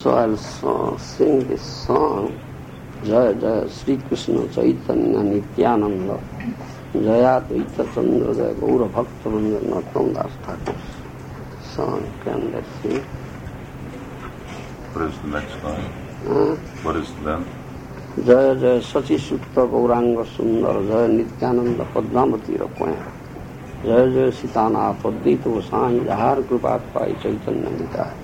So I'll so- sing this song, Jaya Jaya Sri Krishna Chaitanya Nityananda, Jaya Dvaita Chandra Jaya Gaura Bhakta Manja Nattam Das Thakur. Song, can they sing? What is the next line? Huh? What is then? जय जय सची सुक्त गौरांग सुंदर जय नित्यानंद पद्मावती रकोय जय जय सीताना पद्दित गोसाई जहार कृपात पाई चैतन्य Nitai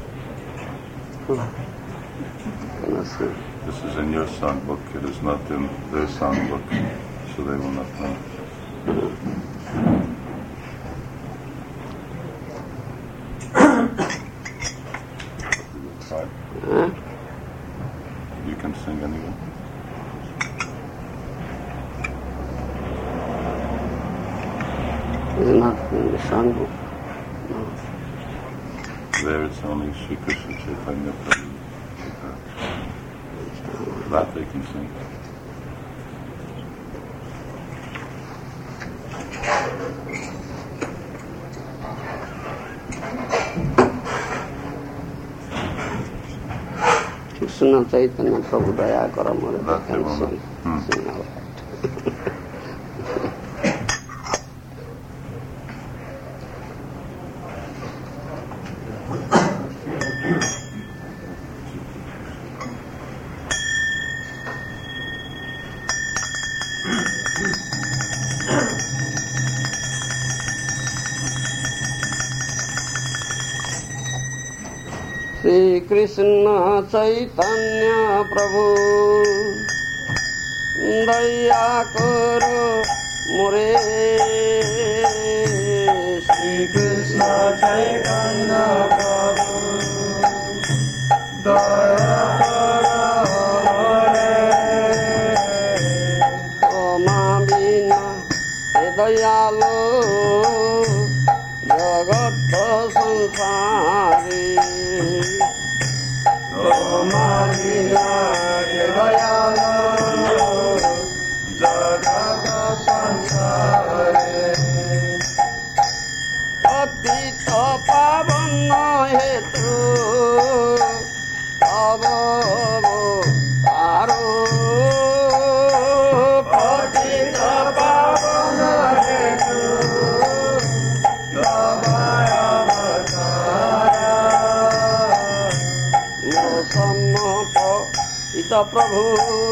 This is in your songbook. It is not in their songbook, so they will not know. પ્રભુ દયા કરો મને श्रीकृष्ण चैतन्य प्रभु दया करो प्रभु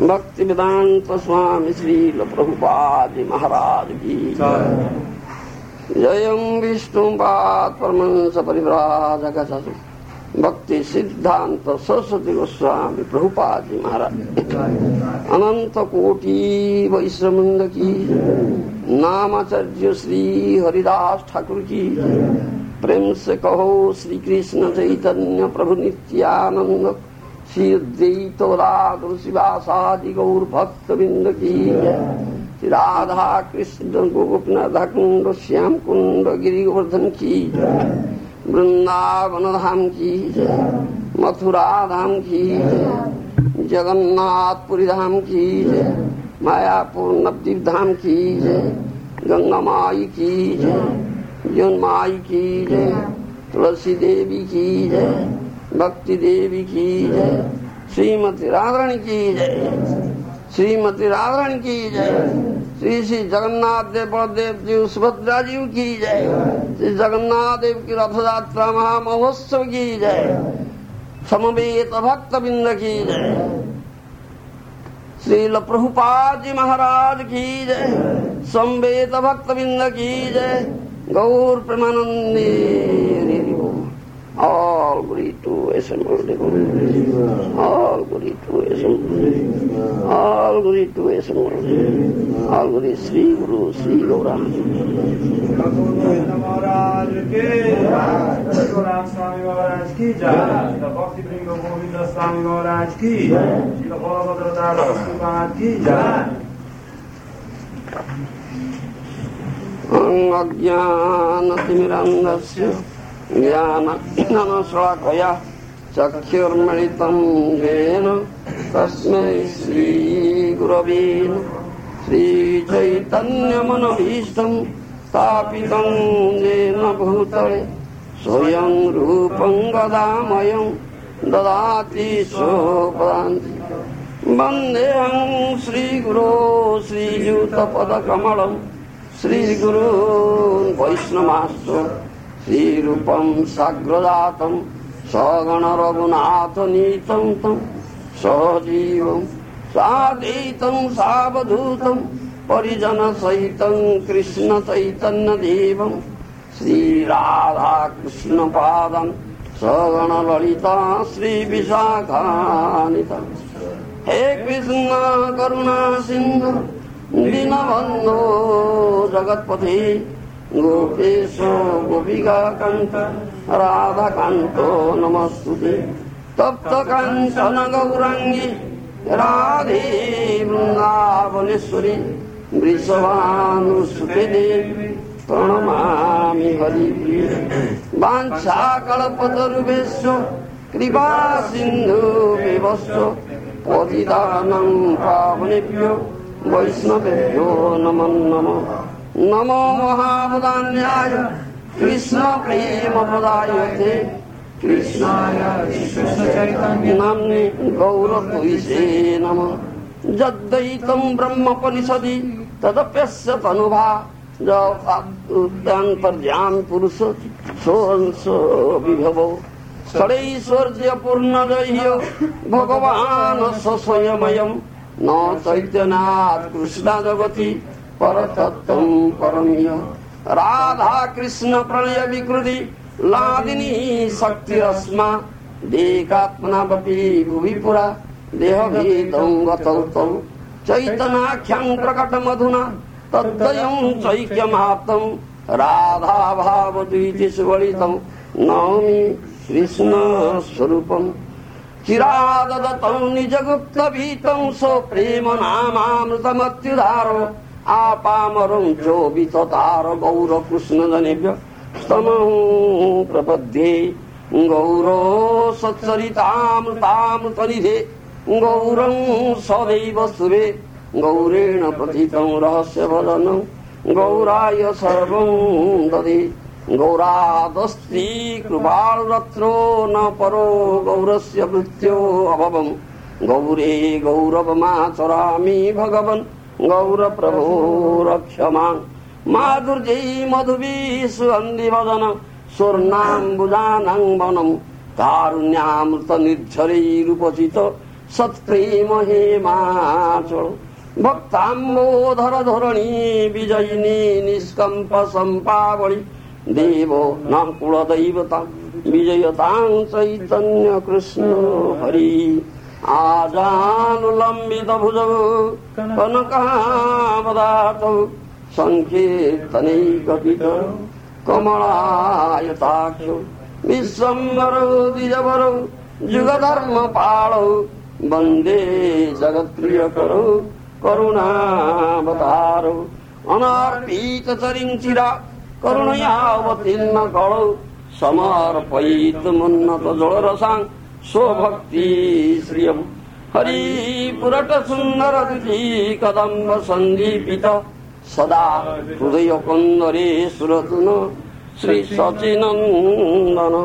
भक्ति वेदांत स्वामी श्री प्रभुपाद महाराज की जयम विष्णु पात्रमंस परिव्राजक भक्ति सिद्धांत सरस्वती गोस्वामी प्रभुपाद महाराज। अनंत कोटि वैश्रमंद की नामाचार्य श्री हरिदास ठाकुर की प्रेम से कहो श्री कृष्ण चैतन्य प्रभु नित्यानंद श्री अद्वैत राधु शिवासादि गौर भक्त बिंद की राधा कृष्ण गोपनाथ कुंड श्याम कुंड गिरि गोवर्धन की वृंदावन धाम की मथुरा धाम की जगन्नाथपुरी धाम की मायापुर नवदीप धाम की गंगा माई की जय। जन माई की जय तुलसी देवी की जय भक्ति देवी की जय श्रीमती राधारानी की जय श्रीमती राधारानी की जय श्री श्री जगन्नाथ देव बलदेव जी सुभद्रा जी की जय श्री जगन्नाथ देव की रथ यात्रा महामहोत्सव की जय समवेत भक्त बिंद की जय श्रील प्रभुपाद जी महाराज की जय संवेद भक्त बिंद की जय गौर Premanandi all glory to assembled all glory to assembled all glory to assembled all glory Sri Guru Sri Gaurang महाराज के राम स्वामी महाराज की जय भक्ति वृंद गोविंद स्वामी महाराज की श्री बलभद्र दास की जय अज्ञानतिमिरन्धस्य ज्ञानशलाकया चक्षुर्मिलितं येन तस्मै श्रीगुरवे श्रीचैतन्यमनभीष्टं स्थापितं येन भूतले। स्वयं रूपं गदामयं ददाति स्वपदान्ति वन्देऽहं श्रीगुरो श्रीयुतपदकमलम् श्रीगुरून् वैष्णवाश्च श्रीरूपं साग्रजातं, सगणरघुनाथनीतं तं, सहजीवं साद्वैतं सावधूतं, परिजनसहितं, कृष्णचैतन्यदेवं, श्रीराधाकृष्णपादं सगणललिता श्रीविशाखानिता हे कृष्ण करुणा দীনবন্ধ জগৎপতি গোপেশ রাধা কান্ত নমস্তুতে। তপ্ত কাঞ্চন গৌরাঙ্গী, রাধে বৃন্দাবনেশ্বরী বৃষভানুসুতে দেবী প্রণমামি হরি বাঞ্ছা কল্পতরুভেশ্য কৃপা সিন্ধু বিবস্ব পতিদানং পাবনেভ্য वैष्णवेभ्यो नमो नमः। नमो महावदान्याय कृष्णप्रेमपदायते कृष्णाय नाम्ने गौरत्वैषे नमः। यद्दैतं ब्रह्मपनिषदि तदप्यस्य तनुभा। जन्तर्यां पुरुष सोऽंश विभवो षडैश्वर्यपूर्णजह्य भगवान् स स्वयमयम् न चैतन्यात् कृष्णा जगति परतत्त्वं परमीय राधा कृष्ण प्रणय विकृति लादिनी शक्तिरस्मा देकात्मनापि भुवि पुरा देहभेदं गतौ तौ चैतनाख्यं प्रकटमधुना तद्वयं चैक्यमाप्तं राधाभावद्वितिषु ಚಿರಾದದತಂ ನಿಜಗುಪ್ತ ಭೀತಂ ಸೋ ಪ್ರೇಮ ನಾಮಾಮೃತಮತ್ಯುಧಾರೋ ಆಪಾಮರಂ ಚೋಬಿತಾರ ಗೌರ ಕೃಷ್ಣದನೇಭ್ಯ ಸ್ತಮಂ ಪ್ರಪದ್ಯೆ ಗೌರೋ ಸಚ್ಚರಿತಾಮೃತಾಮೃತನಿಧೆ ಗೌರಂ ಸದೈವ ಸುರೇ ಗೌರೇಣ ಪ್ರಥಿತಂ ರಹಸ್ಯಭರನಂ ಗೌರಾಯ ಸರ್ವಂ ದದೇ गौरादस्त्री कृपालरत्रो न परो गौरस्य मृत्यो अभवम्। गौरे गौरवमा चरामि भगवन्। गौरप्रभो रक्षमान् माधुर्यै मधुवी सुगन्धिभजन स्वर्णाम्बुजानां वनम् कारुण्यामृतनिर्झरैरुपचित। सत्प्रेम हे माचल भक्ताम्बोधर धरणी विजयिनी निष्कम्प सम्पावली देवो न कुलदैवता विजयतां चैतन्य कृष्ण हरि। आजानुलम्बित भुजौ कनकावदातौ सङ्कीर्तनैकपित कमलायताक्षौ विश्वम्बरौ द्विजवरौ युगधर्मपालौ वन्दे करुणावतारौ अनर्पित चरिञ्चिरा करुणयावतीर्ण कळौ समर्पयितुमुन्नत जलरसां स्वभक्ति श्रियम् हरिपुरट सुन्दर कदम्ब सन्दीपित सदा हृदय कन्दरे सुरतुन श्री सचिनन्दन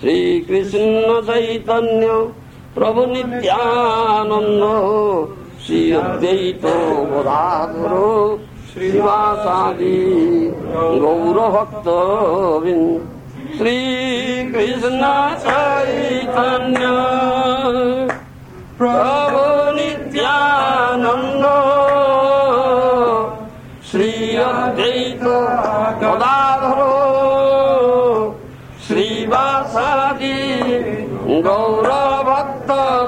श्रीकृष्ण चैतन्य प्रभु नित्यानन्द श्री अद्वैत गदाधर श्रीवासादि गौरभक्तविन् श्रीकृष्ण चैतन्य प्रभु नित्यानन्द श्री अद्वैत गदाधर श्रीवासादि गौरभक्तवृन्द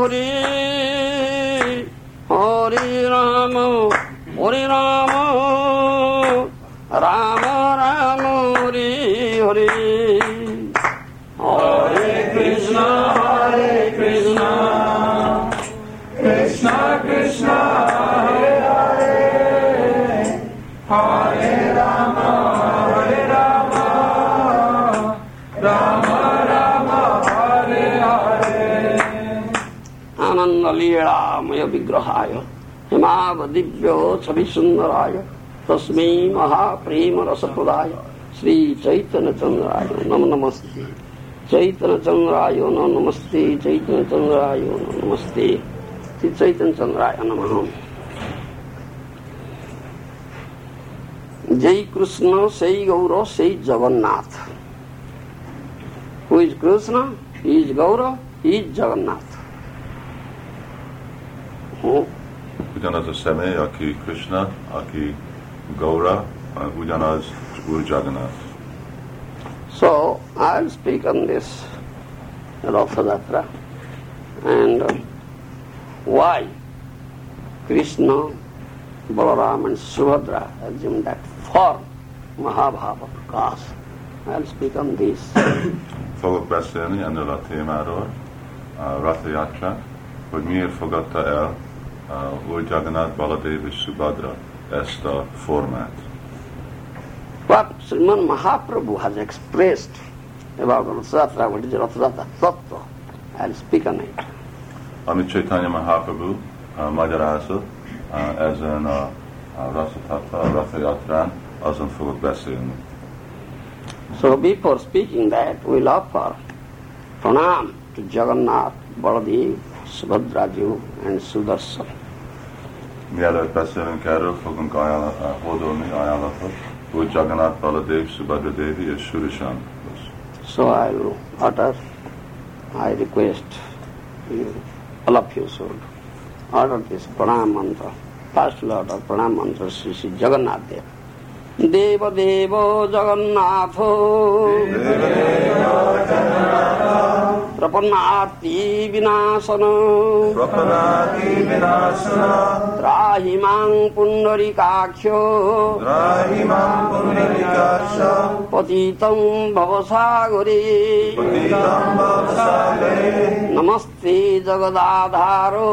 হরি कलीलामय विग्रहाय हिमाव हिमावदिव्यो सभी सुंदराय तस्मी महाप्रेम रसप्रदाय श्री चैतन्य चंद्राय नम नमस्ते। चैतन्य चंद्राय नम नमस्ते चैतन्य चंद्राय नम नमस्ते, श्री चैतन्य चंद्राय नम। जय कृष्ण सही गौरव सही Jagannath. Who is Krishna is Gaurav is Jagannath Ugyanaz a személy, aki Krishna, aki Gaura, ugyanaz Úr Jagannath. So I'll speak on this Rathayatra and why Krishna, Balaram and Subhadra assumed that form Mahabhava Prakash. I'll speak on this. Fogok beszélni ennél a témáról, a Ratha Yatra, hogy miért fogadta el Úr Jagannath, Baladev és Subhadra ezt a formát. What Sriman Mahaprabhu has expressed about Rathayatra, what is Rathayatra Tattva, I'll speak on it. Amit Chaitanya Mahaprabhu uh, magyarázott uh, ezen a, a Ratha Tattva, a Ratha Yatrán, azon fogok beszélni. So before speaking that, we'll offer pranam to Jagannath, Baladev, Subhadraju and Sudarshan. Mielőtt beszélünk erről, fogunk ajánlat, ajánlatot Jagannath, Baladev, Subhadra Devi és. So I will utter, I request you, all of you should utter this pranam mantra. First will utter pranam Sri Jagannath. देव देव जगन्नाथो। प्रपन्नाति विनाशन। त्राहि मां पुण्डरीकाख्यो पतितं भवसागरे। नमस्ते जगदाधारो।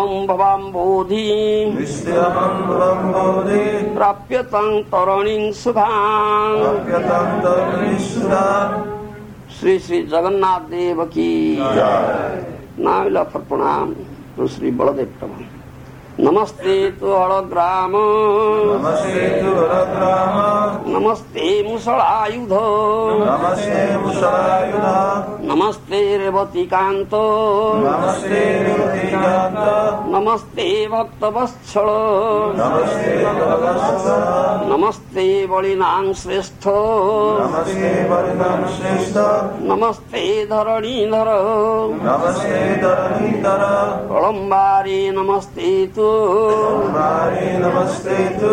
परित्राहि जगन्नाथ परित्राय जगन्नाथ दीनबन्धो नमस्तु ते दीनदन्दो नमस्ते निश्चिनोऽहं भवाम्बोधि निश्चयहं ब्रह्मोदे प्राप्यतं तरणीं सुखाम् अप्यतं तर्निष्ठा श्री श्री जगन्नाथ देव की नाविला फर प्रणाम तो श्री बलदेव प्रभु नमस्ते तो अड़ग्राम नमस्ते तु रग्राम नमस्ते मुसलायुध नमस्ते मुसलायुध नमस्ते रेवतीकान्त नमस्ते निवृत्तिकान्त नमस्ते भक्तवत्सल नमस्ते भगवत्स नमस्ते बलिनां श्रेष्ठ नमस्ते परिणाम श्रेष्ठ नमस्ते धरणीधर नमस्ते धरणीधर कळम्बारे नमस्ते तु मारे नमस्ते तु।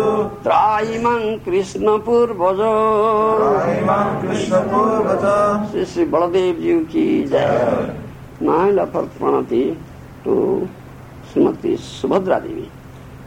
कृष्ण पूर्वज कृष्ण पूर्वज श्री श्री बलदेव जी की जय। नाइला फर प्रणति टू श्रीमती सुभद्रा देवी।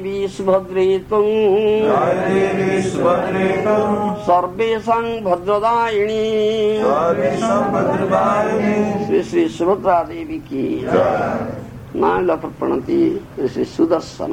देवी सुभद्रे त्वम् भद्रदायिणी श्री श्री सुभद्रा देवी की। नारायण प्रणति श्री सुदर्शन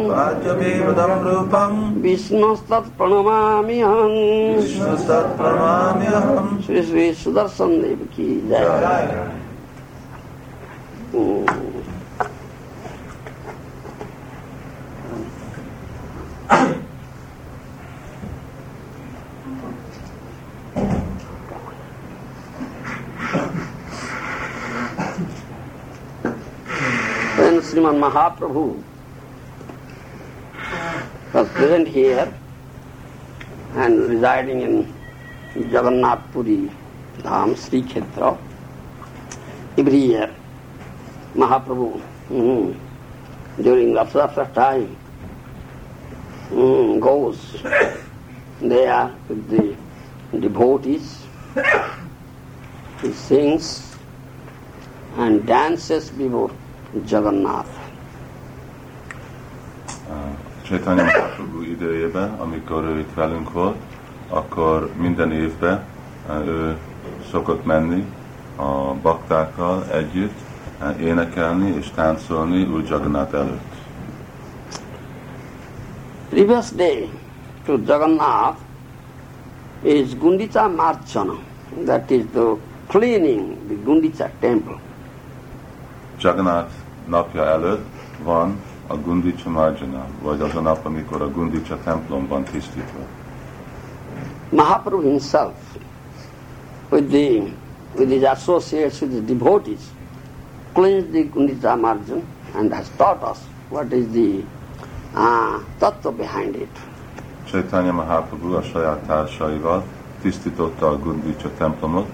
वाद्यमेवदं रूपं विष्णुस्तत्प्रणमाम्यहम् विष्णुस्तत्प्रणमाम्यहम् श्री श्री सुदर्शन देव की जय हम्म। When Sriman Mahaprabhu was present here and residing in Jagannath Puri Dham, Sri Khetra, every year Mahaprabhu mm, during Rasa time mm, goes there with the devotees. He sings and dances before Jagannath. Chaitanya Mahaprabhu idejében, amikor ő itt velünk volt, akkor minden évben eh, ő szokott menni a baktákkal együtt, eh, énekelni és táncolni úgy Jagannath előtt. Previous day to Jagannath is Gundicha Marchana, that is the cleaning the Gundicha temple. Jagannath napja előtt van a Gundicha Marjana, vagy az a nap, amikor a Gundicha templom van tisztítva. Mahaprabhu himself, with the with his associates, with his devotees, cleansed the Gundicha Marjan and has taught us what is the uh, tattva behind it. Chaitanya Mahaprabhu a saját társaival tisztította a Gundicha templomot,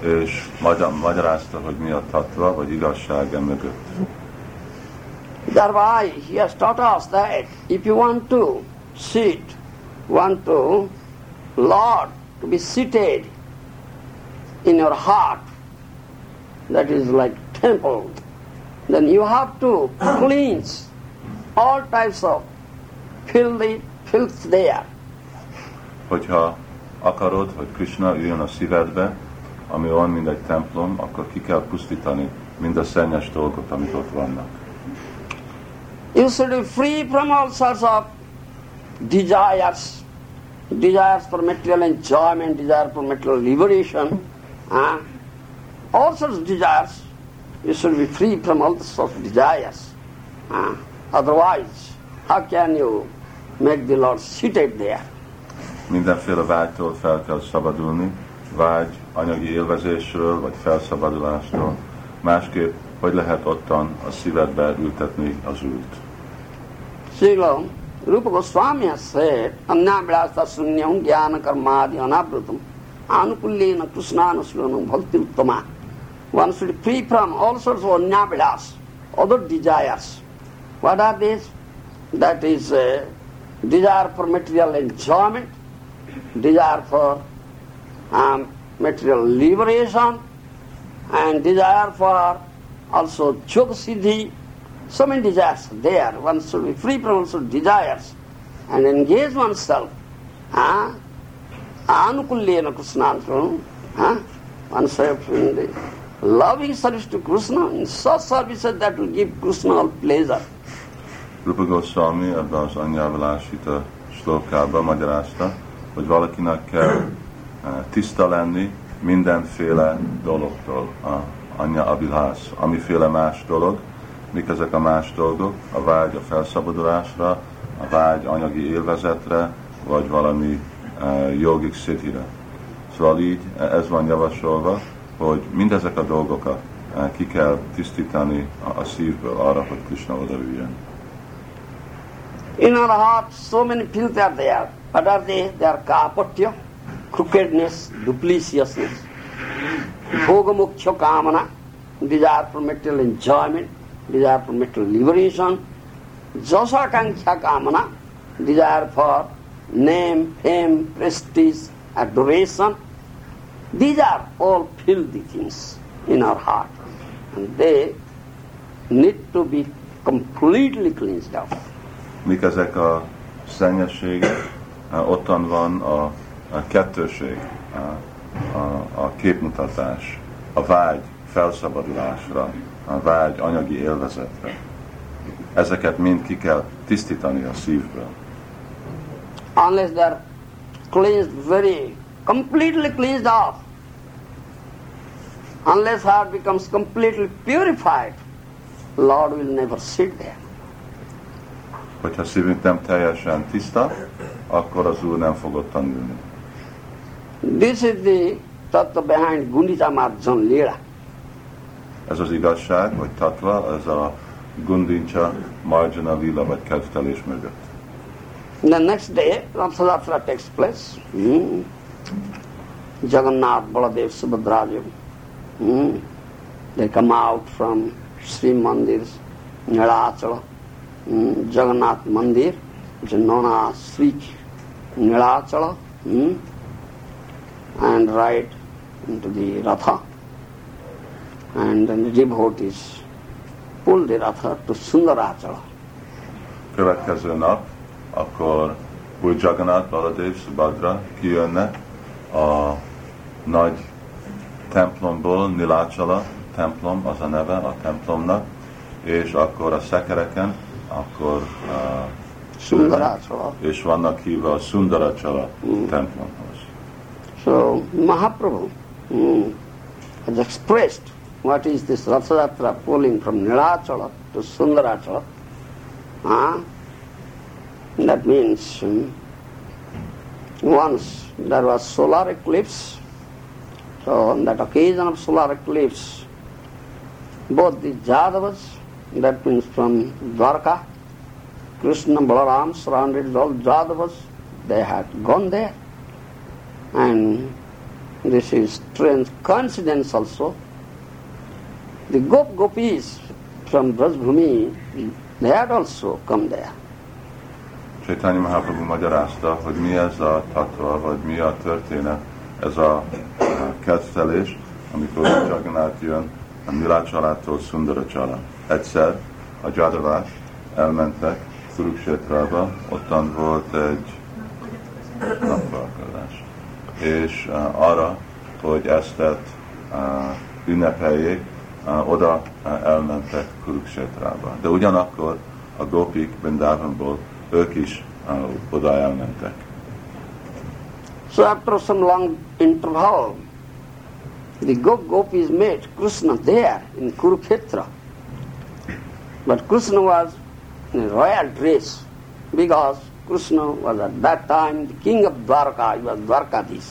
és magyar, magyarázta, hogy mi a tatva, vagy igazság mögött. Thereby he has taught us that if you want to sit, want to Lord to be seated in your heart, that is like temple, then you have to cleanse all types of filthy filth there. Hogyha akarod, hogy Krishna üljön a szívedbe, ami olyan, mint egy templom, akkor ki kell pusztítani mind a szennyes dolgot, amik ott vannak. You should be free from all sorts of desires, desires for material enjoyment, desire for material liberation, huh? all sorts of desires. You should be free from all sorts of desires. huh? Otherwise, how can you make the Lord seated there? Mindenféle vágytól fel kell szabadulni, vágy anyagi élvezésről, vagy felszabadulástól. Másképp, hogy lehet ottan a szívedbe ültetni az ült. Srila Rupa Goswami has said, Annabhyasa sunyam jnana karmadi anabrutam anukullena krishnanuslanam bhakti uttama. One should free from all sorts of annabhyas, other desires. What are these? That is uh, desire for material enjoyment, desire for um, material liberation, and desire for also yoga siddhi, so many desires there. One should be free from of desires and engage oneself. Huh? Anukullena Krishnantam. Huh? Oneself in the loving service to Krishna, in such services that will give Krishna all pleasure. Rupa Goswami ebben az anyjávalásita slókába magyarázta, hogy valakinek kell eh, tiszta lenni mindenféle dologtól, a anya abilhász, amiféle más dolog, mik ezek a más dolgok, a vágy a felszabadulásra, a vágy anyagi élvezetre, vagy valami uh, jogik szithire. Szóval így eh, ez van javasolva, hogy mindezek a dolgokat uh, ki kell tisztítani a, a szívből arra, hogy Krishna odaüljön. In our heart, so many filth are there. What are they? They are kapatya, crookedness, dupliciousness, bhogamukkhya kamana, desire for material enjoyment, desire for material liberation, jasakanksha kamana, desire for name, fame, prestige, adoration. These are all filthy things in our heart. And they need to be completely cleansed out. Mik ezek a szennyességek? Uh, Ottan van a, a kettőség, a, a, a képmutatás, a vágy felszabadulásra, a vágy anyagi élvezetre. Ezeket mind ki kell tisztítani a szívből. unless they are cleansed very completely cleansed off unless heart becomes completely purified lord will never sit there Hogyha szívünk nem teljesen tiszta, akkor az Úr nem fog ottan ülni. this is the tattva behind gundicha marjan lila Ez az igazság, vagy tatva, ez a Gundincha Marjana Lila, vagy kedvtelés mögött. the next day Rathayatra takes place hmm. Jagannath Baladev Subhadraju hmm. they come out from Sri Mandir's Nilachala hmm. Jagannath Mandir which is known as Sri Nilachala hmm. and ride into the Ratha and then the devotees pull the Ratha to Sundarachala. Következő nap, akkor új Jagannath, Baladev, Subhadra kijönnek a nagy templomból, Nilácsala templom, az a neve a templomnak, és akkor a szekereken, akkor uh, Sundarachala. és vannak hívva a Sundarachala templomhoz. So Mahaprabhu mm, has expressed what is this Rathayatra pulling from Nilachala to Sundarachala. Huh? That means mm, once there was solar eclipse. So on that occasion of solar eclipse, both the Jadavas, that means from Dwarka, Krishna, Balaram surrounded all Jadavas, they had gone there. And this is strange coincidence also. The Gop Gopis from Brajbhumi, they had also come there. Chaitanya Mahaprabhu magyarázta, hogy mi ez a tatva, vagy mi a történet, ez a, a kedvtelés, amikor Jagannath jön a Nilácsalától Szundaracsála. Egyszer a Jadavák elmentek Kurukshetrába, ottan volt egy napfarkadás. És uh, arra, hogy ezt uh, ünnepeljék, oda elmentek Kurukshetrába. De ugyanakkor a gópik Brindavanból ők is oda elmentek. So after some long interval, the Gop Gopis met Krishna there in Kurukshetra. But Krishna was in royal dress because Krishna was at that time the king of Dwarka, he was Dwarkadis.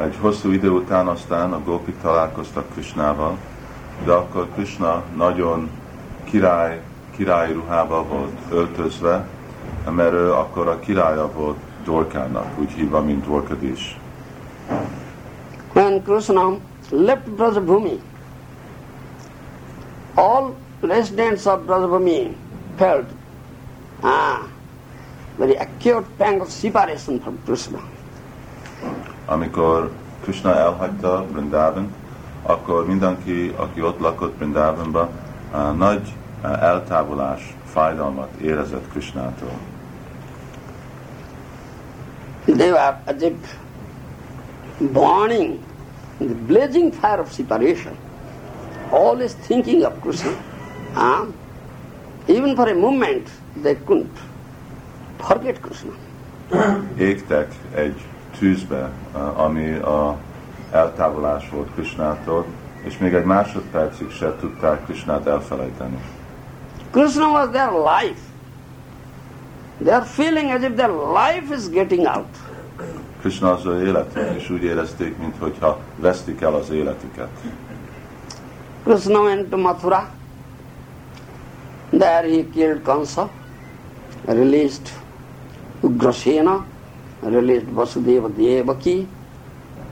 Egy hosszú idő után aztán a gópik találkoztak Krishnával, de akkor Krishna nagyon király, királyi ruhába volt öltözve, mert ő akkor a királya volt Dorkának, úgy hívva, mint Dorkadis. When Krishna left Brajabhumi, all residents of Brajabhumi felt ah, very acute pang of separation from Krishna. Amikor Krishna elhagyta Brindavan, akkor mindenki, aki ott lakott Brindavanban, uh, nagy uh, eltávolás, fájdalmat érezett Krishnától. They were as if burning in the blazing fire of separation, always thinking of Krishna. Ah, even for a moment they couldn't forget Krishna. Égtek egy tűzbe, uh, ami a eltávolás volt Krishnától, és még egy másodpercig se tudták Krishnát elfelejteni. Krishna was their life. They are feeling as if their life is getting out. Krishna az ő életük, és úgy érezték, mintha vesztik el az életüket. Krishna went to Mathura. There he killed Kansa, released Ugrasena, released Vasudeva Devaki,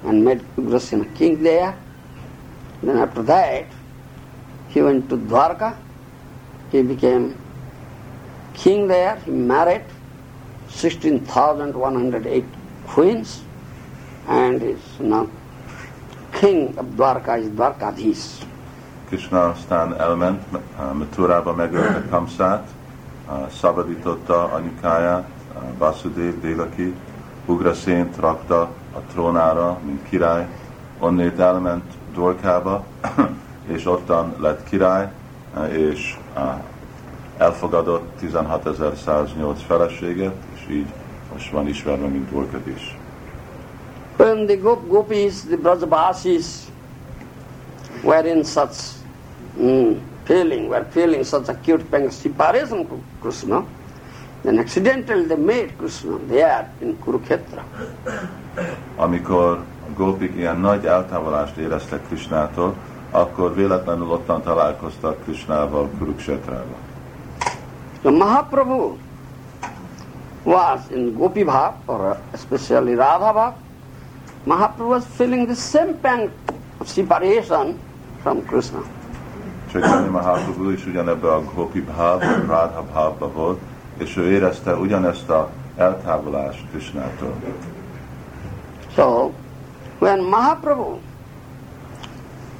and made Ugrasena king there. Then after that, he went to Dwarka. He became king there. He married 16,108 queens and is now king of Dwarka, is Dwarkadhish. Krishna aztán elment uh, Mathurába, megölte Kamszát, uh, szabadította anyukáját, uh, Vasudev Devaki, Ugraszént rakta a trónára, mint király, onnét elment Dorkába, és ottan lett király, és elfogadott 16.108 feleséget, és így most van ismerve, mint Dorkad is. When the Gop Gopis, the Brajavasis, were in such mm, feeling, were feeling such acute of separation from Krishna, then accidentally they met Krishna there in Kurukshetra. Amikor a gópik ilyen nagy eltávolást éreztek Krishnától, akkor véletlenül ottan találkoztak Krishnával Kuruksetrában. So Mahaprabhu was in Gopi Bhav, or especially Radha Bhav. Mahaprabhu was feeling the same pang of separation from Krishna. Chaitanya Mahaprabhu is ugyanebben a Gopi Bhav, Radha Bhavba volt, és ő érezte ugyanezt a eltávolást Krishnától. So, when Mahaprabhu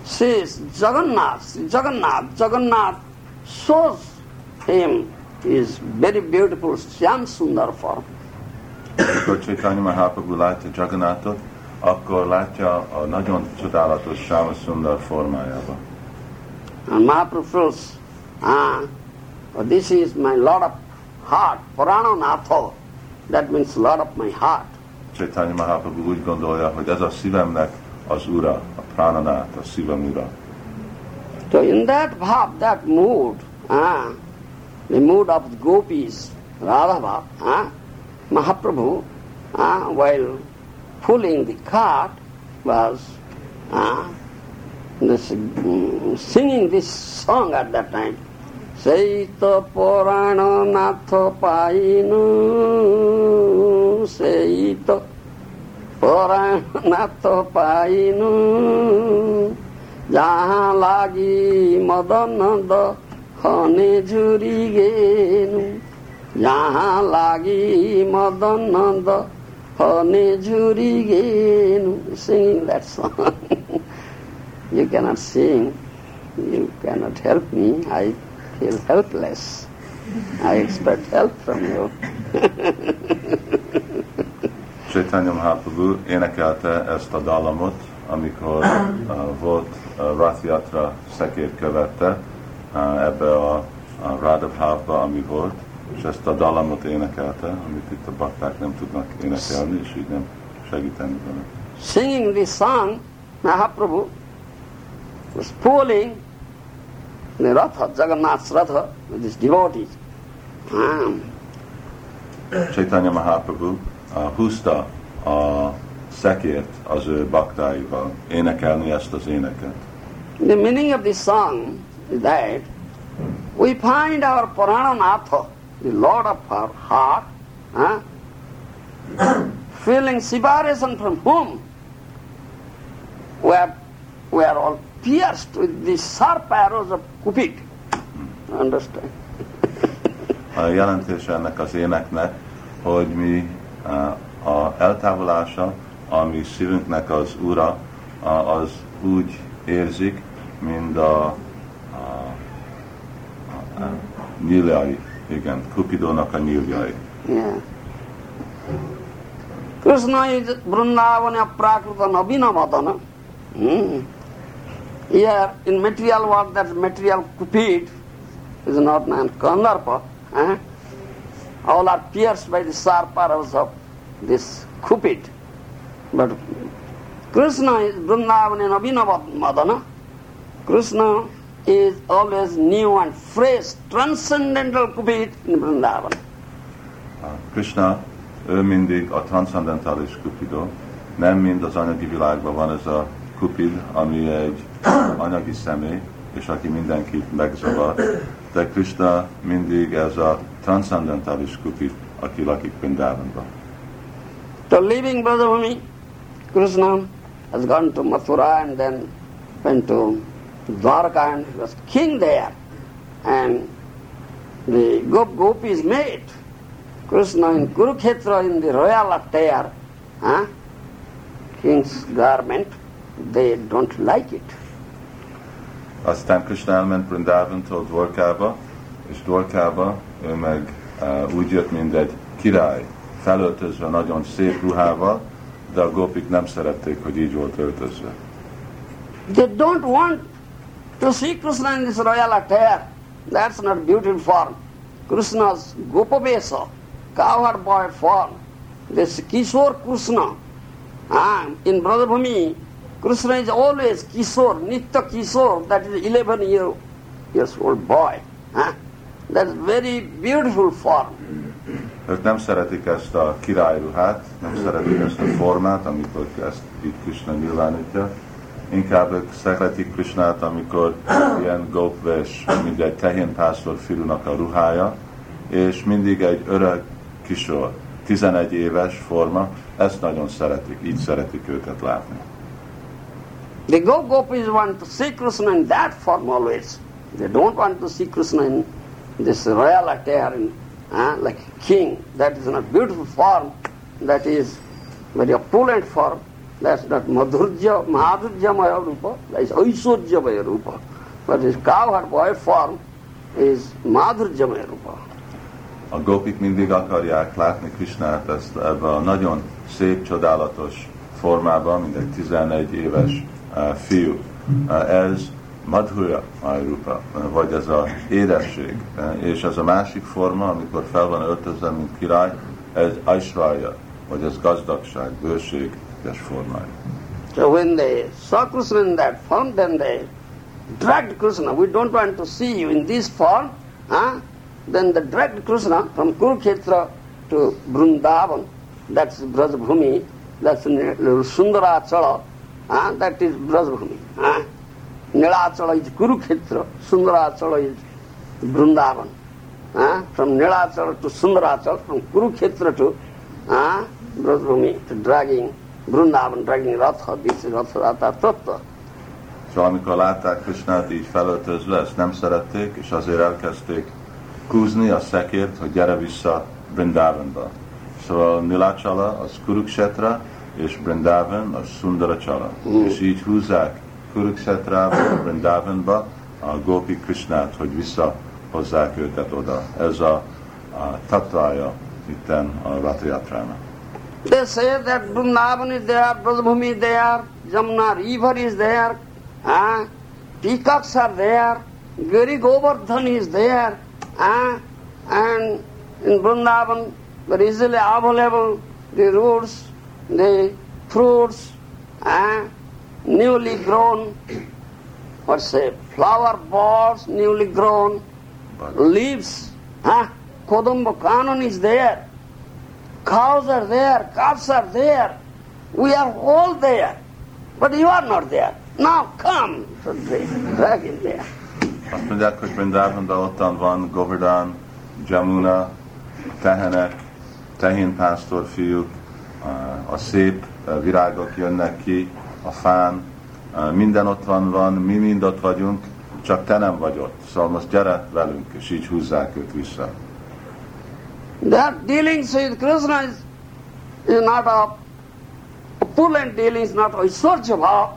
sees Jagannath, Jagannath, Jagannath shows him his very beautiful Shyam Sundar form. Amikor Chaitanya Mahaprabhu látja Jagannathot, akkor látja a nagyon csodálatos Sáma Sundar formájába. And Mahaprabhu feels, ah, this is my Lord of heart, Purananatho. That means Lord of my heart. Chaitanya Mahaprabhu úgy gondolja, hogy ez a szívemnek az ura, a prananát, a szívem ura. So in that bhav, that mood, ah, the mood of the gopis, Radha bhav, ah, Mahaprabhu, ah, while pulling the cart, was ah, this, mm, singing this song at that time. Seita Purana Natha Painu Seita ora nat painu jaha lagi madanand hone juri genu jaha lagi madanand hone juri genu singing that song. You cannot sing. You cannot help me. I feel helpless. I expect help from you. Chaitanya Mahaprabhu énekelte ezt a dallamot, amikor uh, volt uh, Rath Yatra szekét követte uh, ebbe a, a Radhabhavba, ami volt, és ezt a dallamot énekelte, amit itt a bakták nem tudnak énekelni, és így nem segíteni vele. Singing this song, Mahaprabhu was pulling the Ratha, Jagannath's Ratha, with his devotees. Um, Chaitanya Mahaprabhu uh, húzta a szekért az ő baktáival énekelni ezt az éneket. the meaning of this song is that we find our Purananatha, the Lord of our heart, huh, feeling separation from whom we are, we are all pierced with the sharp arrows of Cupid. Understand? A jelentése ennek az éneknek, hogy mi a eltávolása, ami szívünknek az ura, az úgy érzik, mint a, a, a, a nyíljai, igen, Kupidónak a nyíljai. Yeah. Prakrita Nabina Madana. Hmm. Here in material world that material Cupid is not named Kandarpa. Eh? All are pierced by the sharp arrows of this Cupid. But Krishna is Vrindavana Nabina Madana. Krishna is always new and fresh, transcendental Cupid in Vrindavan. A Krishna, ő mindig a transzendentális Kupidó, nem mind az anyagi világban van ez a Kupid, ami egy anyagi személy, és aki mindenkit megzavar, de Krishna mindig ez a transzendentális Kupid, aki lakik Vrindavanban. So leaving Brajavami, Krishna has gone to Mathura and then went to Dwarka and he was king there. And the Gop Gopis made Krishna in Kurukshetra in the royal attire, huh? king's garment. They don't like it. Aztán Krishna elment Vrindavantól Dvorkába, és Dvorkába ő meg úgy jött, mint egy király, felöltözve nagyon szép ruhával, de a gopik nem szerették, hogy így volt öltözve. They don't want to see Krishna in this royal attire. That's not beautiful form. Krishna's Gopavesa, cowherd boy form. This Kishore Krishna. Ah, in Brajabhumi, Krishna is always Kishore, Nitya Kishore, that is 11 year, years old boy. Ah, that's very beautiful form. Ők nem szeretik ezt a királyruhát, nem szeretik ezt a formát, amikor ezt itt Krishna nyilvánítja. Inkább ők szeretik Krishnát, amikor ilyen gopves, mint egy tehénpásztor fiúnak a ruhája, és mindig egy öreg kisor, 11 éves forma, ezt nagyon szeretik, így szeretik őket látni. The Go Gopis want to see Krishna in that form always. They don't want to see Krishna in this royal attire, uh, like king. That is not beautiful form. That is very opulent form. That's not madhurja, madhurja maya rupa. That is aishwarja maya rupa. But this cowherd boy form is madhurja maya rupa. A gopik mindig akarják látni Krishnát ezt ebben a nagyon szép, csodálatos formában, mint egy 11 éves uh, fiú. Uh, ez Madhurya Rupa, vagy ez az édesség. És ez a másik forma, amikor fel van öltözve, mint király, ez Aishwarya, vagy ez gazdagság, bőséges formája. So when they saw Krishna in that form, then they dragged Krishna. We don't want to see you in this form. Huh? Then they dragged Krishna from Kurukshetra to Vrindavan. That's Brajabhumi. That's Sundarachala. Huh? That is Brajabhumi. Huh? Nilachala is Kurukshetra. Sundarachala is Vrindavan. Huh? From Nilachala to Sundarachala, from Kurukshetra to huh? Brajabhumi, to dragging Vrindavan, dragging Ratha, this is Ratha, Ratha, Tattva. Szóval amikor látták Krishnát így felöltözve, ezt nem szerették, és azért elkezdték kúzni a szekért, hogy gyere vissza Brindavanba. Szóval Nilachala az Kuruksetra, és Brindavan az Sundarachala. Mm. És így húzzák Kuruksetrába, Brindavanba, a Gopi Krishnát, hogy visszahozzák őket oda. Ez a, a tatvája itten a Ratayatrának. They say that Vrindavan is there, Brajabhumi is there, Jamuna river is there, ah, peacocks are there, Giri Govardhan is there, ah, and in Vrindavan very easily available the roots, the fruits, ah, newly grown, what's say, flower balls newly grown, leaves, ah, Kodamba Kanon is there, cows are there, calves are there, we are all there, but you are not there. Now come to drink, drag in there. azt mondják, hogy Vrindavanban ottan van Govardhan, Jamuna, tehenek, tehénpásztor fiúk, a- a szép virágok jönnek ki a fán, minden ott van, van, mi mind ott vagyunk, csak te nem vagy ott. Szóval most gyere velünk, és így húzzák őt vissza. Their dealings with Krishna is, is not a opulent dealings, not Aishwarya bhav,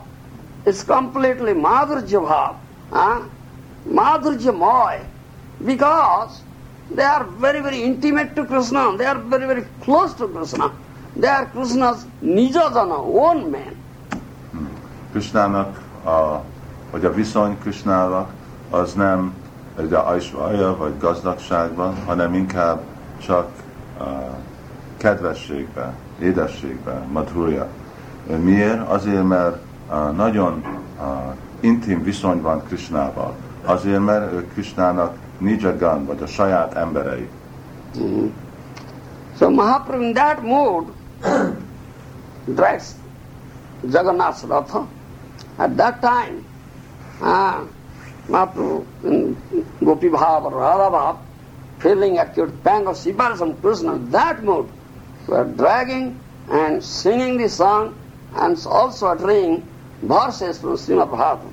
it's completely Madhurya bhav, huh? Madhurya moy, because they are very, very intimate to Krishna, they are very, very close to Krishna. They are Krishna's Nijajana, own man. Krisnának, a, vagy a viszony Krisnának, az nem egy aisvajja vagy gazdagságban, hanem inkább csak uh, kedvességben, édességben, madhurja. Miért? Azért, mert uh, nagyon uh, intim viszony van Krisnával. Azért, mert ő Krisnának Nijagan, vagy a saját emberei. So Mahaprabhu in that mood drags Jagannath's Ratha. At that time, uh, in Gopi Bhav or Radha Bhav, feeling acute pang of separation Krishna, that mood, were dragging and singing the song and also uttering verses from Srimad Bhagavatam.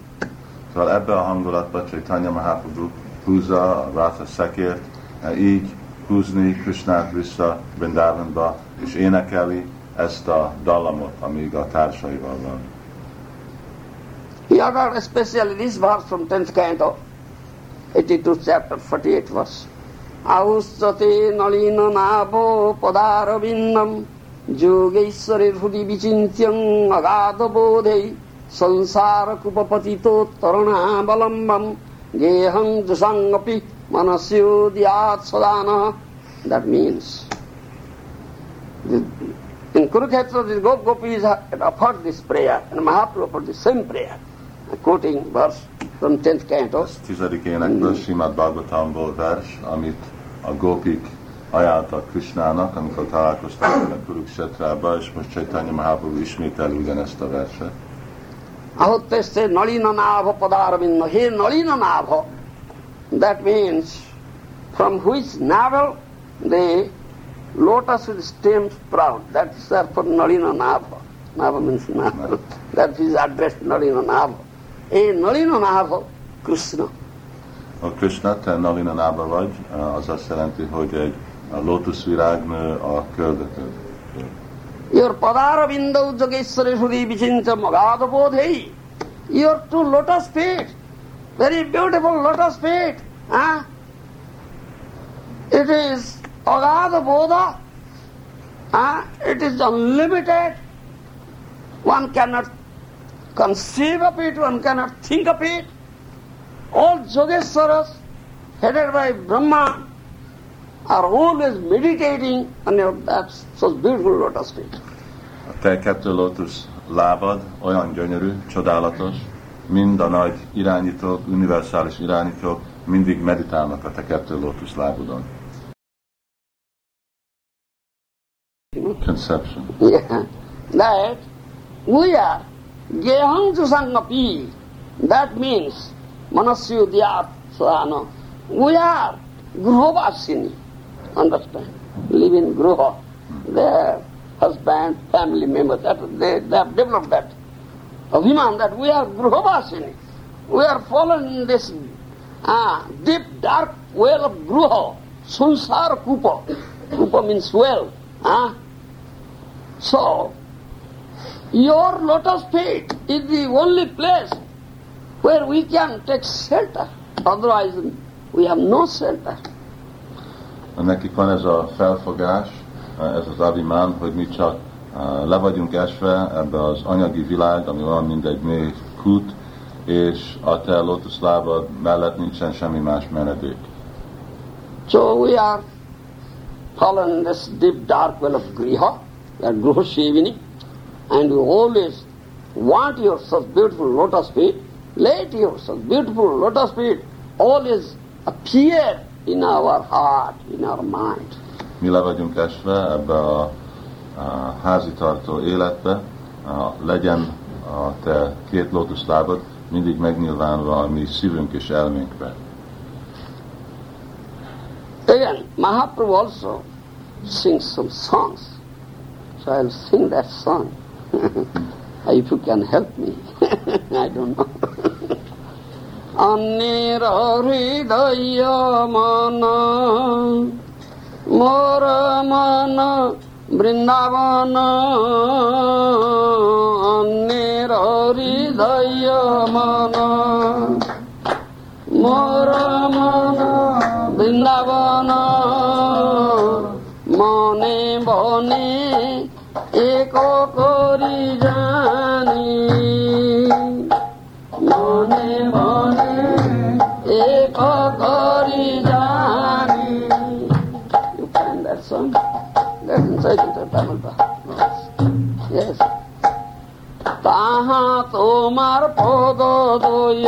Szóval ebbe a hangulatba Chaitanya Mahaprabhu húzza Ratha szekért, így húzni Krishnát vissza Vrindavanba, és énekeli ezt a dallamot, amíg a társaival van. He uttered especially this verse from 10th canto, 82 chapter, 48 verse. Aussate nalina nabo padarabindam যোগেশ্বরের হুদি বিচিন্ত্যং অগাধ বোধে সংসার কুপপতিতো তরুণাবলম্বম গেহং জুসঙ্গপি মনস্যোদিয়াত সদান That means the- in Kurukshetra the Gop Gopis had offered this prayer and Mahaprabhu offered the same prayer, Quoting verse from 10th canto. Ez tizedik énekből, Simad Bhagavatamból vers, amit a gópik ajánltak Krishnának, amikor találkoztak a Kuruksetrába, és most Chaitanya Mahaprabhu ismétel ugyanezt a verset. Ahoteste Nalina Nava Padaravinda. He Nalina Nava. That means from which navel the lotus with stem sprout. That is therefore Nalina Nava. Nava means navel. That is addressed Nalina Nava. A Nalina Nava, Krishna. A Krishna, te Nalina Nába vagy, az azt jelenti, hogy egy a lótuszvirág nő a köldökön. Your Padaravinda Jageshwari Sudi Vichinta Magada Bodhi. Your two lotus feet. Very beautiful lotus feet. Huh? It is Agada Bodha. Huh? It is unlimited. One cannot conceive of it, one cannot think of it. All Yogeshwaras, headed by Brahma, are always meditating on your that such beautiful lotus feet. A te kettő lótusz lábad olyan gyönyörű, csodálatos, mind a nagy irányítók, univerzális irányítók mindig meditálnak a te kettő lótusz lábudon. Conception. Yeah. That we are Gehang Susangapi. That means Manasyu Dhyat Sadhana. We are Gruhavasini. Understand? Live in Gruha. Their husband, family members, that they, they have developed that Abhiman that we are Gruhavasini. We are fallen in this ah, deep dark well of Gruha, Sunsar Kupa. Kupa means well. Ah? So, your lotus feet is the only place where we can take shelter. Otherwise, we have no shelter. Nekik van ez a felfogás, ez az avimán, hogy mi csak uh, le vagyunk esve ebbe az anyagi világ, ami olyan, mint egy mély kút, és a te lotuszlábad mellett nincsen semmi más menedék. So we are fallen in this deep dark well of griha, are griha sevini, and you always want your such beautiful lotus feet, let your such beautiful lotus feet always appear in our heart, in our mind. Mi le vagyunk esve ebbe a, a házitartó életbe, a, legyen a te két lótuszlábad mindig megnyilvánulva a mi szívünk és elménkbe. Again, Mahaprabhu also sings some songs. So I'll sing that song. if you can help me, I don't know. অন্যের হৃদয় মন মোর মন বৃন্দাবন অন্যের হৃদয় মন মোর মন বৃন্দাবন মনে বনে এক করি জানি মনে বনে এক করি জানি. তাহা তোমার পদ দয়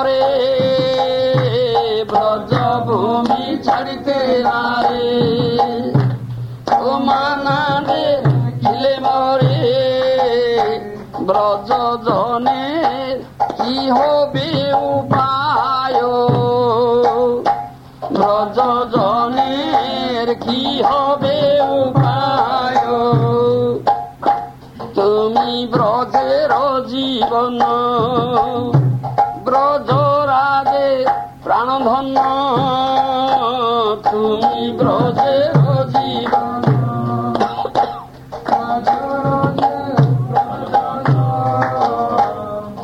মরে ব্রজ ভূমি ছাড়িতে না রে মানা দে খিলে মরে ব্রজ জনে কি হবে উপায়? ব্রজ জনের কি হবে উপায়? তুমি ব্রজের জীবন ব্রজ রাজে প্রাণধন্য তুমি জীবন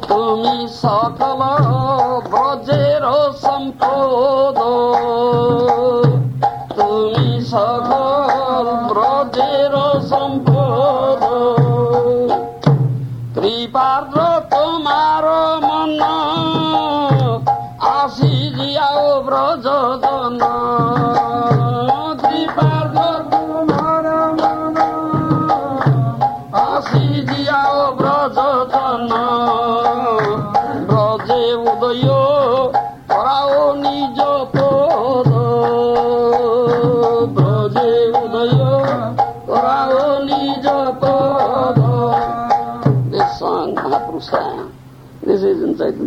তুমি সকল ব্রজের সম্পদ। তুমি সকল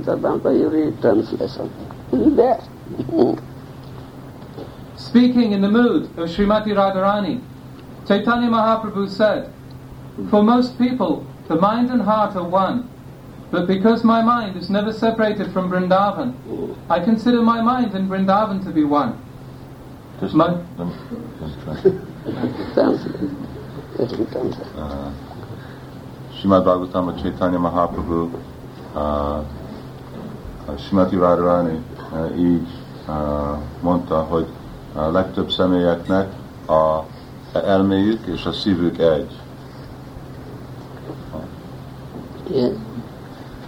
is in Chaitanya you read translation. It is there. Speaking in the mood of Srimati Radharani, Chaitanya Mahaprabhu said, For most people, the mind and heart are one. But because my mind is never separated from Vrindavan, I consider my mind and Vrindavan to be one. Just Ma- let me- let me try. Translate. Let me translate. Uh, Srimad Bhagavatam Chaitanya Mahaprabhu, uh, Srimati Radharani uh, így uh, mondta, hogy a legtöbb személyeknek a elméjük és a szívük egy. Yes.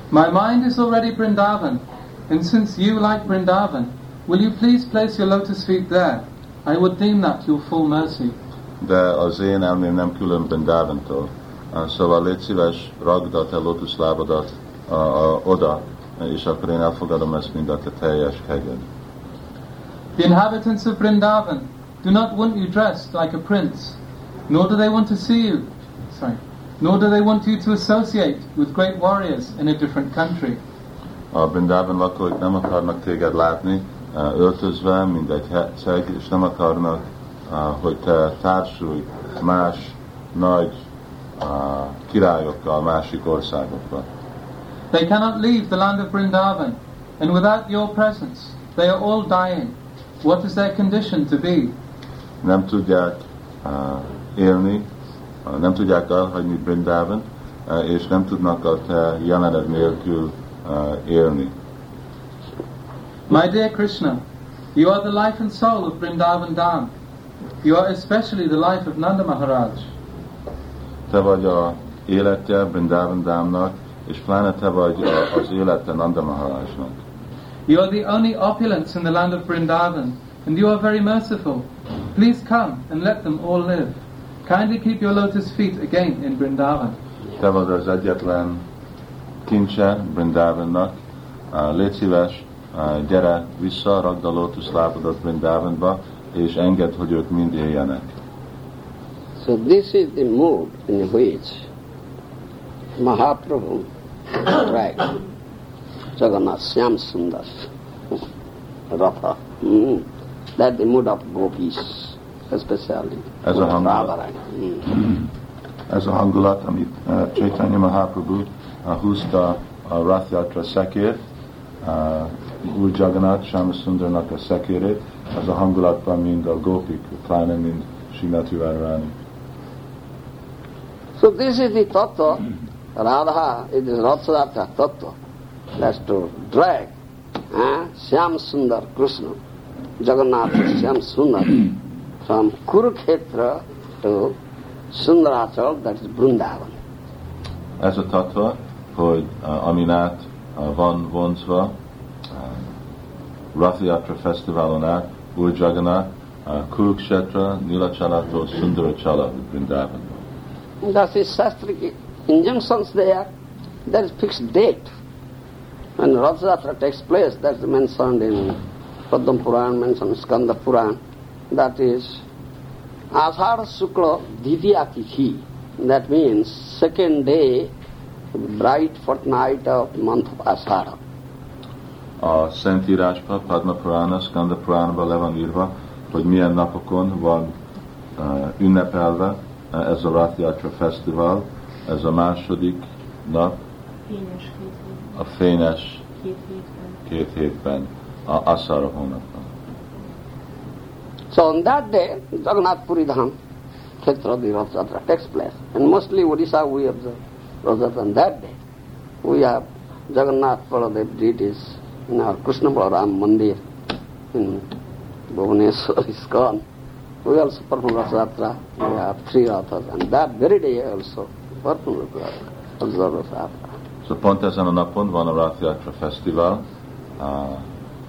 My mind is already Vrindavan, and since you like Vrindavan, will you please place your lotus feet there? I would deem that your full mercy. De az én elmém nem külön Brindávantól. Uh, Szóval légy szíves, ragd a te lótuszlábadat uh, oda, és akkor én elfogadom ezt, mint a te teljes kegyed. The inhabitants of Vrindavan do not want you dressed like a prince, nor do they want to see you, sorry, nor do they want you to associate with great warriors in a different country. A Brindában lakók nem akarnak téged látni uh, öltözve, mint egy herceg, és nem akarnak, uh, hogy te társulj más nagy uh, királyokkal másik országokba. They cannot leave the land of Vrindavan, and without your presence, they are all dying. What is their condition to be? Nem tudják uh, élni, uh, nem tudják elhagyni Brindában, uh, és nem tudnak a te jelened nélkül uh, élni. My dear Krishna, you are the life and soul of Vrindavan Dham. You are especially the life of Nanda Maharaj. Te vagy a élete Brindában Dámnak, és pláne te vagy a, az élete Nanda Maharajnak. You are the only opulence in the land of Vrindavan, and you are very merciful. Please come and let them all live. Kindly keep your lotus feet again in Vrindavan. Te vagy az egyetlen kincse Brindavannak. Uh, légy szíves, uh, gyere vissza, ragd a lótuszlábadat Brindavanba, és engedd, hogy ők mind éljenek. So this is the mood in which Mahaprabhu, right? Jagannath Syam Sundar, Ratha. Mm. That the mood of gopis, especially. As a Hangulat. Mm. Hmm. As a Hangulat, uh, Chaitanya Mahaprabhu, uh, Husta uh, Rathyatra Sekir, uh, Jagannath Shamasundar Nata Sekirit, as a Hangulat Praminda Gopik, Planan in Shinati Radharani. So this is the tattva Radha is the Rathayatra tattva. That's to drag eh, Syam Sundar Krishna, Jagannath Syam Sundar from Kurukshetra to Sundarachal, that is Vrindavan. Ez a tatva, hogy uh, amin át uh, van vonzva uh, Rath Yatra Fesztiválon át, Úr Jagannath, uh, Kurukshetra, Nilachalától Sundarachala, Vrindavan. That is Shastric injunctions there. There is fixed date. When Rathayatra takes place, that's mentioned in Padma Puran, mentioned Skanda Puran. That is Ashara Sukla Tithi. That means second day, bright fortnight of month of Ashara. A Szentírásban, Padma Purana, Skanda Puránban le van írva, hogy milyen napokon van uh, ünnepelve uh, ez a Rath Yatra Fesztivál, ez a második nap, Fényes két hét, a fényes két hétben. két hétben, a Asara hónapban. So on that day, Jagannath Puri Dham, Kshetra, the Rath Yatra takes place. And mostly Odisha we observe Rath Yatra on that day. We have Jagannath Baladev deities in our Krishna Balaram Mandir in Bhubaneswar, ISKCON. We also perform Rath Yatra. We have three Rathas. And that very day also Yatra. So pont ezen a napon van a Rath Yatra Fesztivál, a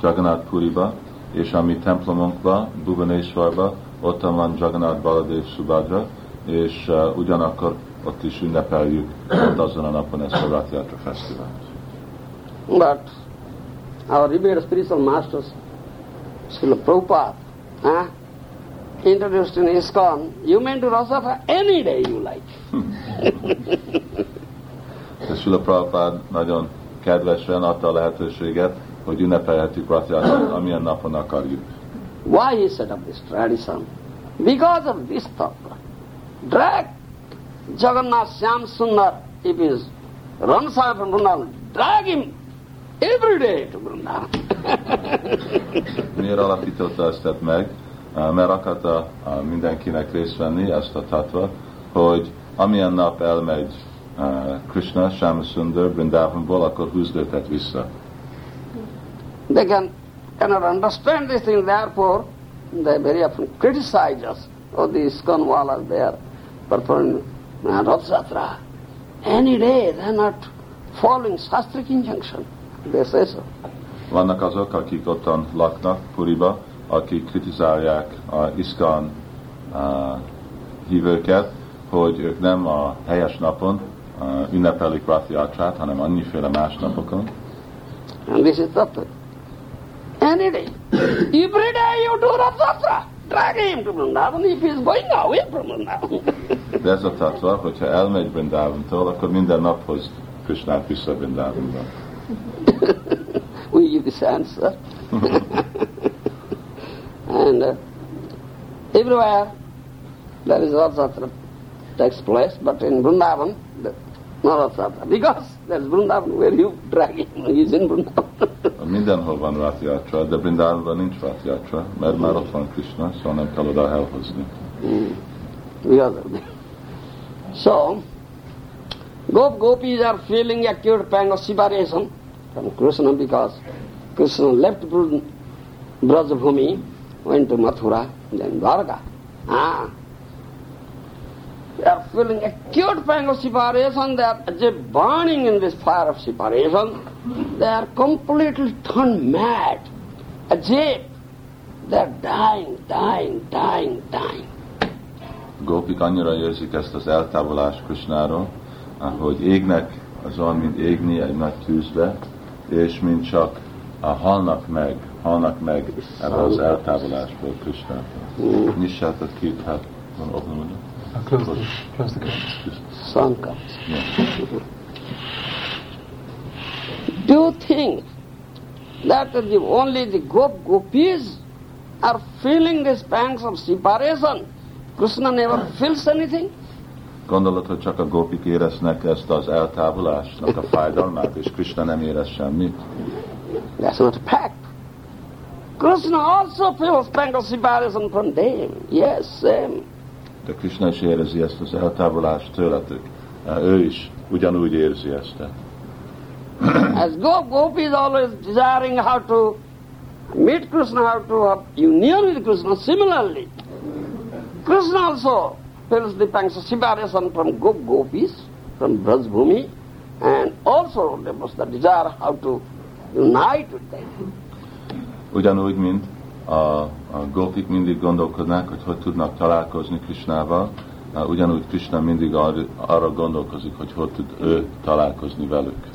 Jagannath Puriba, és a mi templomunkba, Bhubaneswarba, ott van Jagannath Baladev Subhadra, és uh, ugyanakkor ott is ünnepeljük ott azon a napon ezt a Rath Yatra Fesztivált. But our revered spiritual masters, Srila Prabhupada, huh, introduced in ISKCON, you may do Rasatha any day you like. De Sula Prabhupád nagyon kedvesen adta a lehetőséget, hogy ünnepelhetjük Yatrát, amilyen napon akarjuk. Why he set up this tradition? Because of this thought. Drag Jagannath Syam Sundar, if he is runs away from Vrindavan, drag him every day to Vrindavan. Miért alapította ezt meg? Uh, Mert akarta uh, mindenkinek részt venni ezt a tatva, hogy amilyen nap elmegy uh, Krishna, Shamasundar, Vrindavanból, akkor húzd őket vissza. They can cannot understand this thing, therefore they very often criticize us. Oh, the ISKCON walas, they are performing uh, Rath Yatra. Any day they are not following Shastric injunction. They say so. Vannak azok, akik ottan laknak Puriba, akik kritizálják a iszkán uh, hívőket, hogy ők nem a helyes napon ünnepelik Rathiácsát, hanem annyiféle más napokon. And this is Tattva. Any day. Every day you do Rath Yatra. Drag him to Vrindavan if he is going away from Vrindavan. De ez a tatva, hogyha elmegy Brindávantól, akkor minden nap hoz Krishnát vissza Brindávanba. we give this answer. And uh, everywhere there is Rath Yatra takes place, but in Vrindavan, the, no Rath Yatra. Because there is Vrindavan where you drag him, he is in Vrindavan. Mindenhol van Rathiácsa, de Brindávanban nincs Rathiácsa, mert már ott van Krishna, szóval nem kell oda elhozni. because. So, Gop Gopis are feeling acute pang of separation from Krishna because Krishna left Brajabhumi, went to Mathura, then Dwarka. Ah. They are feeling acute pang of separation, they are as if burning in this fire of separation. They are completely turned mad, as if they are dying, dying, dying, dying. Gópik annyira érzik ezt az eltávolást Krishnáról, hogy égnek, az olyan, mint égni egy nagy tűzbe, és mint csak a halnak meg, halnak meg ebbe az eltávolásból Krishnától. Nyissátok ki, hát van window. Close, the. Sun comes. Yeah. Do you think that the, only the gop gopis are feeling these pangs of separation? Krishna never feels anything? Gondolod, hogy csak a gópik éreznek ezt az eltávolásnak a fájdalmát, és Krishna nem érez semmit? That's not a fact. Krishna also feels pang of separation from them. Yes, same. De Krishna is érezi ezt az eltávolást tőletek. Ő is ugyanúgy érzi ezt. As gop is always desiring how to meet Krishna, how to have union with Krishna, similarly, Krishna also feels the separation from gop gopis, from Brajbhumi, and also there was the desire how to unite with them. Ugyanúgy, mint a, a gópik mindig gondolkodnak, hogy hogy tudnak találkozni Krishnával, ugyanúgy Krishna mindig ar, arra gondolkozik, hogy hogy tud ő találkozni velük.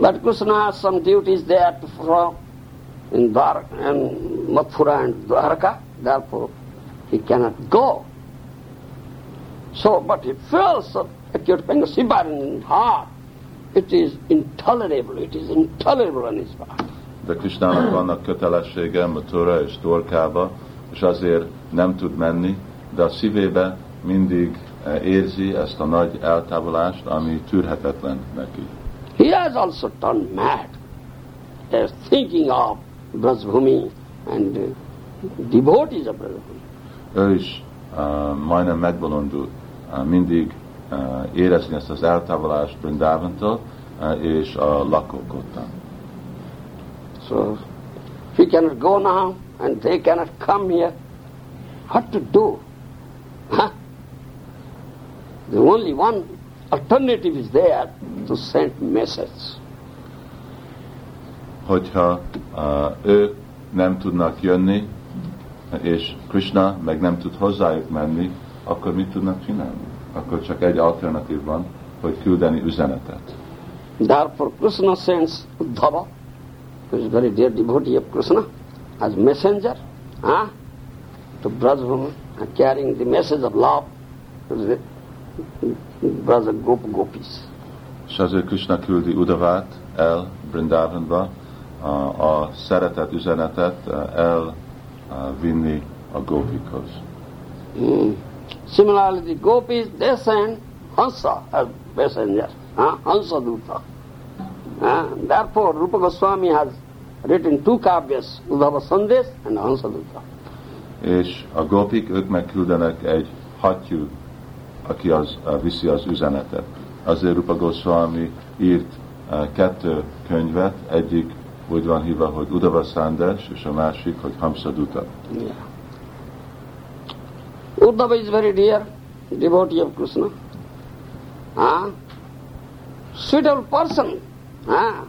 But Krishna has some duties there to perform in Dwarka and Mathura and Dwarka, therefore he cannot go. So, but he feels acute pain separation in heart. It is intolerable, it is intolerable on his part. De Krishnának vannak kötelessége Mathura és Dorkába, és azért nem tud menni, de a szívébe mindig eh, érzi ezt a nagy eltávolást, ami tűrhetetlen neki. He has also turned mad. He is thinking of Brajbhumi and uh, devotees of Brajbhumi. Ő is uh, majdnem megbolondult, uh, mindig uh, érezni ezt az eltávolást Brindávantól, uh, és a lakók ottan. So, he cannot go now and they cannot come here. What to do? Huh? The only one alternative is there to send message. Hogyha uh, ők nem tudnak jönni, és Krishna meg nem tud hozzájuk menni, akkor mit tudnak csinálni? Akkor csak egy alternatív van, hogy küldeni üzenetet. Therefore Krishna sends Uddhava, who is a very dear devotee of Krishna, as messenger huh, to Brajbhumi, and carrying the message of love to the Braja Gop Gopis. És azért Krishna küldi Udavát el Brindavanba, a, a szeretet üzenetet uh, el uh, vinni a gópikhoz. Mm. Similarly, the gopis, they send Hansa as messenger, huh? Hansa Duta. Uh, therefore, Rupa Goswami has written two kavyas, Udhava Sandesh and Hansa Duta. És a gópik, ők megküldenek egy hattyú, aki az, uh, viszi az üzenetet. Azért Rupa Goswami írt uh, kettő könyvet, egyik úgy van hívva, hogy Udava Sandes, és a másik, hogy Hamsaduta. Yeah. Uddhava is very dear devotee of Krishna. Ah, suitable person ah,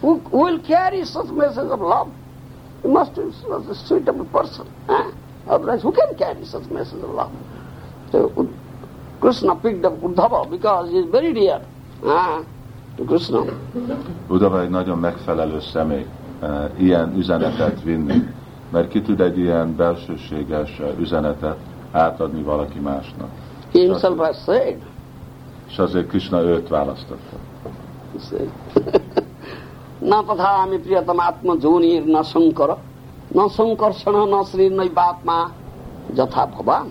who, who will carry such message of love. He must be a suitable person. Ah. Otherwise, who can carry such message of love? So Krishna picked up Uddhava because he is very dear ah, to Krishna. Udava egy nagyon megfelelő személy ilyen üzenetet vinni, mert ki tud egy ilyen belsőséges üzenetet átadni valaki másnak. He himself has said, És azért Krishna őt választotta. সে। না তথা আমি প্রিয়তম আত্মযোনির ন শঙ্কর ন শঙ্কর্ষণ ন শ্রী নই বাপমা যথা ভবান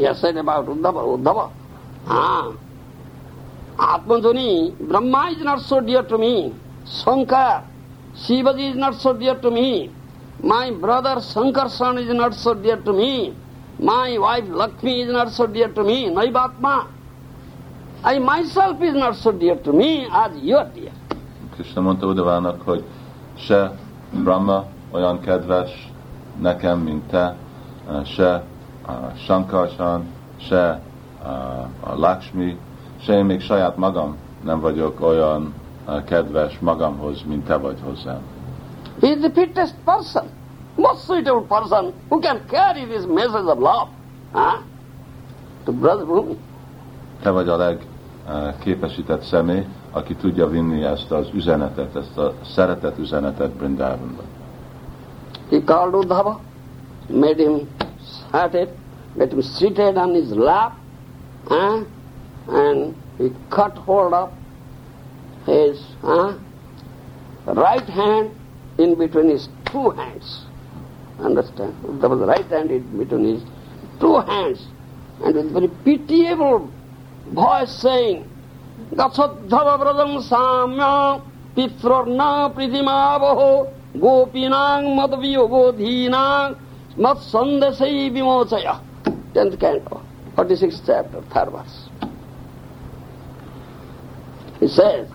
here said about Uddhava Uddhava. হ্যাঁ। আত্মজনী Brahma is not so dear to me Shankar শিবাজি is not so dear to me my brother Sankarsan is not so dear to me, my wife Lakshmi is not so dear to me, Naivatma. I myself is not so dear to me as you are dear. Krishna mondta Udavának, hogy se Brahma olyan kedves nekem, mint te, eh, se uh, Sankarsan, se uh, a Lakshmi, se én még saját magam nem vagyok olyan uh, kedves magamhoz, mint te vagy hozzám. He is the fittest person, most suitable person who can carry this message of love huh? to Brother Bhumi. Te vagy a legképesített személy, aki tudja vinni ezt az üzenetet, ezt a szeretet üzenetet Brindavanba. He called Uddhava, made him seated, made him seated on his lap, huh? and he cut hold of his huh? right hand in between his two hands. Understand? Uddhava's right hand in between his two hands, and with very pitiable voice saying, Gachadhava Vrajam Samya Pitrarna Pritimavaho Gopinang Madhviyogodhinang Matsandasai Vimochaya. Tenth canto, 46th chapter, third verse. He says,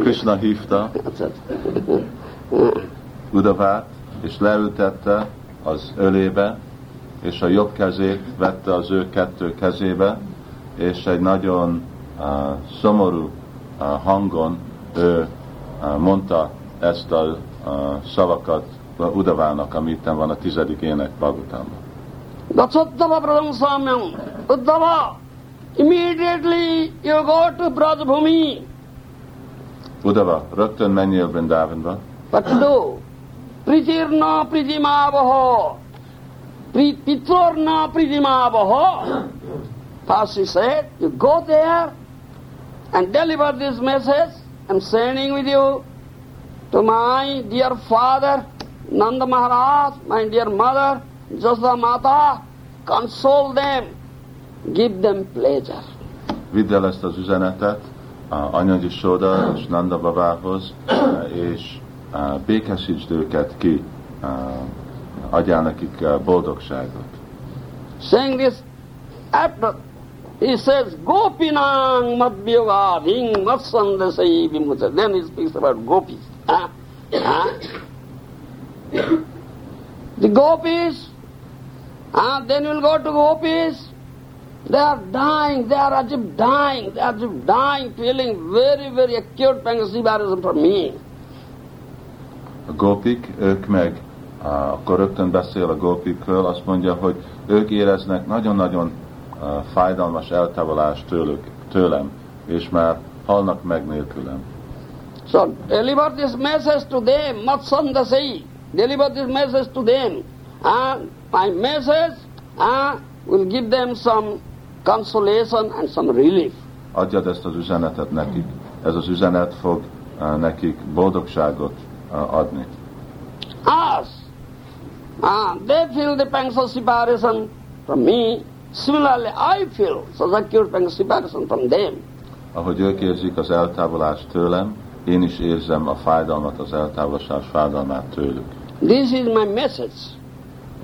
Krishna hívta Udavát, és leültette az ölébe, és a jobb kezét vette az ő kettő kezébe, és egy nagyon uh, szomorú uh, hangon ő uh, mondta ezt a uh, szavakat Udavának, ami itt van a tizedik ének Bhagavatamban. Gacchattava Pradam Samyam, Uddhava, immediately you go to Brajabhumi. Udava, rögtön menjél Vrindavanba, What to do? Pritirna pridimavaho. Pri- Pitorna pridimavaho. He said, you go there and deliver this message. I'm sending with you to my dear father, Nanda Maharaj, my dear mother, Jasda Mata. Console them. Give them pleasure. vidd el ezt az üzenetet a Anyagi Soda és Nanda babához, és uh, békesítsd őket ki, uh, adjál nekik boldogságot. Saying this, after he says, Gopinang madhyavadhing matsandasai vimucha. Then he speaks about gopis. Huh? Huh? the gopis, huh? then we'll go to gopis. They are dying, they are as if dying, they are as if dying, feeling very, very acute pangasibarism from me. A gópik, ők meg, akkor rögtön beszél a gópikről, azt mondja, hogy ők éreznek nagyon-nagyon fájdalmas eltávolást tőlük, tőlem, és már halnak meg nélkülem. So deliver this message to them, Matsandasai. Deliver this message to them. And my message uh, will give them some consolation and some relief. Adjad ezt az üzenetet nekik. Ez az üzenet fog uh, nekik boldogságot uh, adni. Us. Uh, they feel the pangs of separation from me. Similarly, I feel such acute separation from them. Ahogy ők érzik az eltávolást tőlem, én is érzem a fájdalmat, az eltávolás fájdalmát tőlük. This is my message.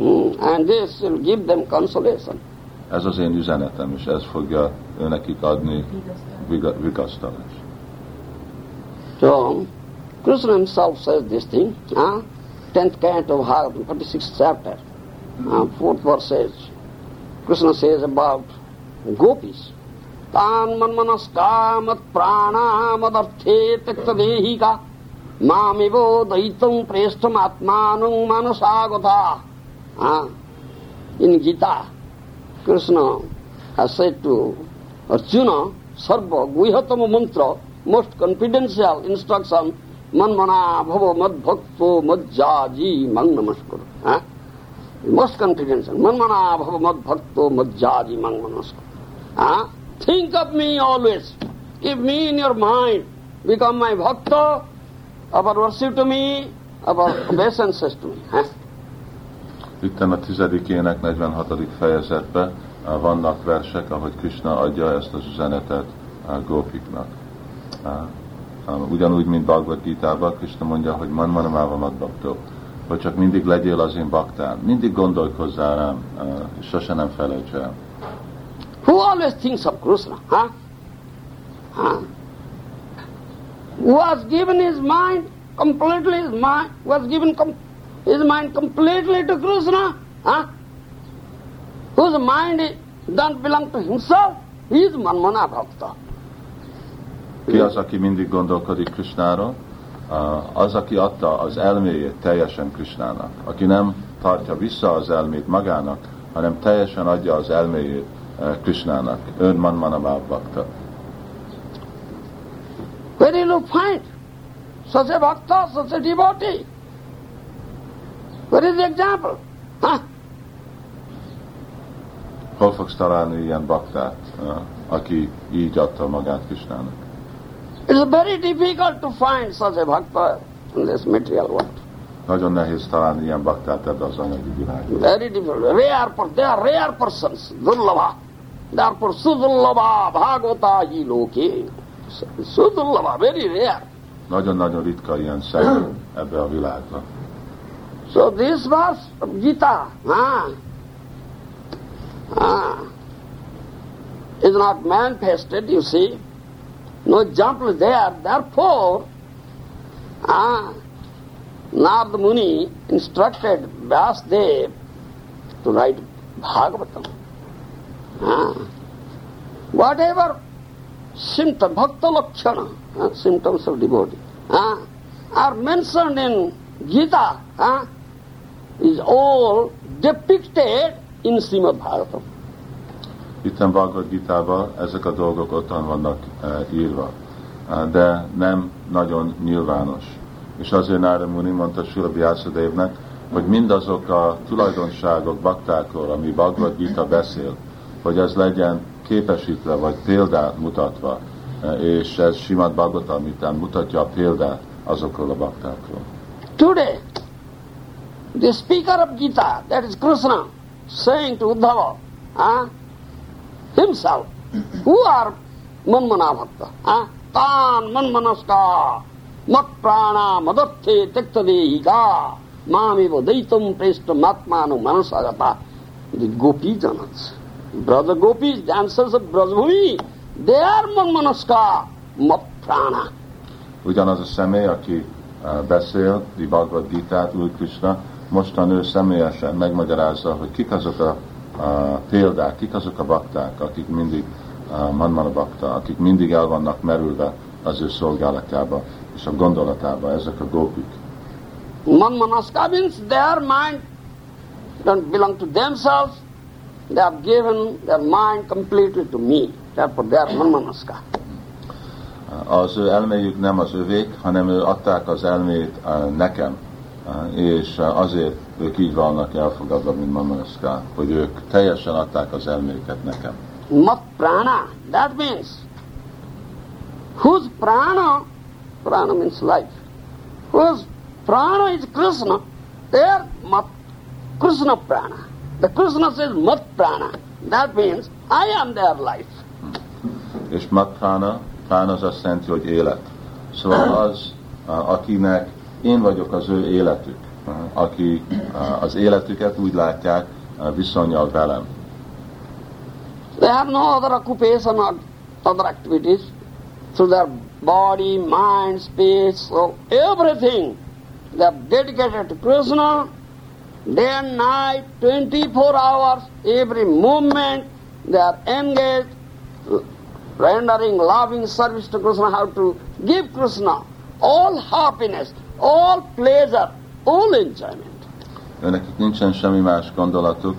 Mm, and this will give them consolation. Ez az én üzenetem, és ez fogja őnekik adni viga- vigasztalást. So, Krishna himself says this thing, huh? 10th canto of Bhagavatam, 46th chapter, uh, 4th verse says, Krishna says about gopis, तान मनमनस्का मत प्राणा मदर्थे त्यक्तदेहिका मामिवो दैतं प्रेष्ठम आत्मानं मनसागता ah, in Gita, Krishna has said to Arjuna, Sarva Guhyatama mantra, most confidential instruction, Manmana bhava mad bhakto mad jaji mang namaskar. Ah? Most confidential. Manmana bhava mad bhakto mad jaji mang namaskar. Ah? Think of me always. Keep me in your mind. Become my bhakta, offer worship to me, offer obeisances to me. Ah? Itten a tizedikének 46. fejezetben uh, vannak versek, ahogy Krishna adja ezt az üzenetet uh, gópiknak. Uh, um, Ugyanúgy, mint Bhagavad Gita-ban, Krishna mondja, hogy man manamával madbaktó, hogy csak mindig legyél az én baktám, mindig gondolkozzál rám, és sose nem felejts el. Who always thinks of Krishna? Huh? Huh? Who has given his mind, completely his mind, who has given com- his mind completely to Krishna? Huh? Whose mind don't belong to himself? He is Manmana Bhakta. Ki az, aki mindig gondolkodik Krishnáról? Az, aki adta az elméjét teljesen Krishnának. Aki nem tartja vissza az elmét magának, hanem teljesen adja az elméjét uh, Krishnának. Ön Manmana Bhakta. Where you find such a bhakta, such a devotee? Where is the example? Huh? Hol fogsz találni ilyen baktát, uh, aki így adta magát Krishnának? It's very difficult to find such a bhakta in this material world. Nagyon nehéz találni ilyen baktát ebbe az anyagi világban. Very difficult. Rare, per- they are rare persons. Durlava. Therefore, Sudurlava Bhagavata hi loke. Sudurlava, very rare. Nagyon-nagyon ritka ilyen személy ebbe a világban. So this was Gita. Ah. Ah. Is not manifested, you see. No example is there. Therefore, ah, Narada Muni instructed Vyasdev to write Bhagavatam. Ah. Whatever symptom, bhakta lakshana, ah, symptoms of devotee, ah, are mentioned in Gita, ah, is all depicted in Srimad Bhagavatam. Itten Bhagavad Gita-ban ezek a dolgok ottan vannak e, írva, e, de nem nagyon nyilvános. És azért Nára Muni mondta Sula Vyászadevnek, hogy mindazok a tulajdonságok baktákról, ami Bhagavad Gita beszél, hogy ez legyen képesítve, vagy példát mutatva, e, és ez Simad Bhagavatam után mutatja a példát azokról a baktákról. Today, the speaker of Gita, that is Krishna, saying to Uddhava, ah, himself, who are Manmana Bhakta, ah, Tan Manmanaska, Mat Prana Madathe Tektadehika, Mamiva Daitam Presta Matmanu Manasagata, the Gopi Janas. Brother Gopis, dancers of Brajbhumi, they are Manmanaska, Mat Prana. Ugyanaz a személy, aki uh, beszél, Bhagavad Gita-t, Úr Krishna, mostan ő személyesen megmagyarázza, hogy kik azok a, a példák, kik azok a bakták, akik mindig uh, manmana bakta, akik mindig el vannak merülve az ő szolgálatába és a gondolatába, ezek a gópik. Manmanaska means their mind don't belong to themselves. They have given their mind completely to me. Therefore they are Manmanaska. Az ő elméjük nem az övék, hanem ő adták az elmét nekem, és uh, azért ők így vannak elfogadva, mint Mamanaszká, hogy ők teljesen adták az elméket nekem. Mat prana, that means whose prana, prana means life, whose prana is Krishna, they are mat, Krishna prana. The Krishna says mat prana, that means I am their life. És matrána, prána az azt jelenti, hogy élet. Szóval az, uh, akinek én vagyok az ő életük, aki uh, az életüket úgy látják uh, viszonyal velem. They have no other occupation or other activities, they are body, mind, speech, so everything they are dedicated to Krishna. Day and night, 24 hours, every moment they are engaged, rendering loving service to Krishna, how to give Krishna all happiness, all pleasure, all enjoyment. Őnekik nincsen semmi más gondolatuk,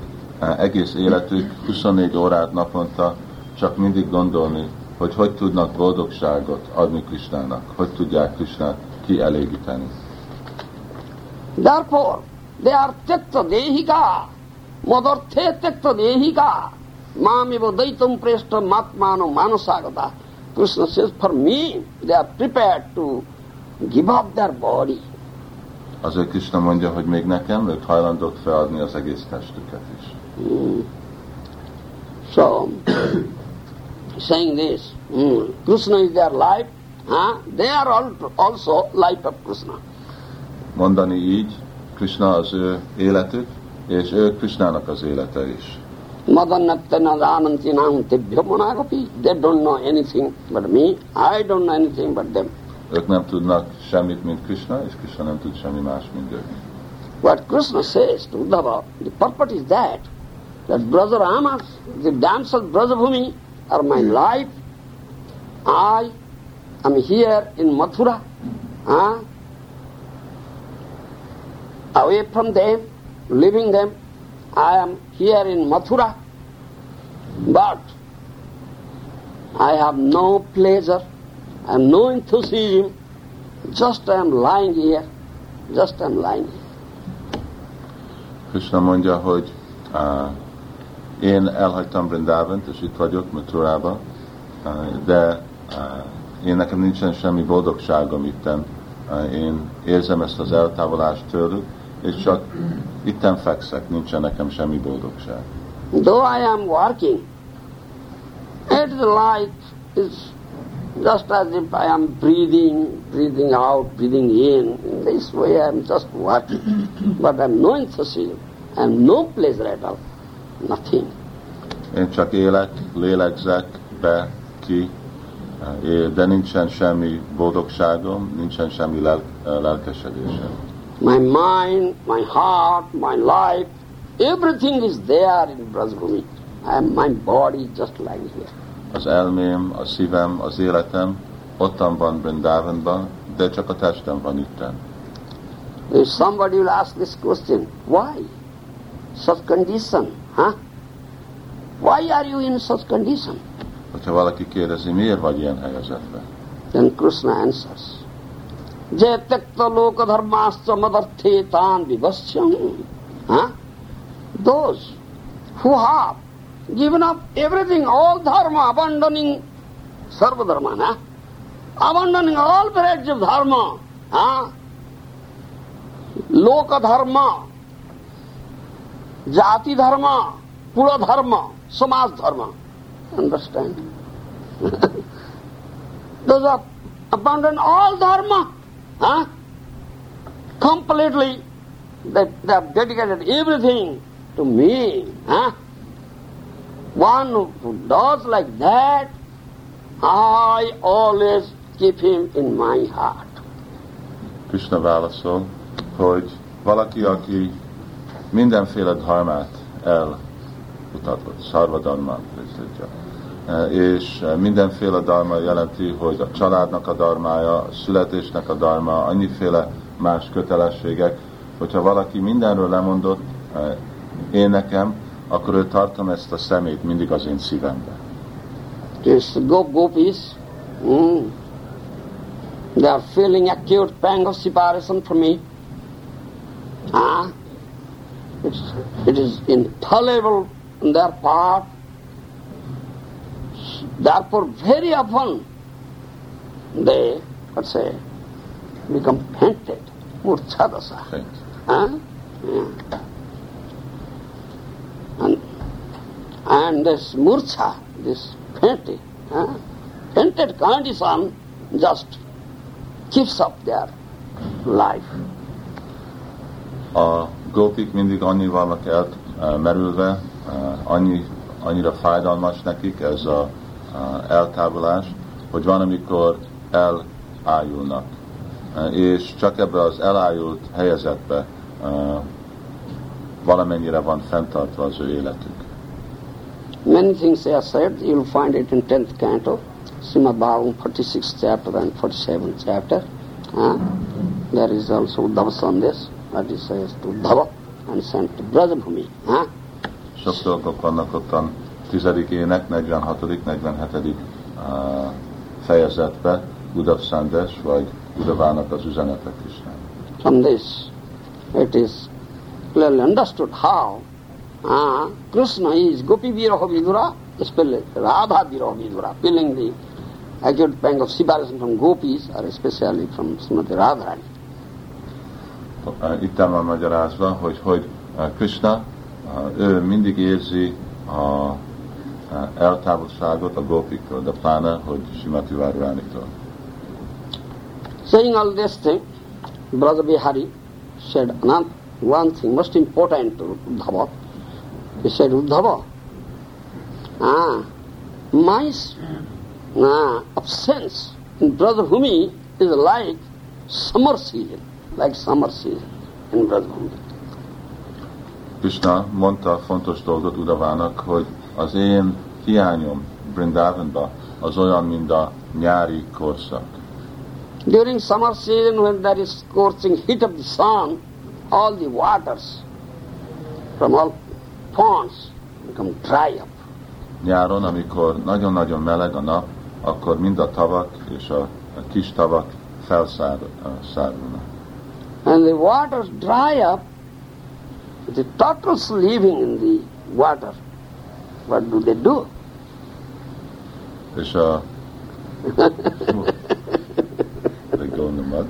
egész életük 24 órát naponta csak mindig gondolni, hogy hogy tudnak boldogságot adni Krisnának, hogy tudják Krisnát kielégíteni. Therefore, they are tekta dehika, madarthe tekta dehika, mamiva daitam presta matmano manasagata. Krishna says, for me, they are prepared to give up their body. Azért Krishna mondja, hogy még nekem ők hajlandók feladni az egész testüket is. So, saying this, mm, Krishna is their life, huh? they are al- also life of Krishna. Mondani így, Krishna az ő életük, és ő Krishnának az élete is. Madanattana Ananti Nam Tibhya Managapi. They don't know anything but me. I don't know anything but them. Ők nem tudnak semmit, mint Krishna, és Krishna nem tud semmi más, mint ők. What Krishna says to Uddhava, the purpose is that, that brother Ramas, the damsel Brajabhumi are my hmm. life. I am here in Mathura, huh? away from them, leaving them. I am here in Mathura, but I have no pleasure and no enthusiasm. Just I am lying here, just I am lying here. Krishna mondja, hogy uh, én elhagytam Brindávant, és itt vagyok Mathurában, uh, de uh, én nekem nincsen semmi boldogságom itten. Uh, én érzem ezt az eltávolást tőlük, és csak itten fekszek, nincsen nekem semmi boldogság. Though I am working, it is like is just as if I am breathing, breathing out, breathing in. In this way I am just working. but I am no enthusiasm, I am no pleasure at all. Nothing. Én csak élek, lélegzek be, ki, é- de nincsen semmi boldogságom, nincsen semmi lel- uh, lelkesedésem. My mind, my heart, my life, everything is there in Brajbhumi. And my body just lying here. Az elmém, a szívem, az életem ottan van Brindavanban, de csak a testem van itten. If somebody will ask this question, why such condition? Huh? Why are you in such condition? Hogyha valaki kérdezi, miért vagy ilyen helyzetben? Then Krishna answers, Je tekta loka dharmascha madarthe tan vivashyam. Huh? Those who have given up everything, all dharma, abandoning sarva dharma, nah? abandoning all varieties of dharma, huh? loka dharma, jati dharma, kula dharma, samaj dharma. Understand? Those are abandon all dharma, huh? Completely, they, they have dedicated everything to me, huh? One who does like that, I always keep him in my heart. Krishna válaszol, hogy valaki, aki mindenféle dharmát elmutatott, sarvadharma, és mindenféle dharma jelenti, hogy a családnak a dharmája, a születésnek a dharma, annyiféle más kötelességek, hogyha valaki mindenről lemondott, eh, én nekem, akkor ő tartom ezt a szemét mindig az én szívemben. This gop gopis, mm, they are feeling acute pang of separation from me. Ah, it's, it is intolerable on their part. Therefore, very often they, let's say, become fainted, murchadasa. Huh? Yeah. And, and this murcha, this fainting, huh? fainted condition just keeps up their life. A gópik mindig annyi vannak elmerülve, annyi, annyira fájdalmas nekik ez a, a eltávolás, hogy van, amikor elájulnak. És csak ebbe az elájult helyezetbe valamennyire van fenntartva az ő életük. Many things are said, you'll find it in 10th canto, Srimad Bhagavatam 46th chapter and 47th chapter. Uh, there is also Uddhava Sandesh, that is says to Uddhava and sent to Brajabhumi. Uh, Sok dolgok vannak ottan tizedik ének, 46., 47. Uh, fejezetbe, Udav Sandes, vagy Udavának az üzenete Krisnán. from this, it is clearly understood how uh, Krishna is Gopi Viraha Vidura, especially Radha Viraha Vidura, feeling the acute pang of separation from gopis, or especially from Srimati Radharani. Uh, Itt el van magyarázva, hogy hogy uh, Krishna, uh, ő mindig érzi a uh, eltávolságot a gópiktól, de pláne, hogy Simati Várvánitól. Saying all this thing, Brother Bihari said another one thing most important to Uddhava. He said, Uddhava, ah, my ah, absence in Brother Bhumi is like summer season, like summer season in Brother Bhumi. Krishna mondta fontos dolgot Udavának, hogy az én hiányom Brindavanba az olyan, mint a nyári korszak. During summer season when there is scorching heat of the sun, all the waters from all ponds become dry up. Nyáron, amikor nagyon-nagyon meleg a nap, akkor mind a tavak és a, a kis tavak felszárulnak. And the waters dry up, the turtles living in the water, what do they do? És a... They go in the mud.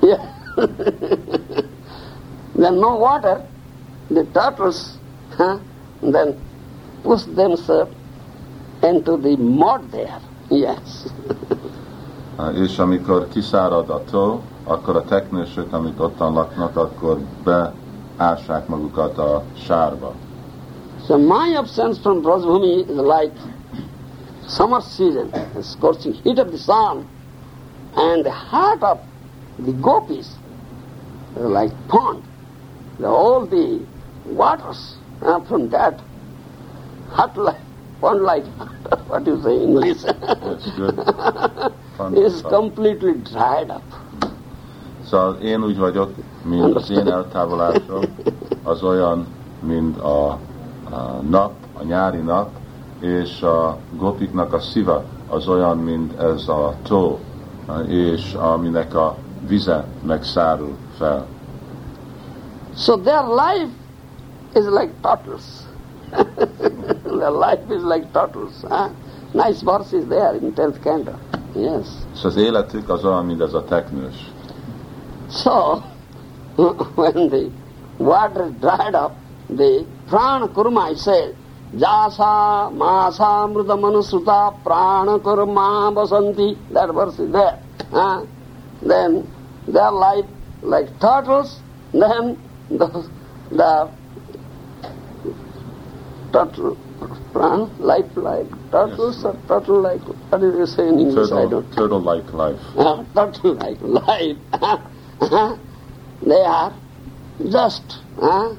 Yeah. then no water, the turtles huh, then push themselves into the mud there. Yes. Uh, és amikor kiszárad a tó, akkor a teknősök, amik ottan laknak, akkor beássák magukat a sárba. So my absence from Brajbhumi is like summer season, the scorching heat of the sun, and the heart of the gopis is like pond. All the waters uh, from that hot like pond like what do you say in English That's good. Is completely dried up. Szóval én úgy vagyok, mint az én eltávolásom, az olyan, mint a, a nap, a nyári nap, és a gopiknak a szíva az olyan, mint ez a tó, és aminek a vize megszárul fel. So their life is like turtles. their life is like turtles. Huh? Nice verse is there in 10th canto. Yes. És az életük az olyan, mint ez a teknős. So, when the water is dried up, the prana kurma is said, Jasa masa mruta manusruta prana kurma basanti. That verse is there. Huh? Then their life like turtles, then the, the turtle, prana, life like turtles or turtle like, what do you say in English? I Turtle, don't turtle-like life. uh, turtle like life. they are just uh,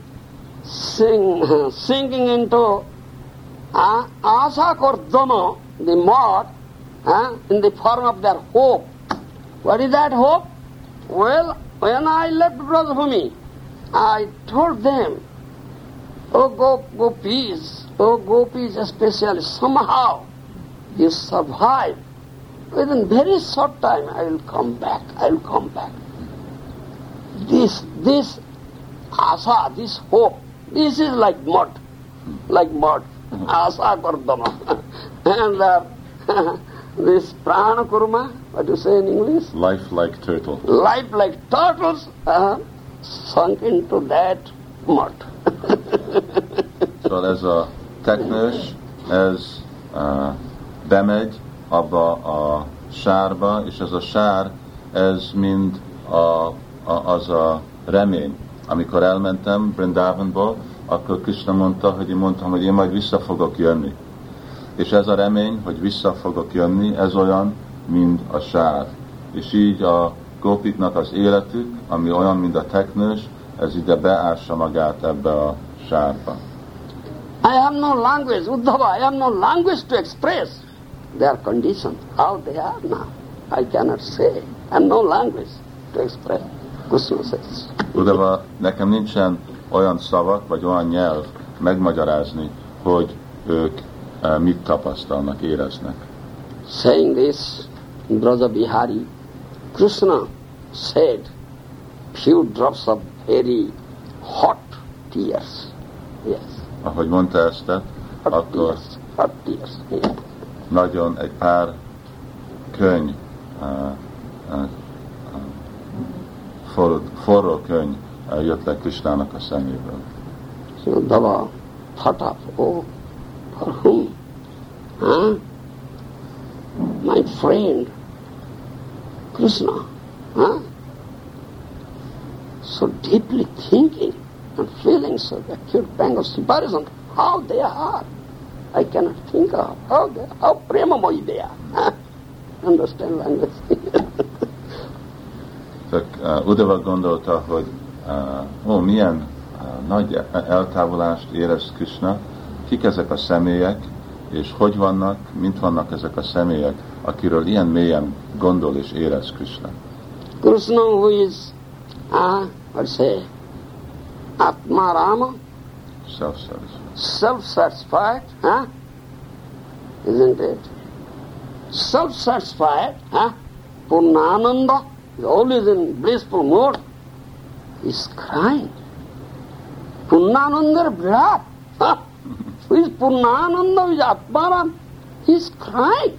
sing, sinking into uh, asa kordama, the mud, uh, in the form of their hope. What is that hope? Well, when I left Brajabhumi, I told them, Oh go, gopis, oh gopis especially, somehow you survive. Within very short time I will come back, I will come back. This, this asa, this hope, this is like mud, like mud. Asa kardama. and uh, this prana kurma, what do you say in English? Life like turtle. Life like turtles uh, sunk into that mud. Szóval ez a teknős, ez uh, bemegy abba a sárba, és ez a sár, ez mind a, a, az a remény. Amikor elmentem Brindavanból, akkor Krishna mondta, hogy én mondtam, hogy én majd vissza fogok jönni. És ez a remény, hogy vissza fogok jönni, ez olyan, mint a sár. És így a gópiknak az életük, ami olyan, mint a teknős, ez ide beássa magát ebbe a sárba. I have no language, Uddhava, I have no language to express their condition, how they are now. I cannot say. I have no language to express. Krishna says. Udava, nekem nincsen olyan szavak, vagy olyan nyelv megmagyarázni, hogy ők eh, mit tapasztalnak, éreznek. Saying this, Braja Bihari, Krishna said few drops of very hot tears. Yes, Ahogy mondta ezt, hot akkor tears, hot tears. Yes. nagyon egy pár könyv, uh, uh, forró, forró könyv uh, jött le Kristának a szeméből. So Dava thought of, oh, for whom? Huh? My friend, Krishna. Huh? So deeply thinking and feeling so acute pang of separation, how they are. I cannot think of how they how premamoy they are. Huh? Understand language? Csak uh, Udava gondolta, hogy uh, ó, milyen uh, nagy eltávolást érez Krishna, kik ezek a személyek, és hogy vannak, mint vannak ezek a személyek, akiről ilyen mélyen gondol és érez Krishna. Krishna who is, uh, let's say, Atma Rama, Self-satisfied. self-satisfied, huh? Isn't it? Self-satisfied, huh? Purnananda is always in blissful mood. He's crying. Purnananda Virat, huh? Who is Purnananda, who is Atmaram? He's crying.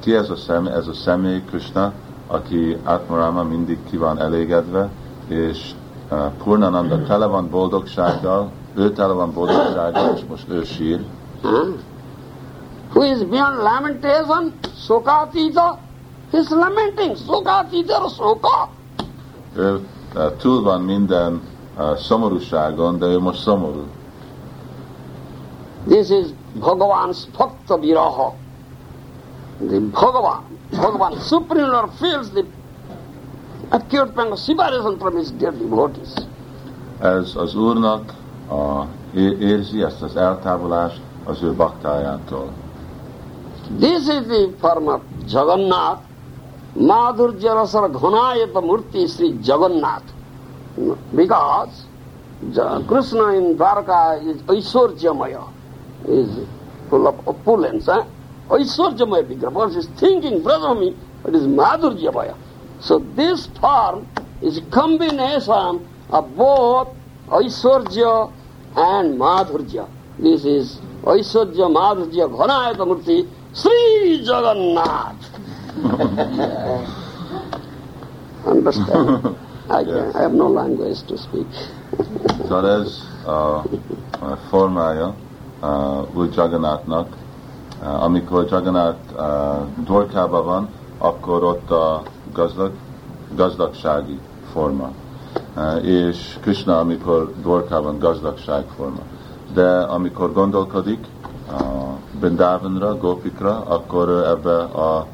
Ki ez a, szem, ez a személy, Krishna, aki Atmarama mindig ki van elégedve, és uh, Purnananda tele van boldogsággal, ő tele van boldogsággal, és most ő sír. Who is beyond lamentation, Sokatita, he's lamenting, Sokatita, Soka. Ő uh, túl van minden uh, szomorúságon, de ő most szomorú. This is Bhagavan's Bhakta Viraha. The Bhagavan, Bhagavan, Supreme Lord feels the acute pain of separation from his dear devotees. Ez az Úrnak a, érzi ezt az eltávolást az ő baktájától. This is the form of Jagannath, Madhurja Rasara Ghanayata Murti Sri Jagannath. Because Krishna in Dwarka is Aishwarjamaya, is full of opulence. Eh? Aishwarjamaya Vigraha, because he is thinking, Brahmami, it is Madhurjamaya. So this form is combination of both Aishwarja and Madhurja. This is Aishwarja Madhurja Ghanayata Murti Sri Jagannath. Understand? I, can, I have no language to speak. Szóval ez a, a új Jagannathnak. Amikor Jagannath dorkában van, akkor ott a gazdag, gazdagsági forma. És Krishna, amikor dorkában gazdagság forma. De amikor gondolkodik Brindavanra, Gopikra, akkor ebbe a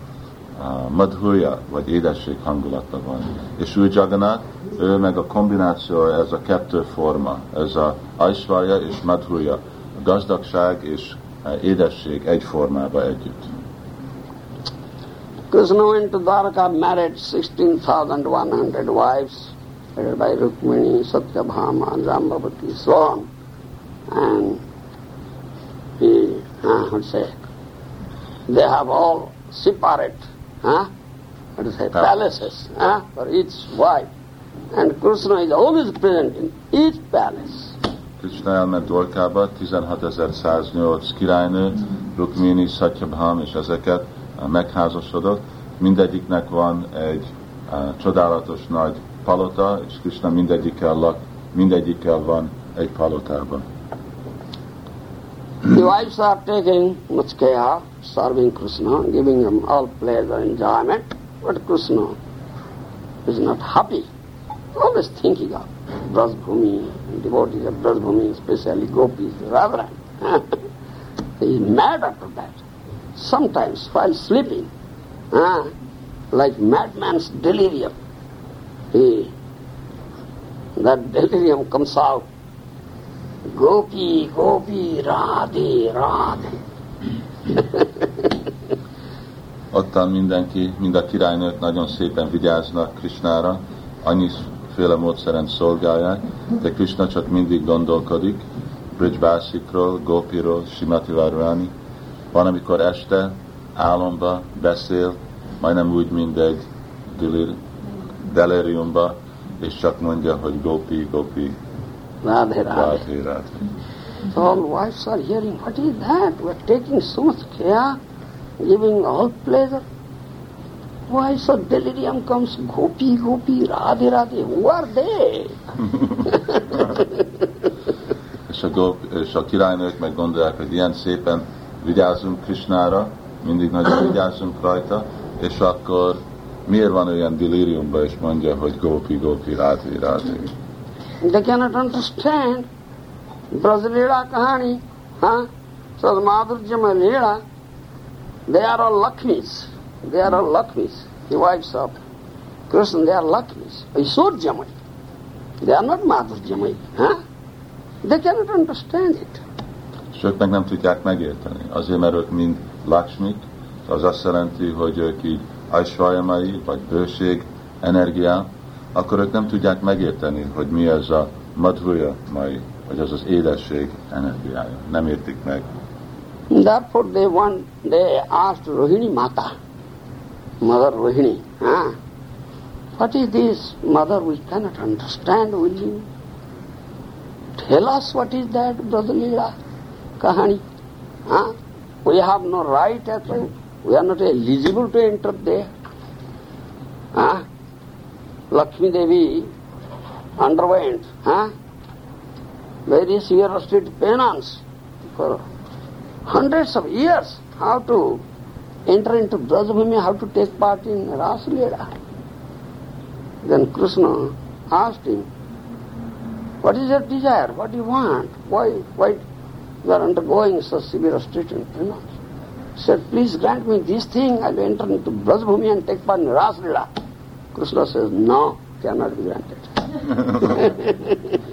madhurja, vagy édesség hangulatban van. És új Jagannath, ő meg a kombináció, ez a kettő forma, ez a Aishwarya és madhurja, gazdagság és édesség egy formába együtt. Krishna went to Dwarka, married 16,100 wives, headed by Rukmini, Satyabhama, Jambavati, so on. And he, uh, what say, they have all separate, huh? what to say, palaces huh? for each wife. And Krishna is always present in each palace. Krishna elment Dorkába, 16.108 királynő, Rukmini, Satyabham és ezeket uh, megházasodott. Mindegyiknek van egy uh, csodálatos nagy palota, és Krishna mindegyikkel lak, mindegyikkel van egy palotában. The wives are taking much care, serving Krishna, giving him all pleasure, enjoyment, but Krishna is not happy. Always thinking of Brajbhumi, devotees of Brajbhumi, especially gopis, Radharani. he is mad after that. sometimes while sleeping, ah, like madman's delirium. He, that delirium comes out. Gopi, Gopi, Radhe, Radhe. Ottan mindenki, mind a királynők nagyon szépen vigyáznak Krisnára, annyiféle módszeren szolgálják, de Krishna csak mindig gondolkodik, Bridgebásikról, Gopiról, Simati Varvani. Van, amikor este álomba beszél, majdnem úgy, mint egy delir, deliriumba, és csak mondja, hogy Gopi, Gopi, Radhe. Radhe, Radhe. So all wives are hearing, what is that? We are taking so much care, giving all pleasure. Why so delirium comes, Gopi, Gopi, Radhe, Radhe, who are they? És a, gop, és a királynők meg gondolják, hogy ilyen szépen vigyázunk Krisnára, mindig nagyon vigyázunk rajta, és akkor miért van olyan deliriumban, és mondja, hogy Gopi, Gopi, Radhe, Radhe. They cannot understand Brajlila Kahani, huh? So the Madhurjama Leela, they are all Lakshmis. They are all Lakshmis, the wives of Krishna, they are Lakshmis. Isurjamai. They are not Madhurjamai, huh? They cannot understand it. És ők meg nem tudják megérteni. Azért, mert ők mind Lakshmik, az azt jelenti, hogy ők így Aishvayamai, vagy bőség, energiá, akkor ők nem tudják megérteni, hogy mi ez a madhurya mai, vagy az az édesség energiája. Nem értik meg. Therefore they want, they asked Rohini Mata, Mother Rohini, huh? what is this, Mother, we cannot understand, will you tell us what is that, Brother Leela, Kahani? Huh? We have no right at all, we are not eligible to enter there. Huh? Lakshmi Devi underwent huh? various year-street penance for hundreds of years how to enter into Brajabhumi, how to take part in Ras Leela. Then Krishna asked him, What is your desire? What do you want? Why, why you are undergoing such severe street and penance? He said, Please grant me this thing, I will enter into Brajabhumi and take part in Ras Leela. Krishna says, No, cannot be granted.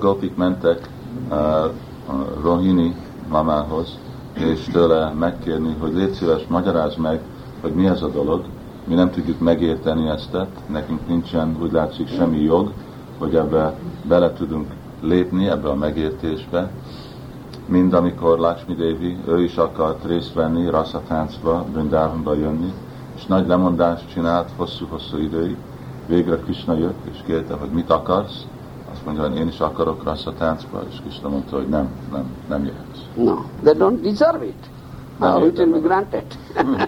Gopik mentek uh, a Rohini mamához, és tőle megkérni, hogy légy szíves, magyarázd meg, hogy mi ez a dolog. Mi nem tudjuk megérteni ezt, nekünk nincsen, úgy látszik, semmi jog, hogy ebbe bele tudunk lépni, ebbe a megértésbe. Mind amikor Lakshmi Devi, ő is akart részt venni Rasatáncba, Brindávonba jönni, és nagy lemondást csinált hosszú-hosszú időig. Végre Krishna jött, és kérte, hogy mit akarsz. Azt mondja, hogy én is akarok Rasatáncba, és Krishna mondta, hogy nem, nem, nem jöhetsz. No, they don't deserve it. How it will be granted? Hmm.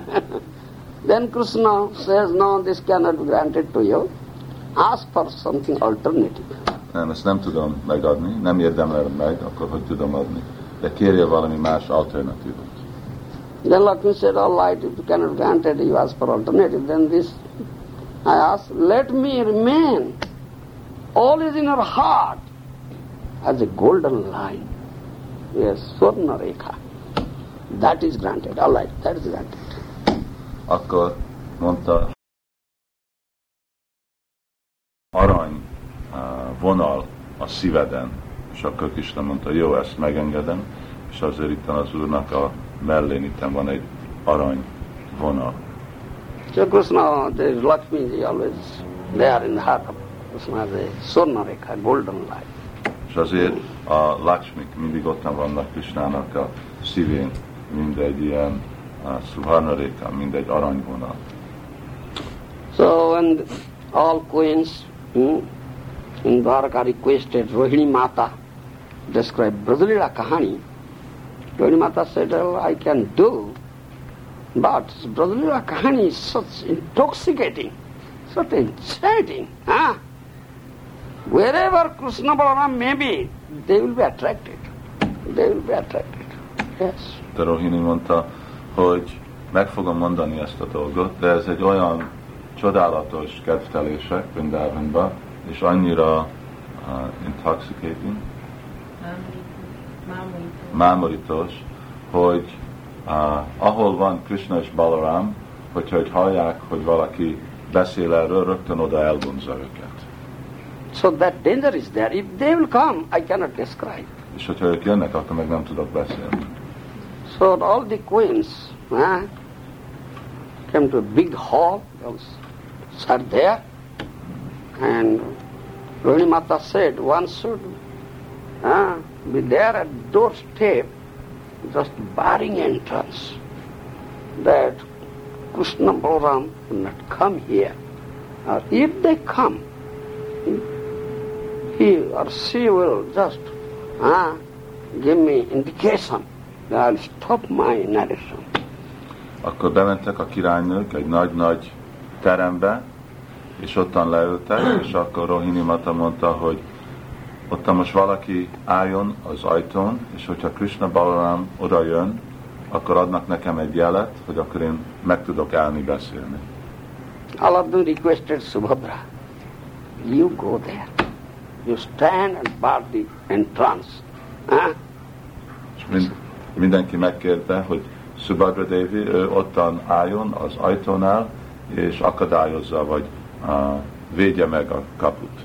then Krishna says, No, this cannot be granted to you. Ask for something alternative. Ezt nem tudom megadni, nem érdemlem meg, akkor hogy tudom adni. De kérje valami más alternatívot. Then Lakshmi said, All right, if you cannot grant it, you ask for alternative. Then this, I ask, let me remain. All is in her heart as a golden line. Yes, Swarna Rekha. That is granted. All right, that is granted. Akkor mondta, arany uh, vonal a szíveden, és akkor Krishna mondta, jó, ezt megengedem, és azért itt az úrnak a mellén itt van egy arany vonal. So Krishna, there is Lakshmi ji always there in the heart of Krishna, the Swarna Rekha, golden line. És azért a mindig ott vannak Krishnának a szívén, mint egy ilyen mint aranyvonal. So when all queens hmm, in Dwarka requested Rohini Mata describe Brajlila Kahani, Rohini Mata said, well, I can do, but Brajlila Kahani is such intoxicating, such enchanting. Huh? Wherever Krishna Balaram may be, they will be attracted. They will be attracted. Yes. De Rohini mondta, hogy meg fogom mondani ezt a dolgot, de ez egy olyan csodálatos kedvtelések Vrindavanba, és annyira uh, intoxicating, Mámorító. mámorítós, hogy uh, ahol van Krishna és Balaram, hogyha hogy hallják, hogy valaki beszél erről, rögtön oda elvonza őket. So that danger is there. If they will come, I cannot describe. És hogyha ők jönnek, akkor meg nem tudok beszélni. So all the queens huh, came to a big hall, they all sat there, and Rohini Mata said one should uh, be there at doorstep, just barring entrance, that Krishna Balaram will not come here. Or if they come, he or she will just uh, give me indication. I'll stop my narration. Akkor bementek a királynők egy nagy-nagy terembe, és ottan leültek, és akkor Rohini Mata mondta, hogy ott most valaki álljon az ajtón, és hogyha Krishna Balaram oda jön, akkor adnak nekem egy jelet, hogy akkor én meg tudok állni beszélni. All of them requested Subhadra, you go there. You stand and bar the entrance. Huh? Mind, mindenki megkérte, hogy Subhadra Devi ő ottan álljon az ajtónál, és akadályozza, vagy uh, védje meg a kaput.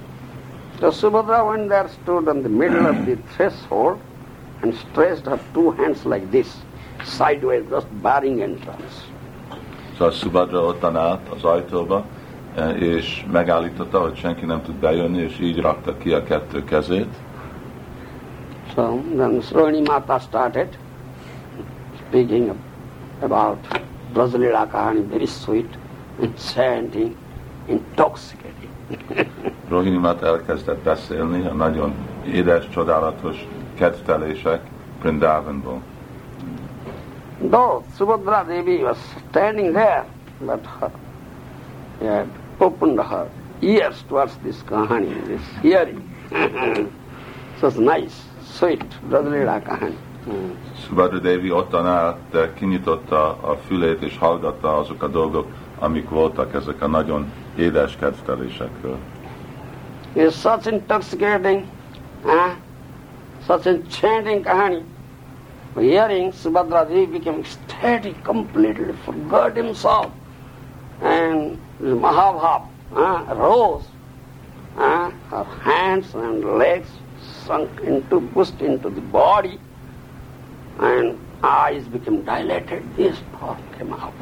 So Subhadra went there, stood on the middle of the threshold and stretched her two hands like this, sideways, just barring entrance. So Subhadra ottan állt az ajtóba, és megállította, hogy senki nem tud bejönni, és így rakta ki a kettő kezét. So then Srohini Mata started speaking about Brajalila Kahani, very sweet, enchanting, intoxicating. Rohini Mat elkezdett beszélni a nagyon édes, csodálatos kedvtelések Brindavanból. Though Subhadra Devi was standing there, but her, she had opened her ears towards this Kahani, this hearing. so it's nice, sweet, Brajalila Kahani. Subhadra Devi ottan állt, de eh, kinyitotta a fülét és hallgatta azok a dolgok, amik voltak ezek a nagyon édes kedvtelésekről. It's such intoxicating, huh? such enchanting kahani. Hearing Subhadra Devi became ecstatic, completely forgot himself. And the Mahabhav huh, rose. Huh? Her hands and legs sunk into, pushed into the body, and eyes became dilated. This thought came out.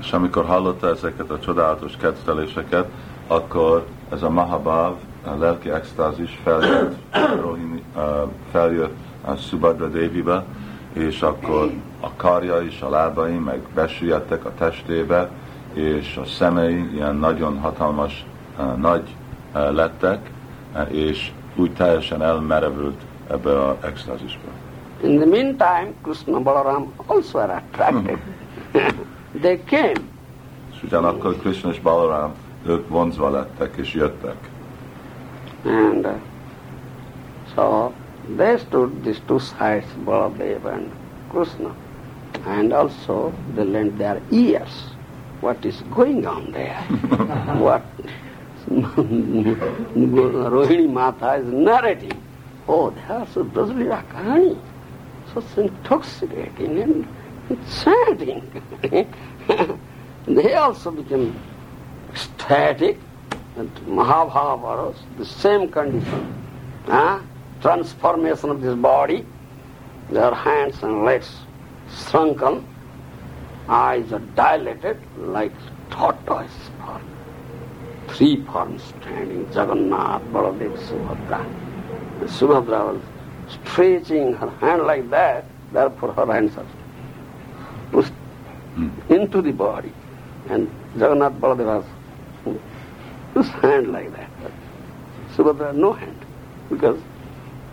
És amikor hallotta ezeket a csodálatos kedvteléseket, akkor ez a Mahabhav, a lelki extázis feljött, Rohini, uh, feljött a Subhadra Devibe, és akkor a karja és a lábai meg besüllyedtek a testébe, és a szemei ilyen nagyon hatalmas, uh, nagy uh, lettek, uh, és úgy teljesen elmerevült ebbe a extázisba. In the meantime, Krishna Balaram also were attracted. they came. És ugyanakkor Krishna és Balaram, ők vonzva lettek és jöttek. And uh, so they stood these two sides, Baladev and Krishna. And also they lent their ears. What is going on there? what Rohini Mata is narrating. Oh, there's a Brajalila Kahani. So intoxicating and enchanting. they also became ecstatic and Mahabharata, the same condition. Huh? Transformation of this body, their hands and legs shrunken, eyes are dilated like tortoise. Three forms standing, Jagannath, Baladev, Subhadra. And Subhadra was stretching her hand like that, therefore her hands are pushed hmm. into the body. And Jagannath Baladev has his hand like that. Subhadra no hand, because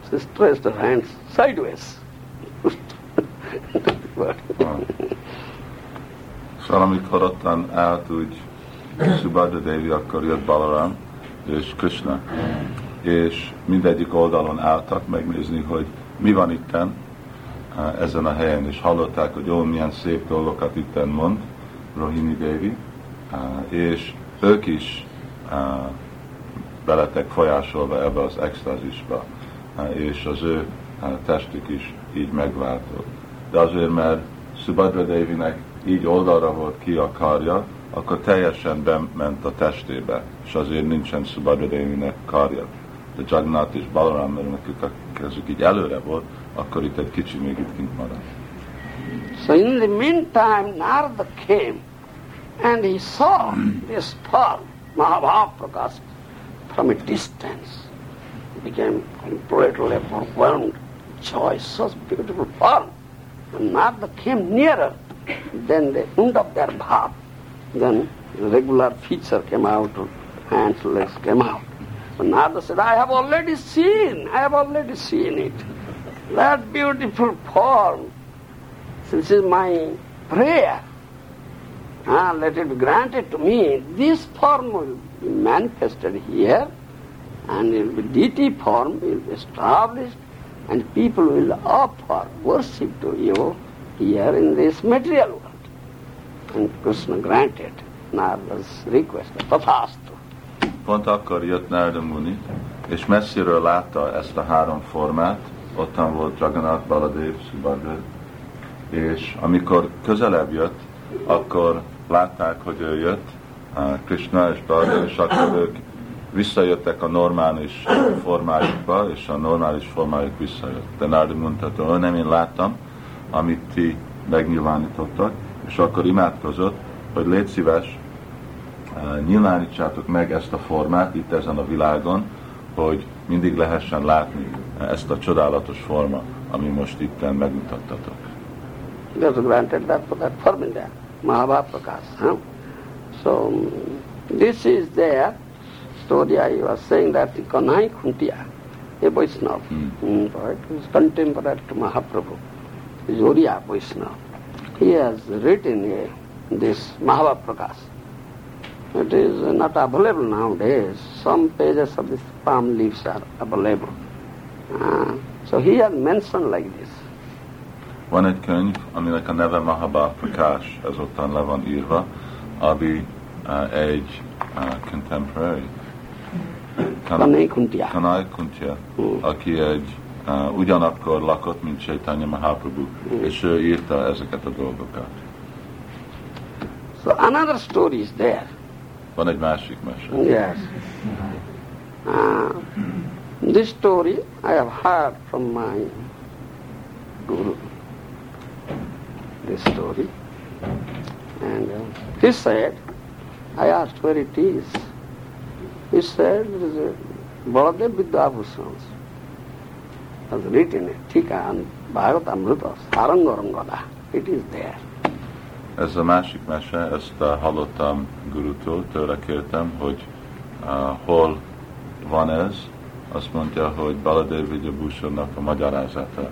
she stretched her hands sideways. pushed into the body. Szóval amikor ottan állt úgy Subhadra Devi, akkor jött Balaram és Krishna, és mindegyik oldalon álltak megnézni, hogy mi van itten eh, ezen a helyen, és hallották, hogy ó, milyen szép dolgokat itten mond Rohini Devi, eh, és ők is eh, beletek folyásolva ebbe az extázisba, és az ő testük is így megváltott. de azért, mert Subhadra Devinek így oldalra volt ki a akkor teljesen bement a testébe, és azért nincsen Subhadra Devinek karja. De Jagannath és Balaram, mert nekük a kezük így előre volt, akkor itt egy kicsi még itt kint maradt. So in the meantime, Narada came and he saw this form, Mahabhaprakash, from a distance. He became completely overwhelmed. Joy, such beautiful form. When Narada came nearer, then the end of their bhav, then regular feature came out, hands, legs came out. But Narada said, I have already seen, I have already seen it. That beautiful form, this is my prayer. Ah, let it be granted to me. This form will be manifested here, and it will be deity form it will be established, and people will offer worship to you here in this material world. And Krishna granted Narada's request, tathastu. Pont akkor jött Narada Muni, és messziről látta ezt a három formát, ottan volt Jagannath, Baladev, Subhadra, és amikor közelebb jött, akkor látták, hogy ő jött, Krishna és Baladev, és akkor ők visszajöttek a normális formájukba, és a normális formájuk visszajött. De Narada mondta, hogy nem én láttam, amit ti megnyilvánítottak, és akkor imádkozott, hogy légy szíves, uh, nyilvánítsátok meg ezt a formát itt ezen a világon, hogy mindig lehessen látni ezt a csodálatos forma, ami most itt megmutattatok. Also granted that for that there, Mahabhaprakash. Huh? So this is there. Story I was saying that Kanai Kuntia, a Vaishnava, Hmm. mm. who is contemporary to Mahaprabhu, is Oriya Vaishnava. He has written a, this Mahabhaprakash. It is not available nowadays. Some pages of this palm leaves are available. Uh, so he has mentioned like this. Van egy könyv, aminek a neve Mahabha Prakash, ez ottan le van írva, ami uh, egy uh, contemporary, Kanai Kuntia. Kanai Kuntya, Mm. aki egy uh, ugyanakkor lakott, mint Chaitanya Mahaprabhu, és ő írta ezeket a dolgokat. So another story is there. Van egy másik mese. Yes. Uh, this story I have heard from my guru. This story. And uh, he said, I asked where it is. He said, it is a Baladev Vidyabhushan. Has written it, Bhagavad Amrita, Sarangorangada. It is there. Ez a másik mese, ezt uh, hallottam gurutól, tőle kértem, hogy uh, hol van ez. Azt mondja, hogy Baladev Vidyabhushannak a magyarázata.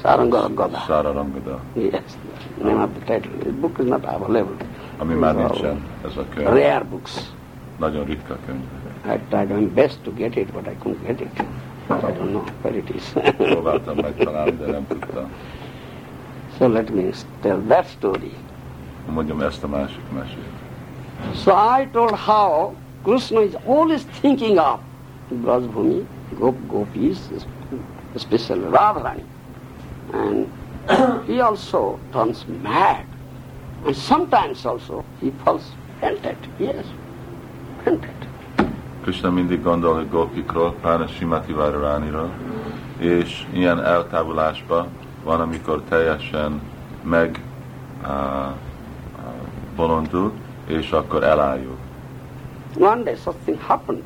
Sarangorangada. Sára Rangada, Yes, name of the title. This book is not available. ami már nincsen, ez a könyv. Rare books. Nagyon ritka könyv. I tried my best to get it, but I couldn't get it. I don't know where it is. Próbáltam megtalálni, de nem tudtam. so let me tell that story. Mondjam ezt a másik mesét. So I told how Krishna is always thinking of Brajbhumi, Gop Gopis, especially Radharani. And he also turns mad. And sometimes also he falls fainted. Yes, fainted. Krishna mindig gondol, hogy Gopikról, pláne Simati és ilyen eltávulásban van, amikor teljesen meg bolondul, és akkor. One day something happened.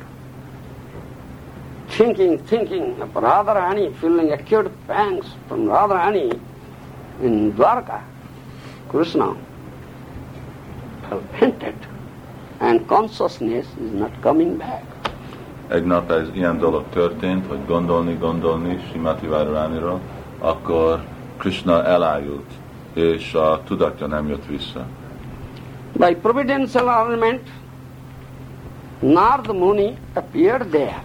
Thinking, thinking of Radharani, feeling acute pangs from Radharani in Dwarka, Krishna fell fainted and consciousness is not coming back. Egy nap ez ilyen dolog történt, hogy gondolni, gondolni Simati Váraránira, akkor Krishna elájult, és a tudatja nem jött vissza. By providential arrangement, Narad Muni appeared there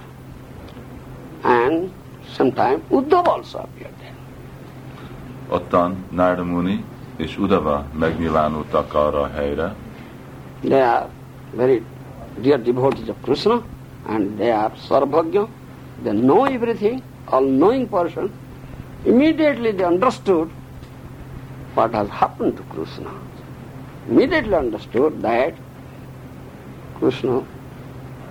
and sometime Uddhava also appeared there. Ottan Narada Muni és Udava megnyilvánultak arra a helyre, They are very dear devotees of Krishna and they are Sarvagya. They know everything, all knowing person. Immediately they understood what has happened to Krishna. Immediately understood that Krishna,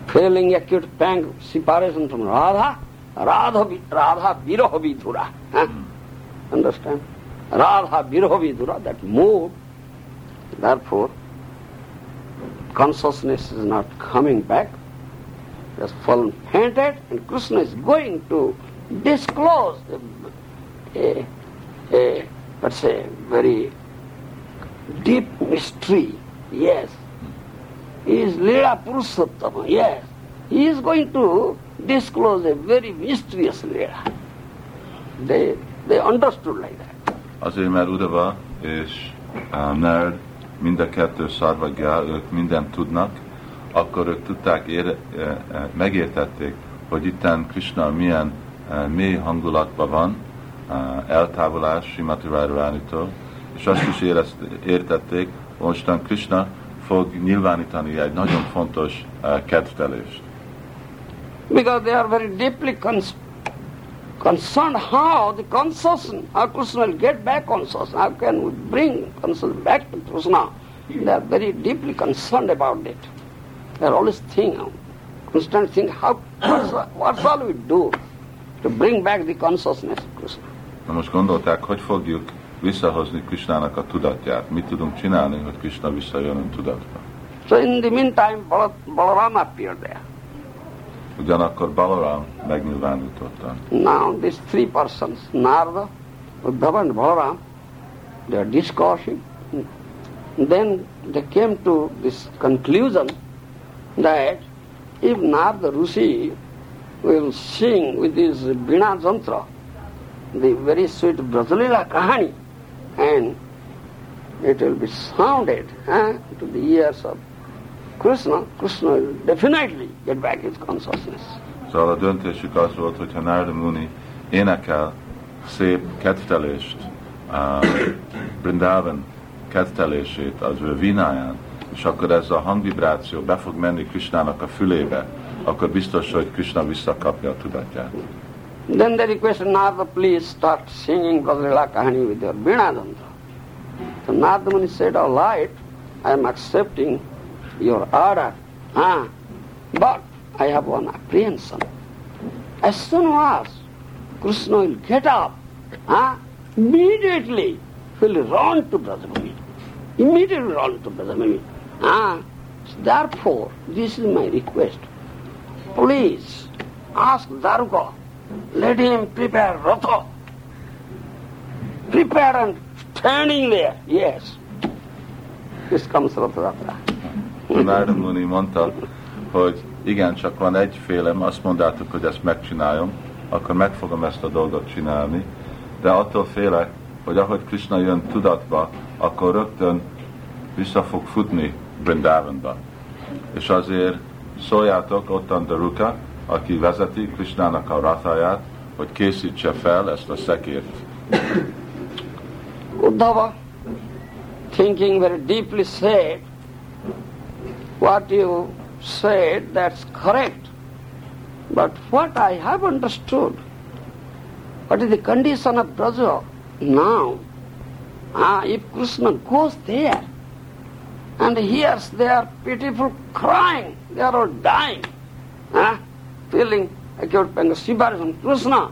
feeling acute pang separation from Radha, Radha, Radha Viraha Vidura. Huh? Understand? Radha Viraha Vidura, that mood, therefore, consciousness is not coming back, it has fallen fainted, and Krishna is going to disclose a, a, let's say, very deep mystery. Yes. He is Leela Purushottama. Yes. He is going to disclose a very mysterious Leela. They, they understood like that. Azért, mert Udava és uh, Nerd mind a kettő szarvagja, ők mindent tudnak, akkor ők tudták, ére, e, megértették, hogy itten Krishna milyen e, mély hangulatban van, e, eltávolás Simati Radharánitól, és azt is érezt, értették, mostan Krishna fog nyilvánítani egy nagyon fontos kedvtelést. Because they are very deeply concerned how the consciousness, how Krishna will get back consciousness, how can we bring consciousness back to Krishna. They are very deeply concerned about it. They are always thinking, constant think, how, what, shall- we do to bring back the consciousness of Krishna? Na most gondolták, hogy fogjuk visszahozni Krishnának a tudatját. Mit tudunk csinálni, hogy Krishna visszajön a tudatba. So in the meantime, Bala- Balaram appeared there. Ugyanakkor Balaram. Now these three persons, Narada, Uddhava and Balaram, they are discussing. Then they came to this conclusion that if Narada Rishi will sing with his Vina Jantra, the very sweet Brajalila Kahani, and it will be sounded eh, to the ears of Krishna, Krishna will definitely get back his consciousness. Szóval a döntésük az volt, hogyha Narada Muni énekel szép kedvtelést, uh, Brindavan kedvtelését az ő vináján, és akkor ez a hangvibráció be fog menni Krishnának a fülébe, akkor biztos, hogy Krishna visszakapja a tudatját. Then they requested Narada, please start singing Gazrila Kahani with your Veena Jantra. So Narada Muni said, all right, I am accepting your order. Ah, but I have one apprehension. As soon as Krishna will get up, ah, immediately he will run to Brajabhumi. Immediately run to Brajabhumi. Ah, therefore, this is my request. Please ask Daruka, let him prepare Ratha. Prepare and standing there, yes. This comes Ratha Yatra. Narada Muni mondta, hogy igen, csak van egy félem, azt mondtátok, hogy ezt megcsináljam, akkor meg fogom ezt a dolgot csinálni, de attól félek, hogy ahogy Krishna jön tudatba, akkor rögtön vissza fog futni Brindavanba. És azért szóljátok ottan Daruka, aki vezeti Krishnának a ratáját, hogy készítse fel ezt a szekért. Uddhava, thinking very deeply, said, What you said, that's correct. But what I have understood, what is the condition of Braja now? Ah, if Krishna goes there and hears their pitiful crying, they are all dying, ah, feeling acute pain, separation, Krishna,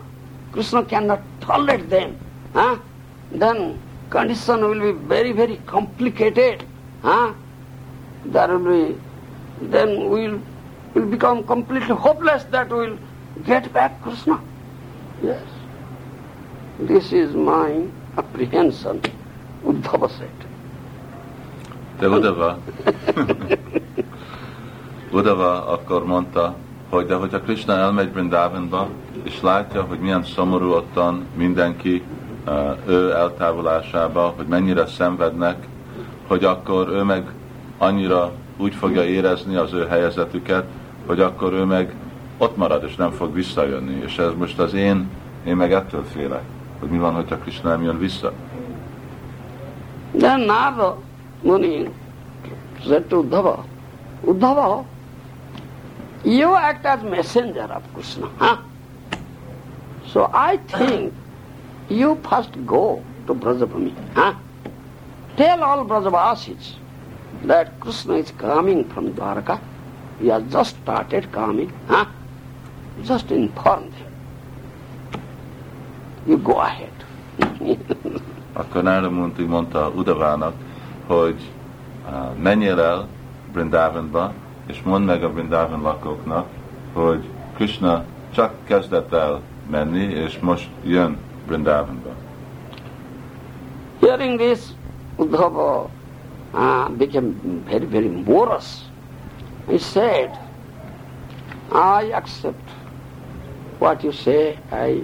Krishna cannot tolerate them. Ah, then condition will be very, very complicated. Huh? Be, then we will become completely hopeless that will get back Krishna. Yes. This is my apprehension, Uddhava said. De Udava, Udava akkor mondta, hogy de hogyha Krishna elmegy Brindavanba, és látja, hogy milyen szomorú ottan mindenki uh, ő eltávolásába, hogy mennyire szenvednek, hogy akkor ő meg annyira úgy fogja érezni az ő helyezetüket, hogy akkor ő meg ott marad, és nem fog visszajönni. És ez most az én, én meg ettől félek, hogy mi van, hogyha Krishna nem jön vissza. Then Narada Muni said to Uddhava, Uddhava, you act as messenger of Krishna. Huh? So I think you first go to Brajabhumi. Huh? tell all Brajavasis that Krishna is coming from Dwarka. He has just started coming. Huh? Just inform them. You go ahead. Akkor Nárda Munti mondta Udavának, hogy uh, menjél el Brindavanba, és mondd meg a Brindavan lakóknak, hogy Krishna csak kezdett el menni, és most jön Brindavanba. Hearing this, Uddhava uh, became very, very morose. He said, I accept what you say. I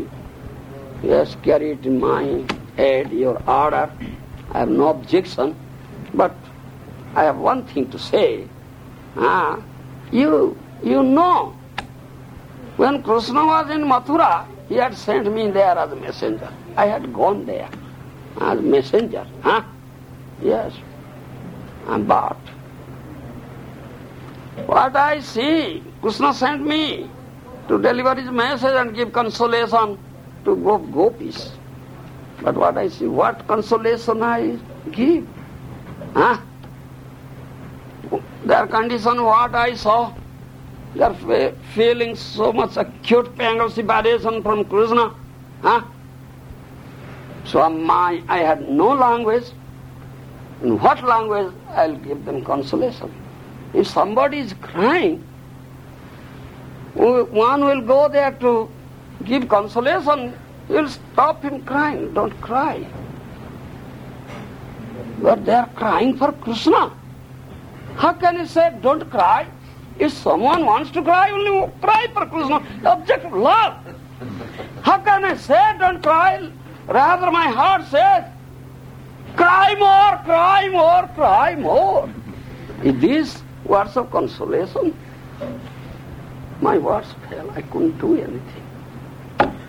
yes, carry it in my head, your order. I have no objection. But I have one thing to say. Ah, you, you know, when Krishna was in Mathura, he had sent me there as a messenger. I had gone there as messenger. Huh? Yes. But what I see, Krishna sent me to deliver his message and give consolation to go gopis. But what I see, what consolation I give? Huh? Their condition, what I saw, fe- feeling so much acute pain of separation from Krishna. Huh? So my, I had no language. In what language I'll give them consolation? If somebody is crying, one will go there to give consolation, will stop him crying. Don't cry. But they are crying for Krishna. How can you say don't cry? If someone wants to cry, only cry for Krishna. The object of love. How can I say don't cry? Rather my heart says, cry more, cry more, cry more. Is these words of consolation? My words fell. I couldn't do anything.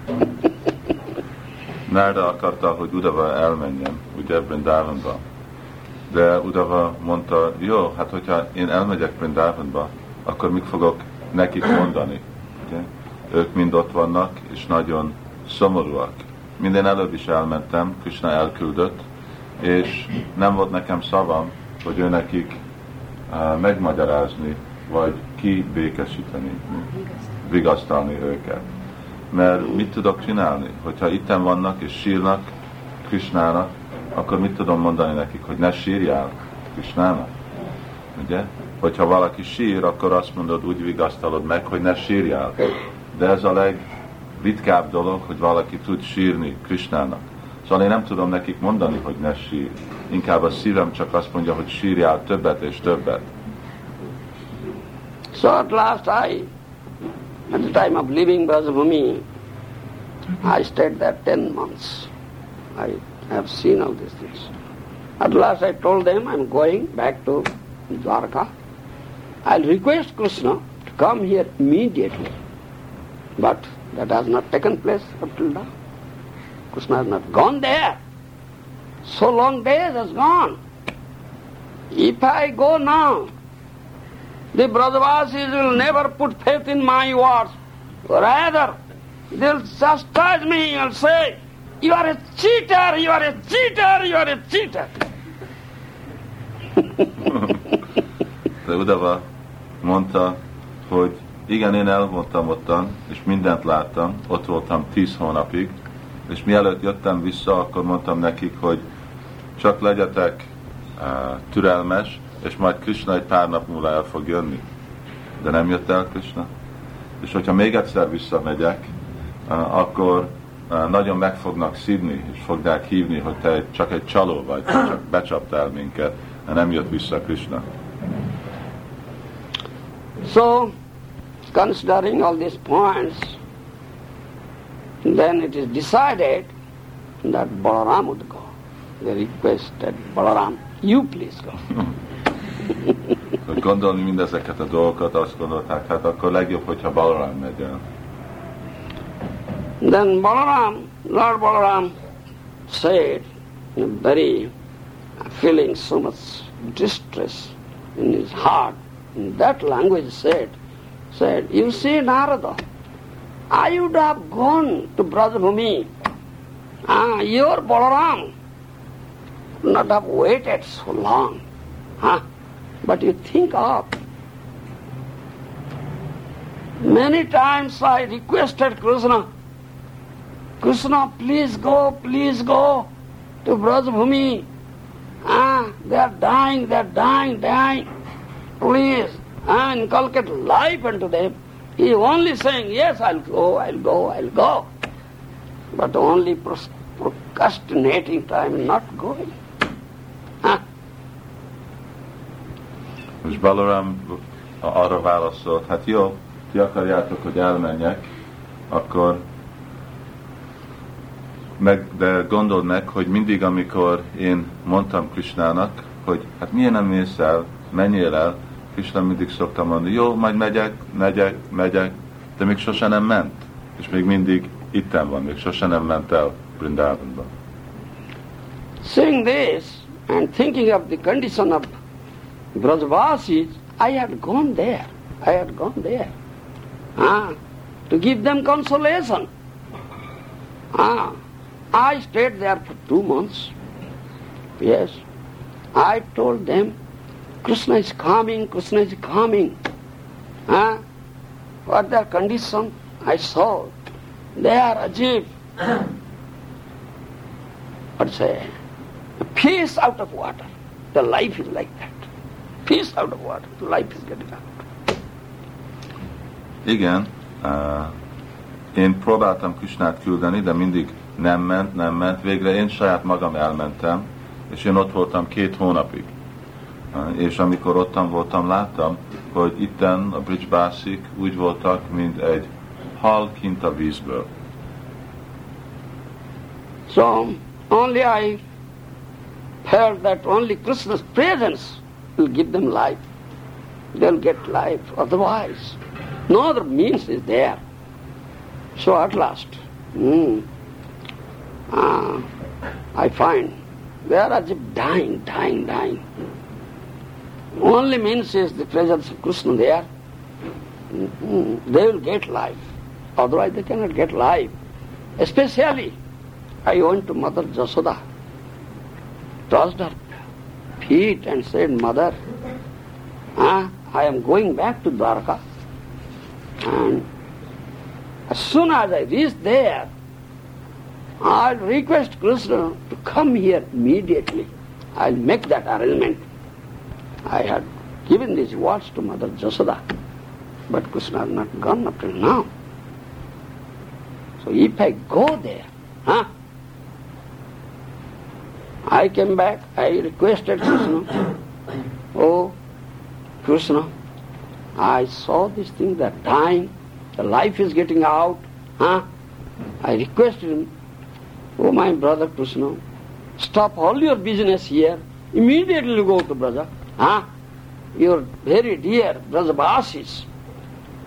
Nárda akarta, hogy Udava elmenjen, ugye Brindavanba. De Udava mondta, jó, hát hogyha én elmegyek Brindavanba, akkor mit fogok nekik mondani? Ugye? Ők mind ott vannak, és nagyon szomorúak. Minden előbb is elmentem, Krishna elküldött, és nem volt nekem szavam, hogy ő nekik megmagyarázni, vagy kibékesíteni, vigasztalni őket. Mert mit tudok csinálni? Hogyha itten vannak és sírnak Krisnának, akkor mit tudom mondani nekik, hogy ne sírjál Krisnának? Ugye? Hogyha valaki sír, akkor azt mondod, úgy vigasztalod meg, hogy ne sírjál. De ez a legritkább dolog, hogy valaki tud sírni Krisnának. Szóval én nem tudom nekik mondani, hogy ne sír. Inkább a szívem csak azt mondja, hogy sírjál többet és többet. So at last I, at the time of leaving Brajabhumi, I stayed there ten months. I have seen all these things. At last I told them I'm going back to Dwarka. I'll request Krishna to come here immediately. But that has not taken place up till now. Krishna has not gone there. So long days has gone. If I go now, the Brajavasis will never put faith in my words. Rather, they'll chastise me and say, You are a cheater, you are a cheater, you are a cheater. De Udava mondta, hogy igen, én elmondtam ottan, és mindent láttam, ott voltam tíz hónapig, és mielőtt jöttem vissza, akkor mondtam nekik, hogy csak legyetek uh, türelmes, és majd Krishna egy pár nap múlva el fog jönni. De nem jött el Krishna. És hogyha még egyszer visszamegyek, uh, akkor uh, nagyon meg fognak szívni, és fogják hívni, hogy te csak egy csaló vagy, te csak becsaptál minket, mert nem jött vissza Krishna. So, considering all these points, then it is decided that Balaram would go. They requested Balaram, you please go. Gondolni mindezeket a dolgokat, azt gondolták, hát akkor legjobb, hogyha Balaram megy el. Then Balaram, Lord Balaram said, very feeling so much distress in his heart, in that language said, said, you see Narada, I would have gone to Brajabhumi. Ah, your Balaram not have waited so long. Huh? But you think of many times I requested Krishna, Krishna, please go, please go to Brajbhumi. Ah, they are dying, they are dying, dying. Please, ah, inculcate life into them. He only saying, yes, I'll go, I'll go, I'll go. But only procrastinating time, not going. Ah, És Balaram arra válaszolt, hát jó, ti akarjátok, hogy elmenjek, akkor meg, de gondold meg, hogy mindig, amikor én mondtam Krisnának, hogy hát miért nem mész el, menjél el, Mindig szoktam mondani, jó, majd megyek, megyek, megyek, de még sose nem ment. És még mindig itten van, még sose nem ment el Brindavanba. Saying this and thinking of the condition of Brajavasis, I had gone there. I had gone there. Ah, to give them consolation. Ah, I stayed there for two months. Yes. I told them, Krishna is coming, Krishna is coming. Ah, what their condition? I saw. They are as if, what say, fish out of water. The life is like that. Fish out of water, the life is getting out. Igen, uh, én próbáltam Krisnát küldeni, de mindig nem ment, nem ment. Végre én saját magam elmentem, és én ott voltam két hónapig. Uh, és amikor ottan voltam, láttam, hogy itten a úgy voltak, mint egy hal kint a vízből. So only I heard that only Krishna's presence will give them life. They'll get life. Otherwise, no other means is there. So at last, mm, ah, I find they are as if dying, dying, dying. Only means is the presence of Krishna there. They will get life. Otherwise they cannot get life. Especially I went to Mother Jasoda, touched her feet and said, Mother, ah, I am going back to Dwarka. And as soon as I reach there, I'll request Krishna to come here immediately. I'll make that arrangement. I had given these words to Mother Jasoda, but Krishna has not gone up till now. So if I go there, huh? I came back, I requested Krishna, oh, Krishna, I saw this thing, that dying, the life is getting out, huh? I requested him, oh my brother Krishna, stop all your business here, immediately go to Braja, huh? Your very dear Brajabasis,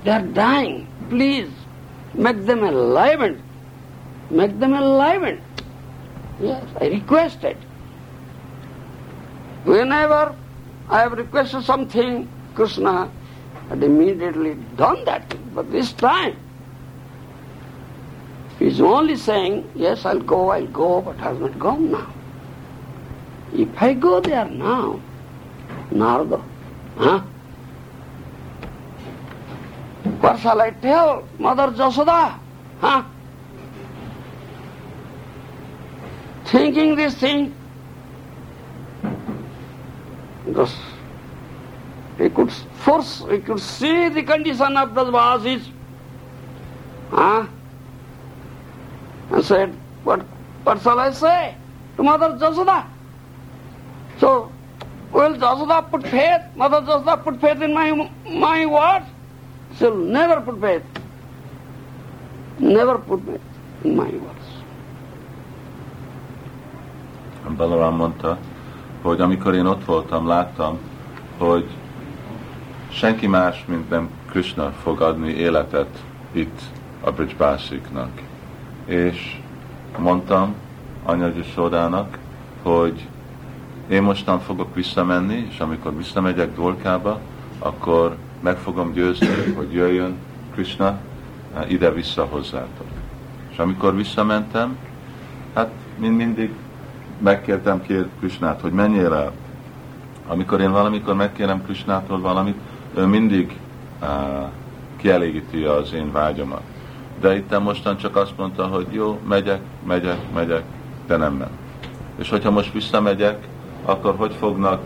they are dying, please, make them enlivened, make them enlivened. Yes, I requested. Whenever I have requested something, Krishna had immediately done that. But this time, he is only saying, yes, I'll go, I'll go, but has not gone now. If I go there now, Narada, huh? What shall I tell Mother Jasoda? Huh? Thinking this thing, could force, he could see the condition of the Vasis, huh? and said, what, what shall I say to Mother Jasoda? So, will Jasoda put faith, Mother Jasoda put faith in my, my words? She'll never put faith. Never put faith in my words. Balaram mondta, hogy amikor én ott voltam, láttam, hogy senki más, mint nem Krishna fog adni életet itt a Bridgebásiknak. És mondtam Anya Sodának, hogy én mostan fogok visszamenni, és amikor visszamegyek Dvorkába, akkor meg fogom győzni, hogy jöjjön Krishna ide-vissza hozzátok. És amikor visszamentem, hát mind mindig megkértem kér Krisnát, hogy menjél el. Amikor én valamikor megkérem Krisnától valamit, ő mindig uh, kielégíti az én vágyomat. De itt mostan csak azt mondta, hogy jó, megyek, megyek, megyek, de nem ment. És hogyha most visszamegyek, akkor hogy fognak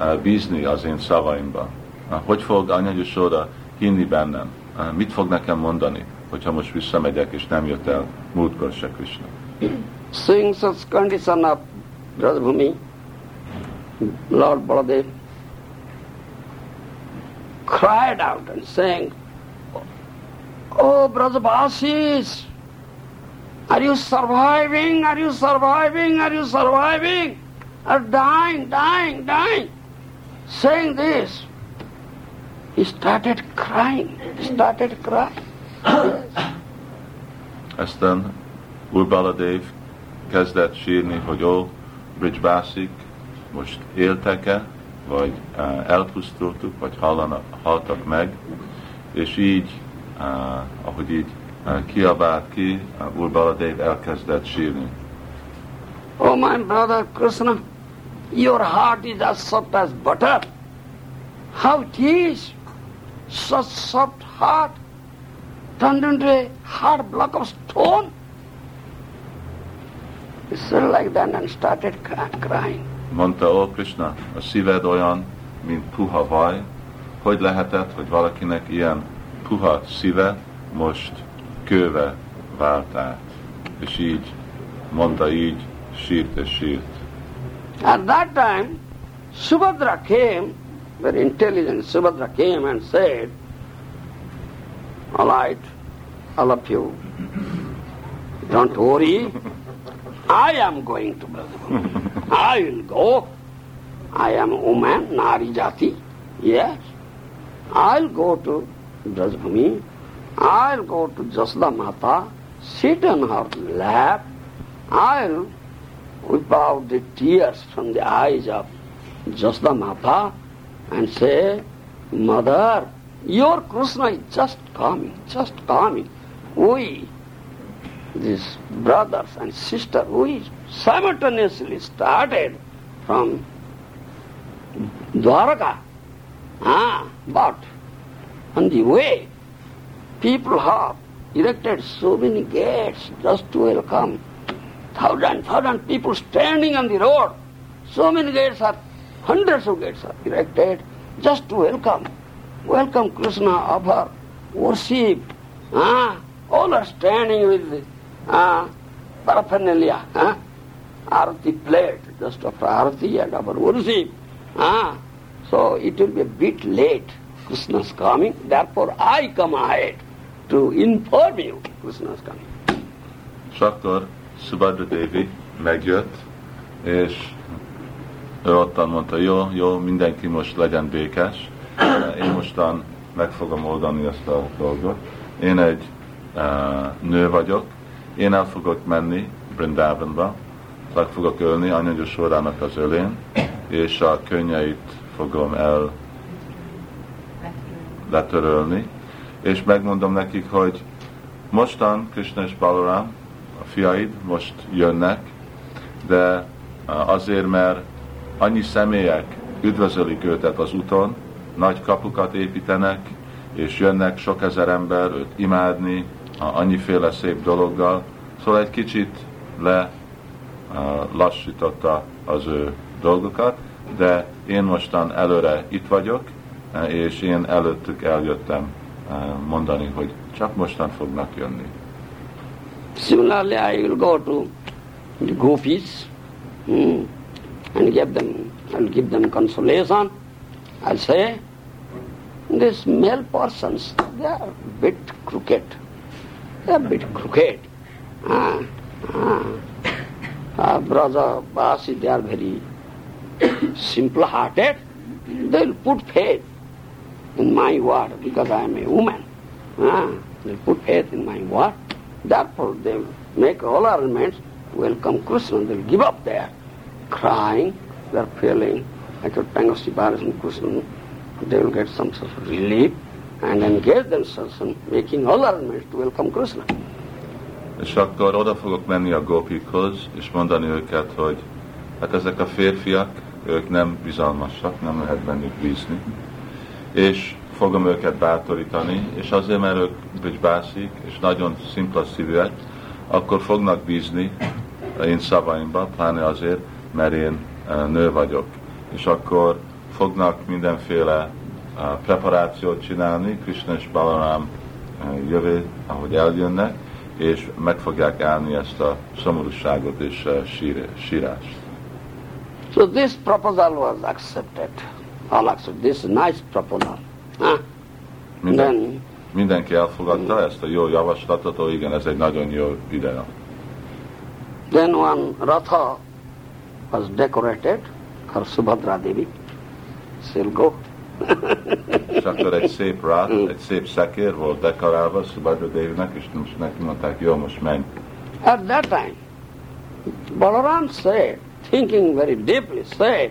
uh, bízni az én szavaimban? Uh, hogy fog Anyagy Sóra hinni bennem? Uh, mit fog nekem mondani, hogyha most visszamegyek, és nem jött el múltkor se Krishna? Seeing such condition of Brajabhumi, Lord Baladev cried out and saying, Oh, Brajavasis, are you surviving? Are you surviving? Are you surviving? Are dying, dying, dying. Saying this, he started crying. He started crying. Aztán Úr Baladev kezdett sírni, hogy ó, Bridgebászik, most éltek-e, vagy uh, elpusztultuk, vagy hallanak, haltak meg, és így, uh, ahogy így uh, kiabált ki, uh, Úr Baladev elkezdett sírni. Oh, my brother Krishna, your heart is as soft as butter. How it is? Such soft heart turned into a hard block of stone. He said like that and started cry- crying. Mondta, ó Krishna, a szíved olyan, mint puha vaj, hogy lehetett, hogy valakinek ilyen puha szíve most kőve vált át. És így, mondta így, sírt és sírt. At that time, Subhadra came, very intelligent Subhadra came and said, All right, all of you, don't worry, I am going to Brajabhumi. I will go. I am a woman, Nari Jati, yes. I'll go to Brajabhumi. I'll go to Jasda Mata, sit on her lap. I'll whip out the tears from the eyes of Jasda Mata and say, Mother, your Krishna is just coming, just coming. We, these brothers and sisters, we simultaneously started from Dwaraka. Ah, but on the way, people have erected so many gates just to welcome thousand, thousand people standing on the road. So many gates are, hundreds of gates are erected just to welcome. Welcome Krishna, offer, worship. Ah, all are standing with ah, paraphernalia, ah, arati plate, just of arati and our worship. Ah, so it will be a bit late. Krishna's coming, therefore I come ahead to inform you Krishna's coming. Akkor Subhadra Devi megjött, és ő ottan mondta, jó, jó, mindenki most legyen békes, én mostan meg fogom oldani ezt a dolgot. Én egy uh, nő vagyok, én el fogok menni Brindavanba, meg fogok ölni Anyagyos sorának az ölén, és a könnyeit fogom el letörölni, és megmondom nekik, hogy mostan Krishna és Balaram, a fiaid most jönnek, de azért, mert annyi személyek üdvözölik őtet az úton, nagy kapukat építenek, és jönnek sok ezer ember őt imádni, annyiféle szép dologgal, szóval egy kicsit le lassította az ő dolgokat, de én mostan előre itt vagyok, és én előttük eljöttem mondani, hogy csak mostan fognak jönni. Similarly, I will go to the gopis hmm, and give them, I'll give them consolation. I'll say, these male persons, they are a bit crooked. They are a bit crooked. Ah, ah. Ah, brother Basi, they are very simple-hearted. They will put faith in my word because I am a woman. Ah, they will put faith in my word. Therefore, they make all arrangements to welcome Krishna. They will give up their crying, their feeling. At the time of Sibaras and Krishna, they will get some sort of relief and engage themselves in making all arrangements to welcome Krishna. És akkor oda fogok menni a gopikhoz, és mondani őket, hogy hát ezek a férfiak, ők nem bizalmasak, nem lehet bennük bízni. És fogom őket bátorítani, és azért, mert ők bücsbászik, és nagyon szimpla szívűek, akkor fognak bízni én szavaimba, pláne azért, mert én eh, nő vagyok. És akkor fognak mindenféle eh, preparációt csinálni, Krishna és Balaram eh, jövő, ahogy eljönnek, és meg fogják állni ezt a szomorúságot és sír, sírást. So this proposal was accepted. All accepted. This nice proposal. Minden, mindenki elfogadta ezt a jó javaslatot, ó igen, ez egy nagyon jó ideja. then one Ratha was decorated for Subhadra Devi. She'll go. És akkor egy szép rá, egy szép szekér volt dekorálva Subhadra Devinek, és most neki mondták, jó, most menj. At that time, Balaram said, thinking very deeply, said,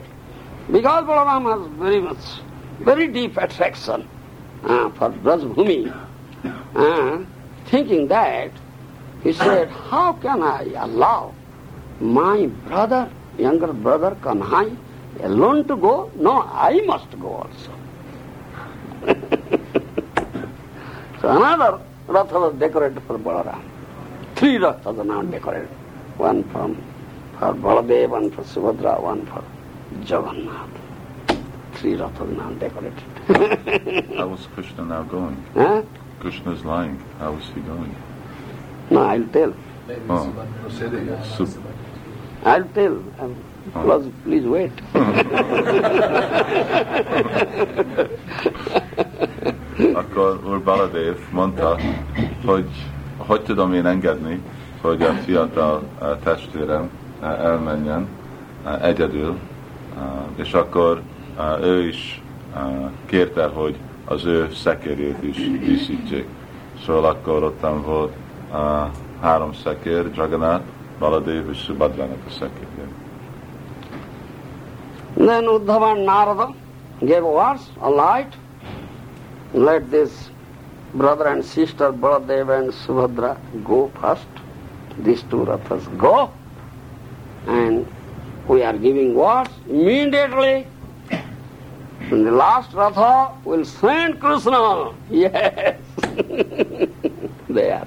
because Balaram has very much, very deep attraction uh, for Brajbhumi, uh, thinking that, he said, how can I allow my brother, younger brother Kanhai, alone to go? No, I must go also. so another Ratha was decorated for Balaram. Three rathas are now decorated. One from for Baladev, one for Subhadra, one for Jagannath. Rathas now decorated. How was Krishna now going? huh? Krishna's lying. How is he going? No, I'll tell. Oh. Sup- I'll tell. Um, please, please wait. Akkor Úr Baladev mondta, hogy hogy tudom én engedni, hogy a fiatal eh, testvérem eh, elmenjen eh, egyedül, és akkor ő is kérte, hogy az ő szekérjét is díszítsék. Szóval akkor ottan volt eh, három szekér, Jagannath, Baladev és Subhadrának a szekérje. Then Uddhava and Narada gave orders, all right, let this brother and sister Baladeva and Subhadra go first. These two rathas go. And we are giving words immediately. In the last ratha will send Krishna. Yes. there.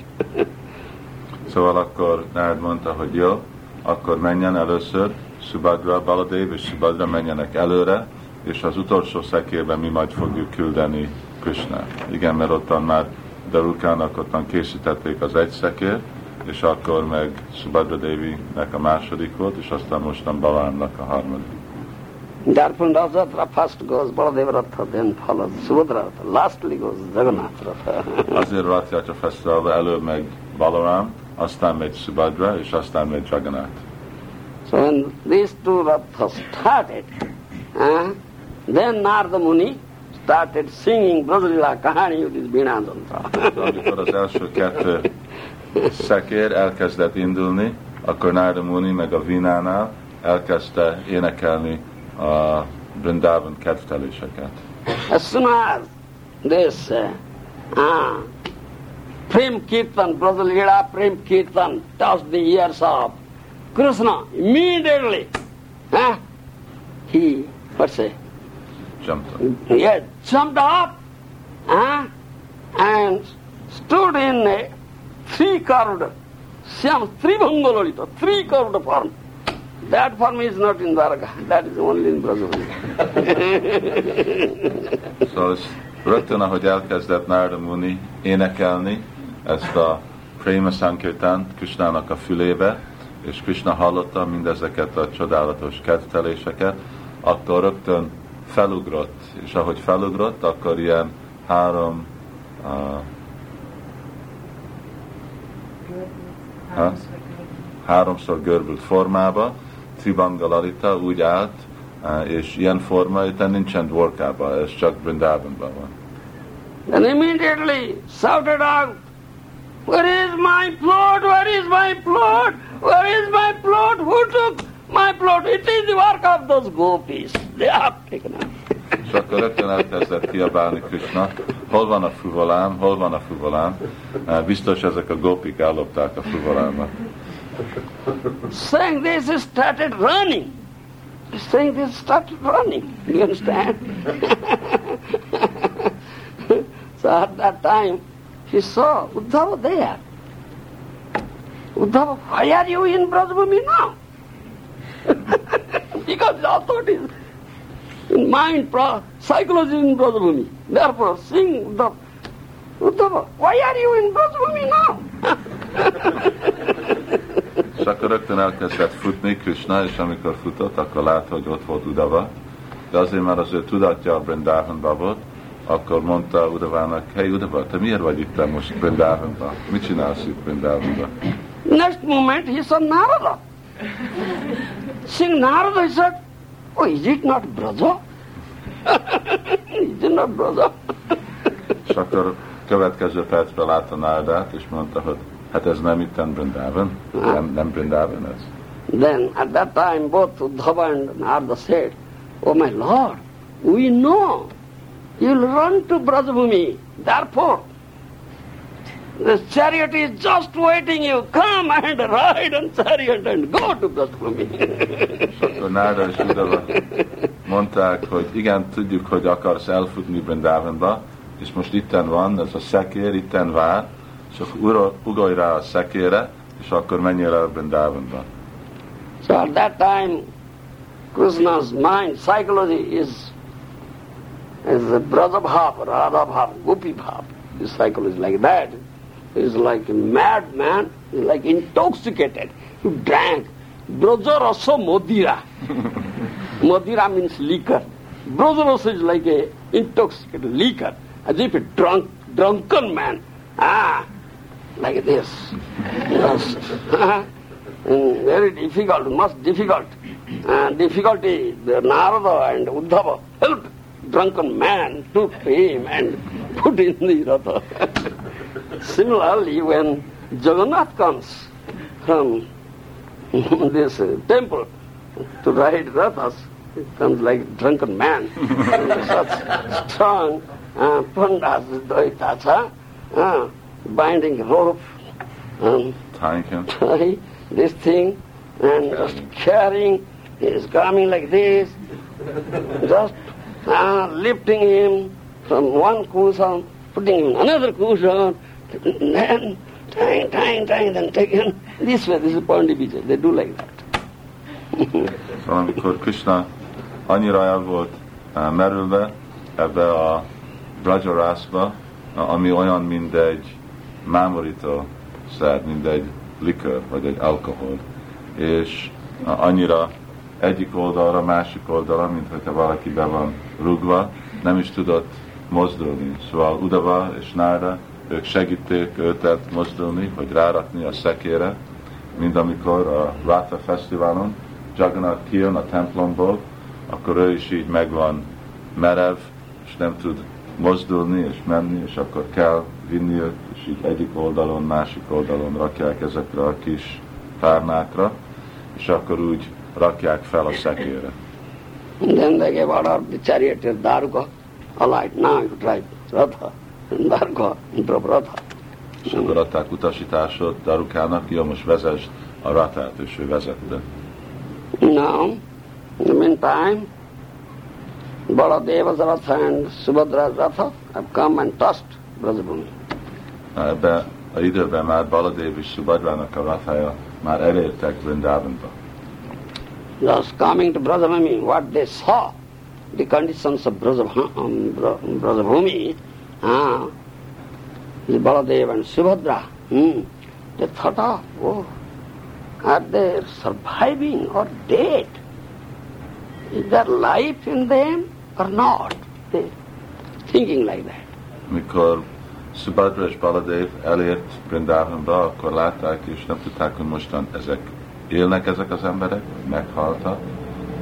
Szóval akkor Nárd mondta, hogy jó, akkor menjen először Subhadra, Baladev és Subhadra menjenek előre, és az utolsó szekérben mi majd fogjuk küldeni Krishna. Igen, mert ottan már Darukának ottan készítették az egy szekér, és akkor meg Subhadra Devi-nek a második volt, és aztán mostan Balámnak a harmadik. Therefore Rajatra first goes Baladeva Ratha, then follows Subhadra Ratha. Lastly goes Jagannath Ratha. Azért Ratjátja Fesztiválban előbb meg Balaram, aztán megy Subhadra, és aztán megy Jagannath. So when these two rathas started, uh, then Narada Muni started singing Brajalila Kahani with his Vinajantra. De amikor az első kettő szekér elkezdett indulni, akkor Nárda Muni meg a Vinánál elkezdte énekelni a Brindavan kedvteléseket. as soon as this uh, uh, Prem Kirtan, Brajalila Prem Kirtan touched the ears of Krishna, immediately uh, he, what's it, Jumped up. Yeah, jumped up huh, and stood in a three-curved, Syam, Tribhangalolita, three-curved form. That form is not in Dwarka, that is only in Brajavali. Szóval ez rögtön, ahogy elkezdett Nárda Muni énekelni ezt a Prema Sankirtan Krishnának a fülébe, és Krishna hallotta mindezeket a csodálatos kedvteléseket, akkor rögtön felugrott, és ahogy felugrott, akkor ilyen három uh, ha? háromszor görbült formába, Tribangalarita úgy állt, és ilyen forma itt nincsen dvorkában, ez csak Brindavanban van. And immediately shouted out, Where is my plot? Where is my plot? Where is my plot? Who took my plot? It is the work of those gopis. They have taken up. És akkor rögtön elkezdett kiabálni Krishna, hol van a fuvolám, hol van a fuvolám. Biztos ezek a gopik ellopták a fuvolámat. Saying this, he started running. saying this started running. You understand? so at that time, he saw Uddhava there. Uddhava, why are you in Brajabhumi now? because the thought is in mind, psychology in Brajabhumi. Therefore, sing Uddhava. Uddhava, why are you in Brajabhumi now? És akkor rögtön elkezdett futni Krishna, és amikor futott, akkor látta, hogy ott volt Udava. De azért, mert az ő tudatja a Brindavanban volt, akkor mondta Udavának, hey Udava, te miért vagy itt most Brindavanban? Mit csinálsz itt Brindavanban? Next moment he saw Narada. Seeing Narada, he said, Oh, is it not brother? is it not brother? És akkor következő percben látta Nárdát, és mondta, hogy hát ez nem itten Brindavan, nem, nem Brindavan ez. then at that time both Uddhava and Narada said, Oh my lord, we know you'll run to Brajabhumi. Therefore, the chariot is just waiting you. Come and ride on chariot and go to Brajabhumi. És akkor Nárda és Udava mondták, hogy igen, tudjuk, hogy akarsz elfutni Brindavanba, és most itten van, ez a szekér, itten vár, és ura- rá a szekére, és akkor menjél el Brindavanba. So at that time, Krishna's mind, psychology is is the Braja Bhav, Radha Bhav, Gopi Bhav. His psychology is like that. He's like a madman, he's like intoxicated. He drank Braja Rasa Modira. Modira means liquor. Braja Rasa is like a intoxicated liquor, as if a drunk, drunken man. Ah, like this. Yes. Mm, very difficult, most difficult. Uh, difficulty, the Narada and Uddhava helped drunken man, took him and put in the Ratha. Similarly, when Jagannath comes from this uh, temple to ride Rathas, he comes like drunken man. Such strong uh, pandas, Dvaitacha, uh, binding rope, um, Tying him. tie this thing and just carrying, he is coming like this, just uh, lifting him from one cushion, putting him in another cushion, then tying, tying, tying, then taking this way. This is Pandibija. They do like that. Szóval amikor Krishna annyira el volt uh, merülve ebbe a uh, ami olyan, mint egy mámorító szer, mint egy likör, vagy egy alkohol, és annyira egyik oldalra, másik oldalra, mint hogyha valaki be van rugva, nem is tudott mozdulni. Szóval Udava és Nára, ők segíték őtet mozdulni, hogy rárakni a szekére, mint amikor a Ratha Fesztiválon Jagannath kijön a templomból, akkor ő is így megvan merev, és nem tud mozdulni és menni, és akkor kell vinni őt, és így egyik oldalon, másik oldalon rakják ezekre a kis párnákra, és akkor úgy rakják fel a szekére. Charioteer Darga, alight, now you drive Ratha. And Darga drove Ratha. És akkor adták utasításot Darukának, jó, most vezesd a ratát, és ő vezette. Now, in the meantime, Baladeva's Ratha and Subhadra's Ratha have come and touched Brajabhumi. Ebbe a időben már Baladev és Subhadrának a ratája már elértek Vrindavanba. Just coming to Brajabhumi, what they saw, the conditions of Brajabha- um, ah, the Baladev and Subhadra, hmm, they thought of, oh, are they surviving or dead? Is there life in them or not? They thinking like that. Mikor Subhadra és Baladev elért Vrindavanba, akkor látták, és nem tudták, hogy mostan ezek élnek ezek az emberek, meghaltak,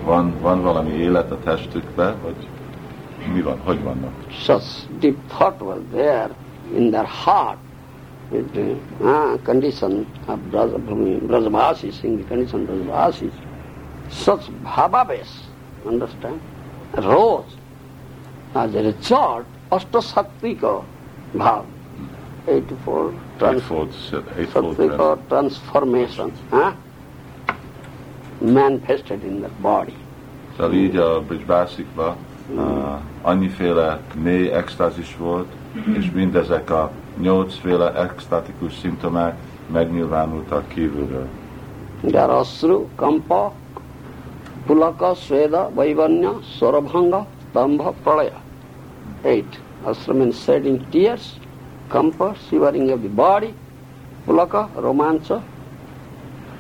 van, van valami élet a testükbe, vagy mi van, hogy vannak. Such deep thought was there in their heart. With the ah, condition of Brajavasis, in the condition of Brajavasis. Such bhavaves, understand, rose as a result, Ashtasaktika bhav, 84 trans- Eightfold, eightfold Satvika transformation huh? manifested in the body. Szóval így a Brisbászikban uh, annyiféle mély extázis volt, és mindezek a nyolcféle extatikus szimptomák megnyilvánultak kívülről. Garasru, Kampa, Pulaka, Sveda, Vaivanya, Sorabhanga, Stambha, Pralaya. Eight. Asra means shedding tears, Kampa, shivering of the body, Pulaka, Romancha,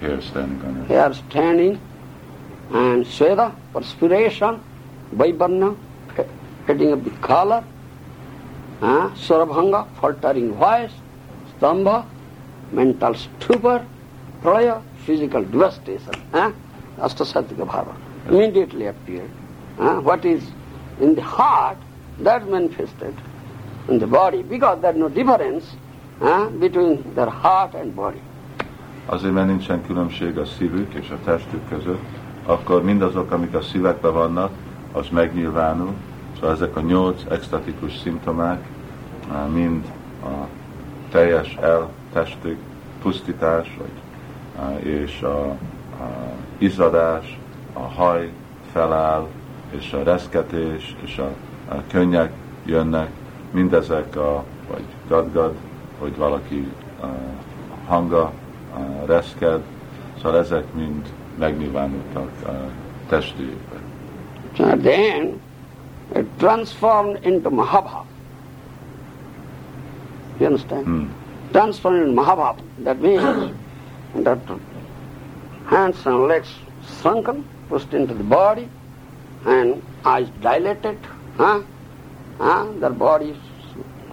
Here standing on it. hair standing, and Sveda, perspiration, Vaivanya, heading of the color, uh, Sorabhanga, faltering voice, Stambha, mental stupor, Pralaya, physical devastation. Uh, Astasatika Bhava immediately appeared. Uh, what is in the heart, that manifested in the body, because there no difference uh, between their heart and body. Azért, mert nincsen különbség a szívük és a testük között, akkor mindazok, amik a szívekben vannak, az megnyilvánul. Szóval ezek a nyolc extatikus szimptomák á, mind a teljes eltestük, pusztítás, vagy, á, és a, a izzadás, a haj feláll, és a reszketés, és a könnyek jönnek, mindezek a, vagy gadgad, hogy valaki a, hanga a, reszked, szóval ezek mind megnyilvánultak a testőjükben. So then it transformed into Mahabhav. You understand? Hmm. Transformed into Mahabhav. That means that hands and legs shrunken, pushed into the body, and eyes dilated. Huh? Huh? Their bodies,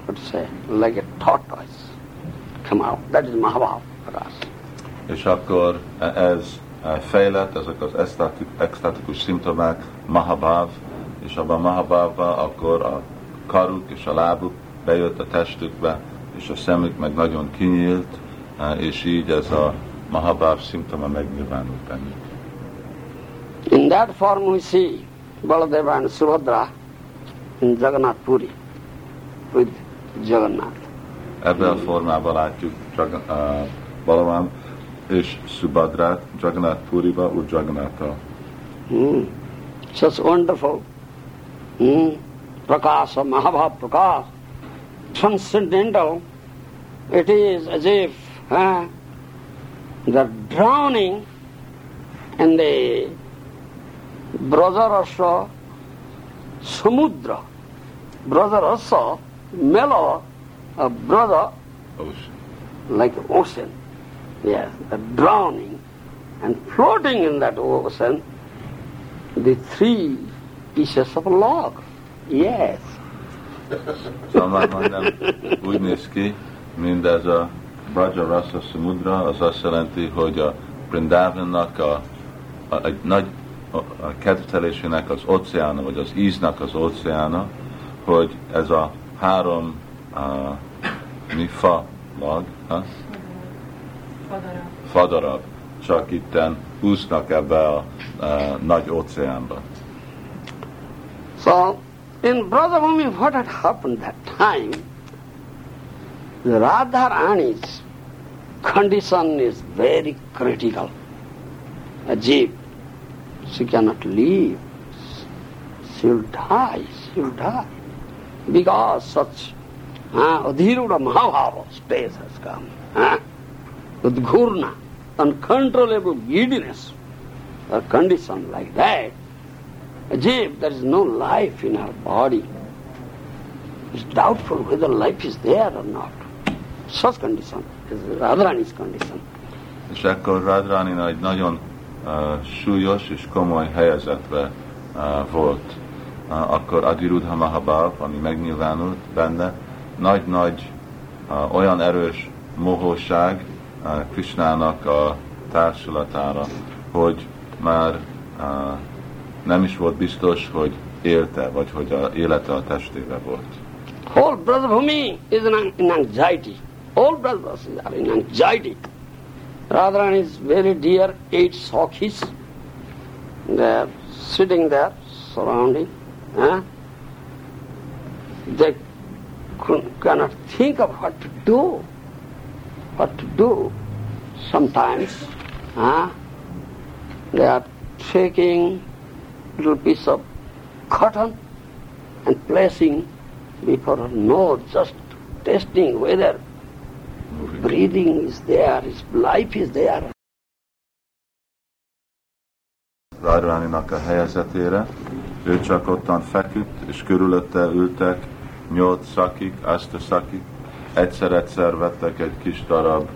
to say, like a tortoise come out. That is Mahabhav for us. És akkor ez fejlett, ezek az extati- extatikus szimptomák, mahabáv, és abban a mahabávban akkor a karuk és a lábuk bejött a testükbe, és a szemük meg nagyon kinyílt, és így ez a mahabáv szimptoma megnyilvánult bennük. In that form we see Baladeva and Subhadra Jagannathpuri with Jagannath Ebből a formában látjuk Balaram és Subhadrát, Jagannath Puriba, úr Jagannathal. Mm. Such wonderful. Mm. Prakash or Mahabhav Prakash. Transcendental. It is as if huh, the drowning in the brother or so Samudra. Brajarasa, mellow, a brother Ocean. like ocean. Yes, drowning and floating in that ocean, the three pieces of log. Yes. Szóval már majdnem úgy néz ki, mint ez a Rasa Samudra, az azt jelenti, hogy a Brindavannak a, a, egy nagy a, kedvtelésének az óceána, vagy az íznak az óceána, hogy ez a három a, mi fa lag, ha? Fadara. fadarab, csak itten úsznak ebbe a, a nagy óceánba. So, in Brajavami, what had happened that time, the Radharani's condition is very critical. A jeep, she cannot live. She will die, she will die. Because such uh, Adhiruda Mahabhava stage has come. Uh, with ghurna, uncontrollable giddiness, a condition like that, as if there is no life in our body. It's doubtful whether life is there or not. Such condition is Radharani's condition. És akkor Radharani nagyon súlyos és komoly helyzetbe volt. Akkor Adirudha Mahabhav, ami megnyilvánult benne, nagy-nagy olyan erős mohóság Krishnának a társulatára, hogy már nem is volt biztos, hogy élte, vagy hogy a élete a testébe volt. Whole Brajabhumi is in, in anxiety. All brothers are in anxiety. Radharani is very dear, eight Sakhis. They are sitting there, surrounding. Huh? They cannot think of what to do. What to do. Sometimes huh? they are taking little piece of cotton and placing before her nose, just testing whether breathing is there, his life is there. Radráninak a helyezetére. Ő csak ottan feküdt, és körülötte ültek nyolc szakik, azt a szakik. Egyszer-egyszer vettek egy kis darab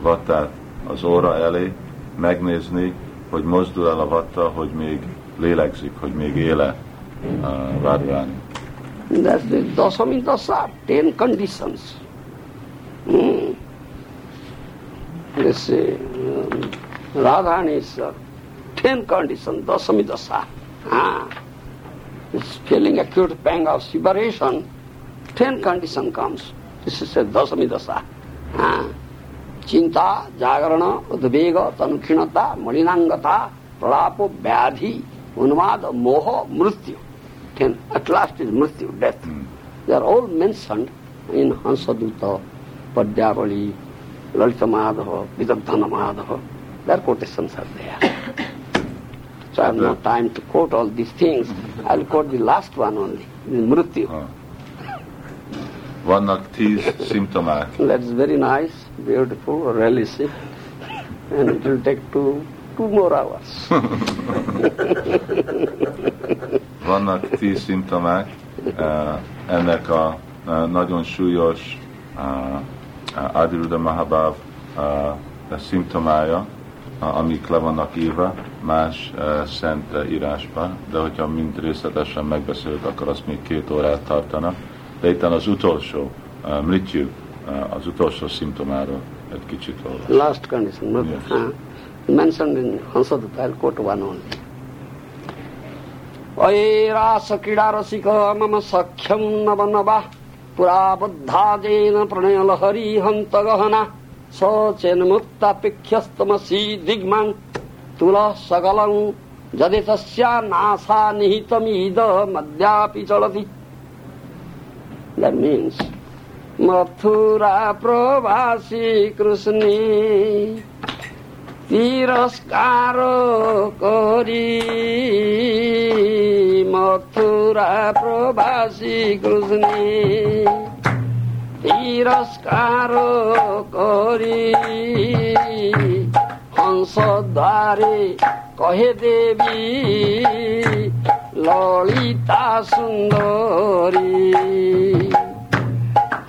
vattát az óra elé, megnézni, hogy mozdul el a vatta, hogy még lélegzik, hogy még éle uh, Radráni. दशमी दशा ten condition जैसे राधाणेश्वर ten condition दशमी दशा हाँ feeling acute pang of separation ten condition comes इससे दशमी दशा हाँ चिंता जागरण उद्वेग तनुखीणता मलिनांगता प्रलाप व्याधि उन्माद मोह मृत्यु Ten, at last is mrityu, death. They are all mentioned in Hansaduta, Padyavali, Lalita Madhava, Vidagdhana Madhava. Their quotations are there. so I have no time to quote all these things. I'll quote the last one only, the Mrityu. Ah. Vannak tíz. That's very nice, beautiful, realistic. And it will take two, two more hours. Vannak tíz szimptomák eh, ennek a eh, nagyon súlyos eh, Adiruda Mahabhav szimptomája, amik le vannak írva más szent írásban, de hogyha mind részletesen megbeszéljük, akkor azt még két órát tartana. De itt az utolsó, mrityu, az utolsó szimptomáról egy kicsit olvas. Last condition, not Yes. uh, mentioned in Hansadutta, I'll quote one only. अयेस क्रीड़ा रसिक मम सख्यं नव नवः पुराबद्धादेन प्रणयलहरी हन्तगहना स चेन्मुक्तापेक्ष्यस्तमसी दिग्मा तुलः सकलं यदि तस्या नासा निहितमिदमद्यापि चलति That means, Mathura Pravasi Krishni তিরস্কার করি। মথুরা প্রবাসী কৃষ্ণে তিরস্কার করি। হংস দ্বারে কহে দেবী ললিতা সুন্দরী।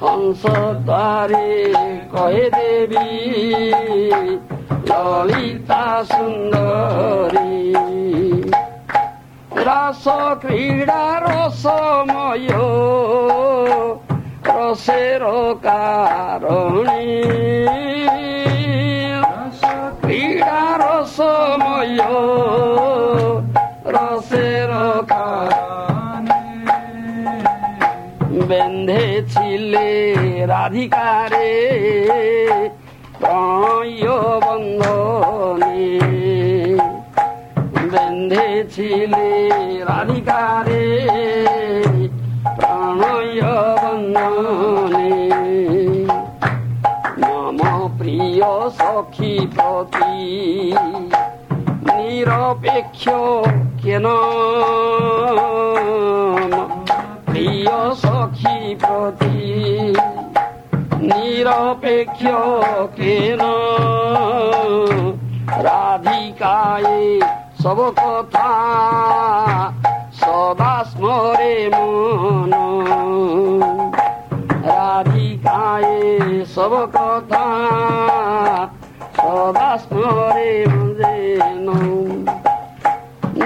হংস দ্বারে কহে দেবী ললিতা সুন্দরী। রস ক্রীড়া রসময় রসের কারণী। ক্রীড়া রসময় রসের কারণে বেঁধেছিলে রাধিকারে। বন্ধনে বেঁধেছিলে রাধিকারে। প্রণয় বন্ধনে মম প্রিয় সখী প্রতি নিরপেক্ষ কেন? প্রিয় সখী প্রতি, নিরপেক্ষ কেন? রাধিকায় সব কথা সদা স্মরে মন। রাধিকায় সব কথা সদা স্মরে যেন।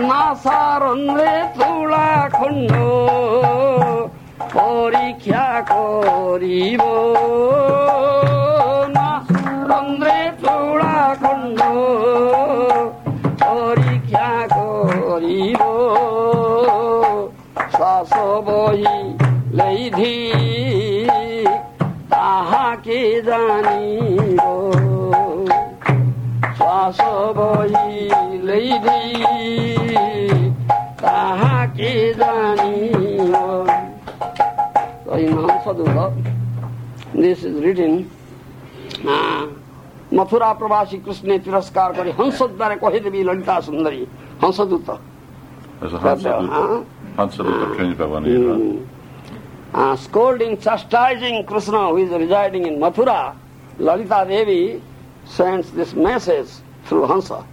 নাসারন্দ্রে তুলা খণ্ড, পরীক্ষা করিব। নাসারন্দ্রে তুলা খণ্ড, পরীক্ষা করিব। শ্বাস বহি লেধি তাহাকে জানিব। শ্বাস বহিলেই लैली ताहा के जानियो तो इन हम सदु दिस इज रिटन मथुरा प्रवासी कृष्ण ने तिरस्कार करे हंस द्वारा कहि देवी ललिता सुंदरी Hamsa Duta Hamsa Duta prince Bhavani Uh, scolding, chastising Krishna, who is residing in Mathura, Lalita Devi sends this message through Hansa.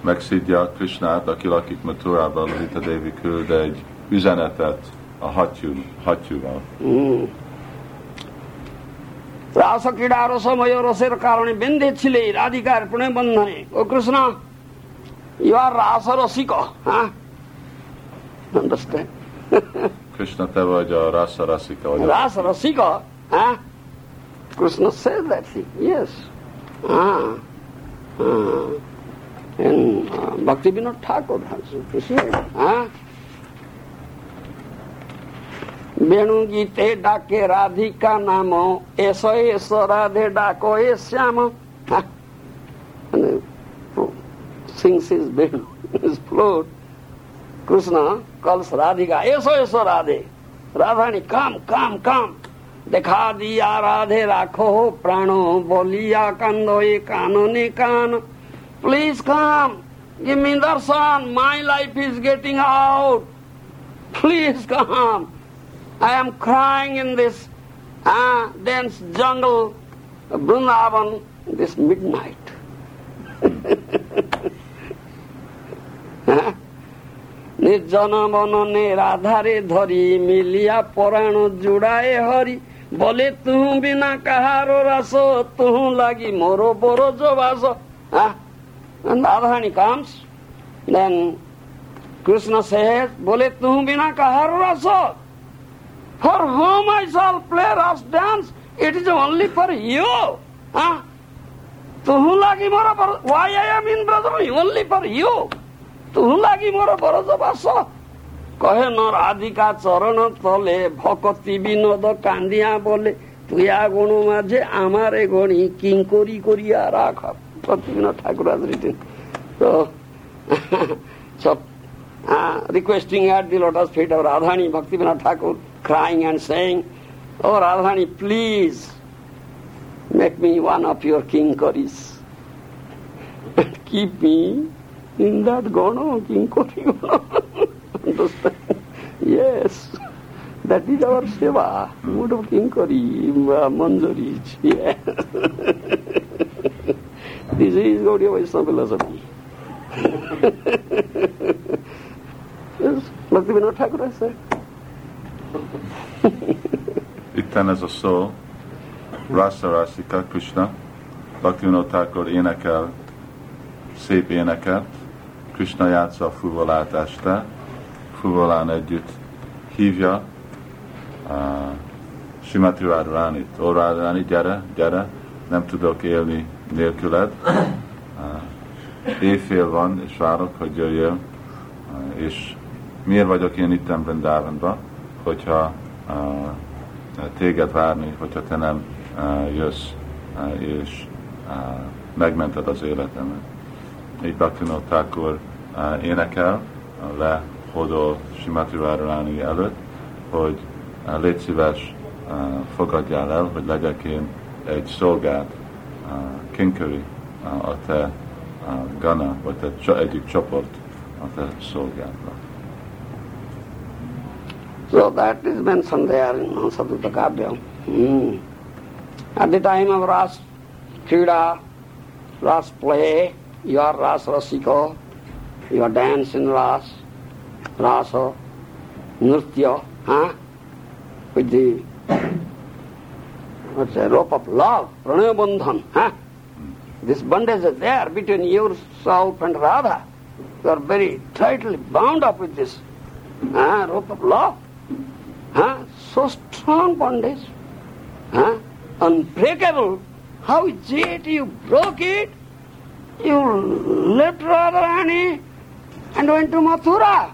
Megszidja a Krisnát, aki lakik Maturában, Lita Devi küld egy üzenetet a hattyú, hattyúval. Mm. రాస క్రీడారసమయ రసర కారణి బెందెచ్చిలే రాధికారి పుణ్య బంధని ఓ Krishna you are రాస రసిక understand Krishna te. Vagy a రాస రసిక vagy రాస రసిక Krishna said that thing yes. Ah. and Bhakti Vinod Thakur has said, huh? वेणु गीते डाके राधिका नाम ऐसो ऐसो राधे डाको ए Shyam sings his bell, his flute, Krishna calls Radhika, Eso Eso Radhe. Radhani, come, come, come. দেখা দিয়া রাধে রাখো প্রাণ বলিয়া কান্দ এ কাননে কান please come give me darshan, my life is getting out. Please come. I am crying in this uh, dense jungle, Vrindavan, this midnight. নির্জন বননে রাধারে ধরি মিলিয়া পরাণ জুড়ায় হরি বলে তুহু বিনা কাহারো রাস তুহু লাগি মোরো বড় জবাস Adhani comes, then Krishna says, Bole tuhu bina kaharu rasa. For whom I shall play ras dance, it is only for you. Huh? Tuhu lagi mora, why I am in Brajava, only for you. Tuhu lagi mora baraja basa. কহে ন রাধিকা চরণ তলে ভকতি বিনোদ কান্দিয়া বলে তুই গুণ মাঝে আমারে গণি কিং করি করিয়া রাখ প্রতিবিনোদ ঠাকুর uh, requesting at the lotus feet of Radhani, Bhaktivinoda Thakur, crying and saying, Oh Radhani, please make me one of your. And keep me in that gono, curry gono. Understand? Yes. That is our seva, mood of king curry, uh, manjaris. Yeah. this is Gaudiya Vaishnava philosophy. yes, Bhaktivinoda Thakur has said. Itten ez a szó, Rasa Rasika Krishna, Bhaktivinoda Thakur énekel szép éneket, Krishna játsza a fuvolát este, fuvolán együtt hívja uh, Simati Radharánit. Ó gyere, gyere, nem tudok élni nélküled. Uh, éjfél van, és várok, hogy jöjjél, uh, és miért vagyok én itt Vrindavanban, hogyha téged várni, hogyha te nem jössz, és megmented az életemet. Így Bhaktivinoda Thakur énekel, uh, lehódol Simati Radharani előtt, hogy uh, légy szíves, uh, fogadjál el, hogy legyek én egy szolgád, uh, kinkari uh, a te gana, vagy te egyik csoport a te szolgádnak. So that is mentioned there in Sadhuta Kavya. Hmm. At the time of Ras Krida, Ras play, you are Ras Rasiko, you are dance Ras, Nritya, huh? with the what's rope of love, Pranaya Bandhan, huh? This bondage is there between yourself and Radha. You are very tightly bound up with this huh? rope of love. Huh? So strong bondage. Huh? Unbreakable. How it you broke it? You left Radharani and went to Mathura.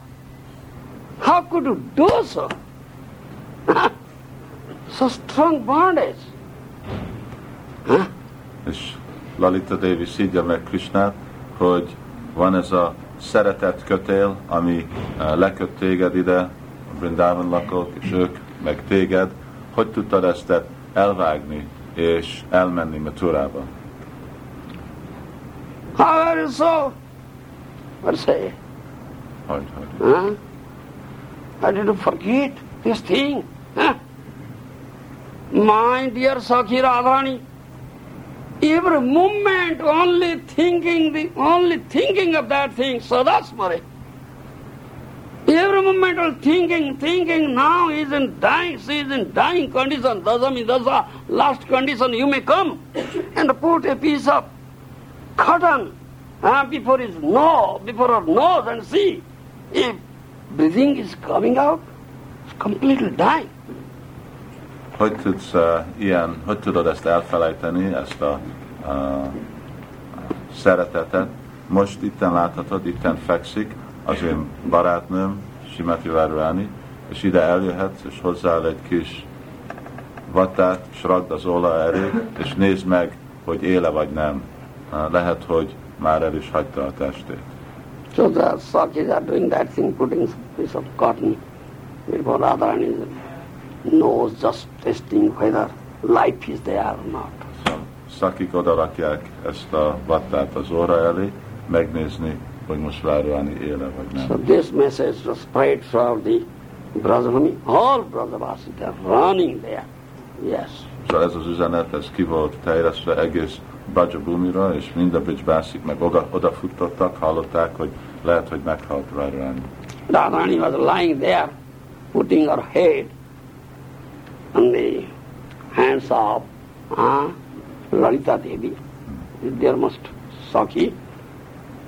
How could you do so? so strong bondage. Huh? és Lalita Devi szídja meg Krishnát, hogy van ez a szeretet kötél, ami eh, leköt téged ide, a Brindában lakók, és ők meg téged, hogy tudtad ezt elvágni, és elmenni Maturába. However, so, what say? Hogy, hogy. Huh? How did forget this thing? My dear Sakhi Radhani, every moment only thinking the only thinking of that thing, Sadasmare. Every moment all thinking, thinking, now is in dying, she is in dying condition, dasami dasa, last condition, you may come and put a piece of cotton uh, before his nose, before her nose and see if breathing is coming out, it's completely dying. Hogy tudsz uh, ilyen, hogy tudod ezt elfelejteni, ezt a uh, szeretetet? Most itten láthatod, itten fekszik az én barátnőm, Simati Várváni, és ide eljöhetsz, és hozzááll egy kis vatát, és az olaj elé, és nézd meg, hogy éle vagy nem. Lehet, hogy már el is hagyta a testét. So the Sakhis are doing that thing, putting some piece of cotton before Radharani's nose, just testing whether life is there or not. Szóval szakik oda rakják ezt a vattát az óra elé, megnézni, hogy most Várváni éle vagy So this message was spread throughout the Brajabhumi. All Brajavasis, they are running there. Yes. Szóval ez az üzenet, ez ki volt terjesztve egész Bajabumira, és mind a Bajbászik meg oda, odafutottak, hallották, hogy lehet, hogy meghalt Várváni. Radharani was lying there, putting her head on the hands of uh, Lalita Devi, their most Sakhi,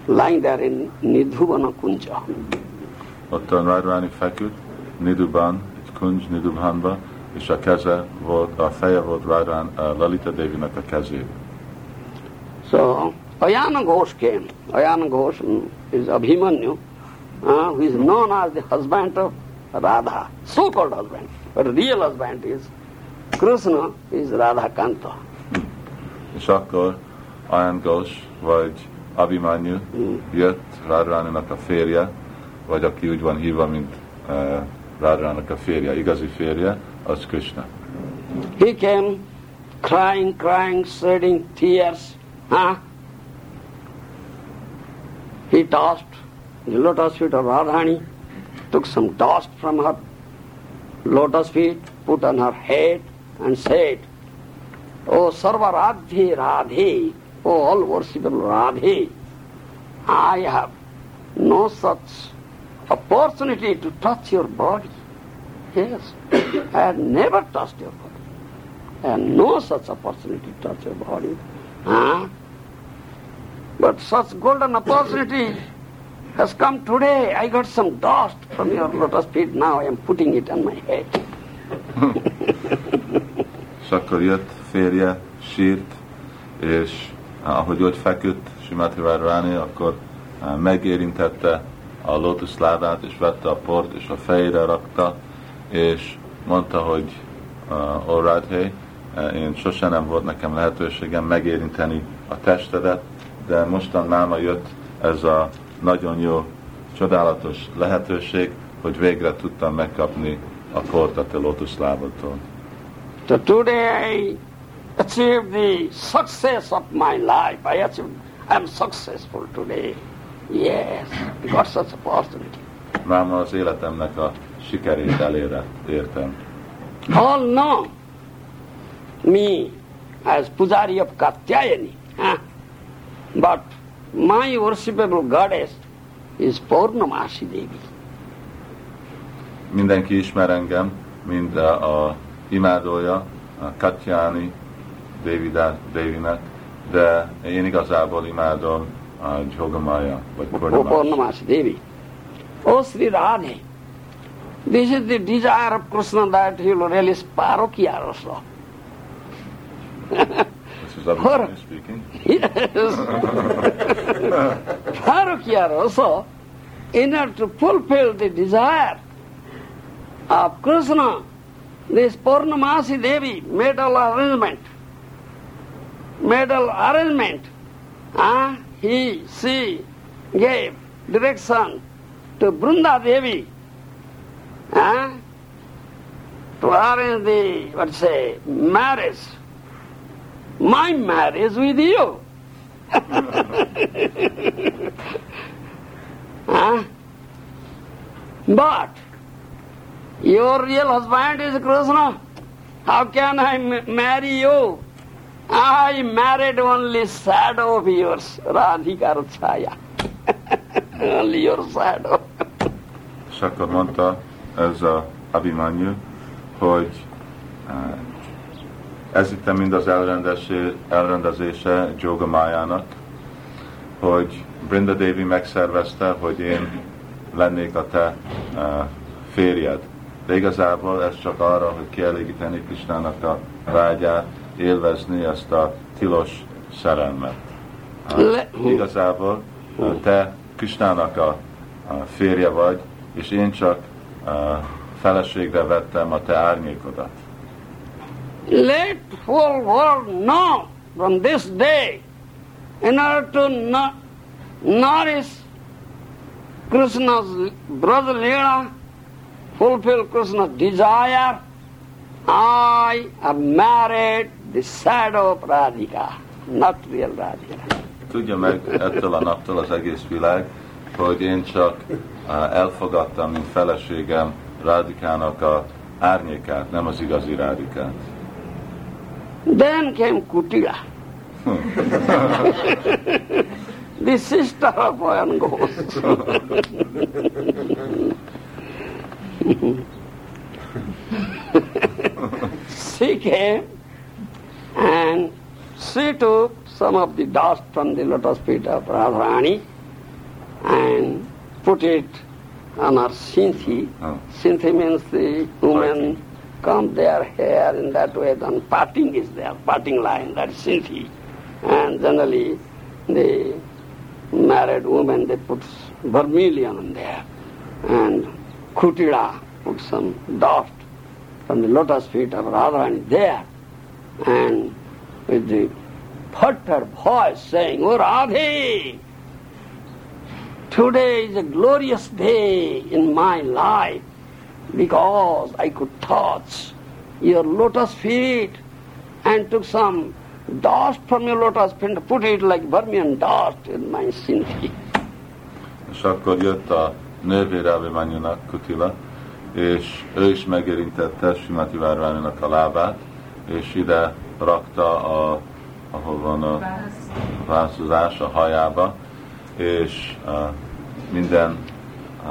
lying there in Nidhuvana Kunja. Ottan Várváni feküdt, Niduban, itt Kunj Nidubhanba, és a keze volt, a feje volt Várván, a Lalita Devinek a kezében. So Ayana Ghosh came. Ayana Ghosh mm, is Abhimanyu, uh, who is known as the husband of Radha, so-called husband. But real husband is Krishna, is Radha Kanta. És akkor Ayan Ghosh, vagy Abhimanyu jött Radráninak a férje, vagy aki úgy van hívva, mint uh, a férje, igazi férje, az Krishna. He came crying, crying, shedding tears. Huh? He tossed the lotus feet of Radhani, took some dust from her lotus feet, put on her head, and said, O Sarva Radhe O all worshipable Radhe, I have no such opportunity to touch your body. Yes, I have never touched your body. I have no such opportunity to touch your body. Huh? But such golden opportunity has come today. I got some dust from your lotus feet. Now I am putting it on my head. És akkor jött férje, sírt, és eh, ahogy ott feküdt Simati Várváni, akkor eh, megérintette a lótuszlábát, és vette a port, és a fejére rakta, és mondta, hogy uh, all right, hey, én sose nem volt nekem lehetőségem megérinteni a testedet, de mostan máma jött ez a nagyon jó, csodálatos lehetőség, hogy végre tudtam megkapni a te lótuszlábadtól. So today I achieved the success of my life. I achieved, I am successful today. Yes, got such opportunity. Máma az életemnek a sikerét elére értem. All know me as Pujari of Katyayani. Huh? But my worshipable goddess is Purnamasi Devi. Mindenki ismer engem, mint a, imádója, a Katyáni Dévinek, de én igazából imádom a Jogamaya, vagy Purnamasi. Devi. Oh Sri Radhe, this is the desire of Krishna that he will release Parokiya Rasa. Abhishek speaking. Yes. Parokiya Rasa, in order to fulfill the desire of Krishna, this Purnamasi Devi made all arrangement. Made all arrangement. Ah, he, she gave direction to Brunda Devi ah, to arrange the, what say, marriage my marriage with you. Huh? But your real husband is Krishna. How can I m- marry you? I married only shadow of yours, Radhika Chaya. only your shadow. És mondta ez a Abhimanyu, hogy eh, ez itt mind az elrendezése, elrendezése Jogamájának, hogy Brinda Devi megszervezte, hogy én lennék a te uh, férjed. De igazából ez csak arra, hogy kielégíteni Kisnának a vágyát, élvezni ezt a tilos szerelmet. Uh, igazából uh, te Kisnának a, férje vagy, és én csak uh, feleségre vettem a te árnyékodat. Let whole world know from this day, in order to no- nourish Krishna's brother Leela, fulfill Krishna's desire, I have married the shadow of Radhika, not real Radhika. Tudja meg ettől a naptól az egész világ, hogy én csak elfogadtam, mint feleségem Rádikának a árnyékát, nem az igazi Rádikát. Then came Kutila, hmm. the sister of Vayan Ghosh. she came and she took some of the dust from the lotus feet of Radharani and put it on her Sinthi. Oh. Sinthi means the women comb their hair in that way, then parting is there, parting line, that is Sinthi. And generally the married woman, they put vermilion on there. And Kutila put some dust from the lotus feet of Radharani there. And with the fluttered voice saying, Oh Radhe, today is a glorious day in my life because I could touch your lotus feet and took some dust from your lotus feet and put it like vermilion dust in my sinfi. És akkor jött a nővére Abimanyunak, Kutila, és ő is megérintette Simati Várványnak a lábát, és ide rakta, a, ahol van a válaszozás a hajába, és uh, minden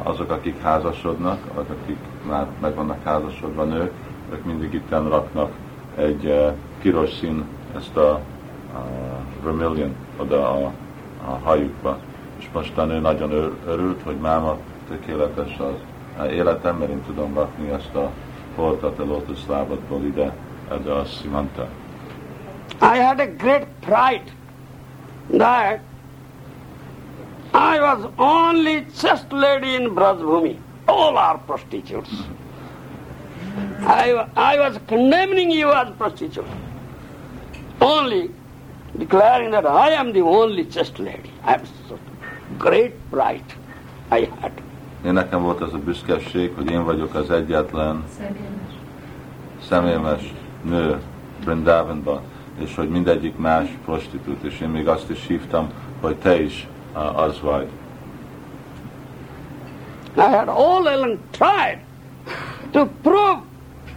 azok, akik házasodnak, azok, akik már meg vannak házasodva nők, ők mindig itten raknak egy uh, piros szín, ezt a uh, vermilion oda a, a hajukba. És mostan ő nagyon ör, örült, hogy máma tökéletes az életem, mert én tudom rakni ezt a holtat a lótuszlábatból ide, erre a szimanta. I had a great pride that I was only chaste lady in Brajbhumi. All are prostitutes. I, I was condemning you as prostitute. Only declaring that I am the only chaste lady. I have so great pride I had. Én nekem volt az a büszkeség, hogy én vagyok az egyetlen Személyes. személyemes nő Brindavanban, és hogy mindegyik más prostitút, és én még azt is hívtam, hogy te is az vagy. I had all along tried to prove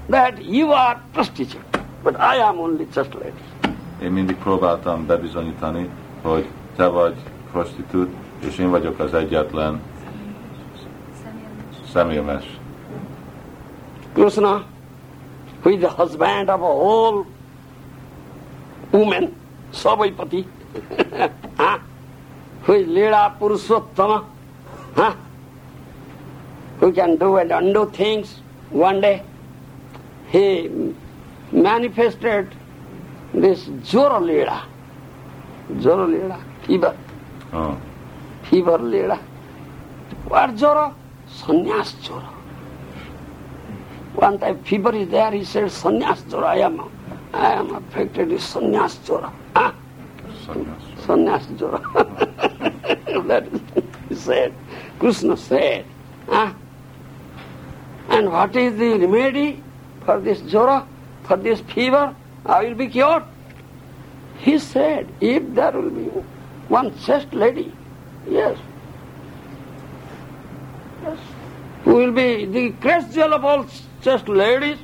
that you are prostitute, but I am only chaste lady. Én mindig próbáltam bebizonyítani, hogy te vagy prostitút, és én vagyok az egyetlen személyemes. Krishna, who is the husband of a whole woman, Savaipati, huh? who is Lila Purushottama, huh? Who can do and undo things one day. He manifested this Jora Lila, Jora Lila, fever, Oh. fever Lila. What Jora? Sannyas Jora. One time fever is there, he said, Sannyas Jora, I am, I am affected with Sannyas Jora. Huh? Sannyas. Jora. that is, he said, Krishna said. Huh? And what is the remedy for this Jora, for this fever? I will be cured. He said, if there will be one chaste lady, yes, yes, who will be the crest of all chaste ladies,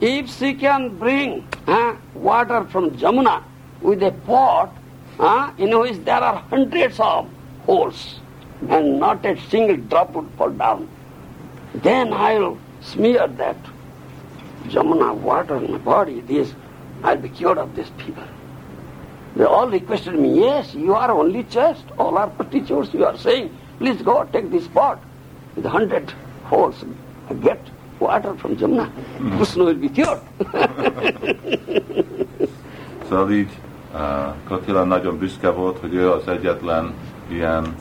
if she can bring uh, water from Jamuna with a pot uh, in which there are hundreds of holes and not a single drop would fall down, then I'll smear that Jamuna water in my body. This, I'll be cured of these people. They all requested me, yes, you are only just, All our teachers, you are saying, please go take this pot with a hundred holes. Get water from Jamuna. Krishna will be cured. Szóval így uh, Katila nagyon büszke volt, hogy ő az egyetlen ilyen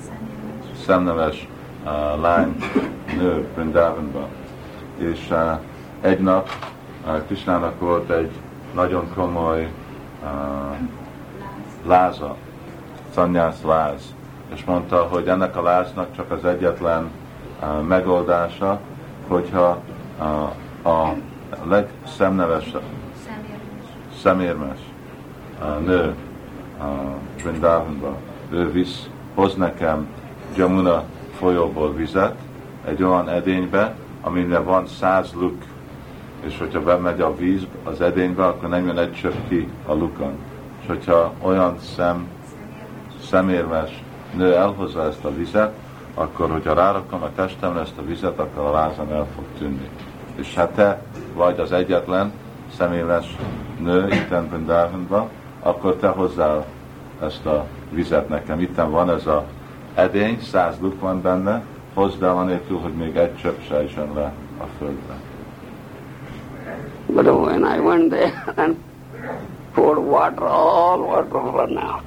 szemneves lány nő Vrindavanban. És uh, egy nap uh, Krisnának volt egy nagyon komoly uh, láza, szanyász láz, és mondta, hogy ennek a láznak csak az egyetlen megoldása, hogyha a legszemnevesebb, szemérmes. nő Vrindavanba, ő visz, hoz nekem Jamuna folyóból vizet, egy olyan edénybe, aminek van száz luk, és hogyha bemegy a víz az edénybe, akkor nem jön egy csöpp ki a lukon. És hogyha olyan szem, szemérmes nő elhozza ezt a vizet, akkor, hogyha rárakom a testemre ezt a vizet, akkor a lázam el fog tűnni. És hát te vagy az egyetlen személyes nő itten Vrindavanban, akkor te hozzál ezt a vizet nekem. Itten van ez a edény, száz luk van benne, hozd el anélkül, hogy még egy csöpp se le a földre. But when I went there and poured water, all water ran out.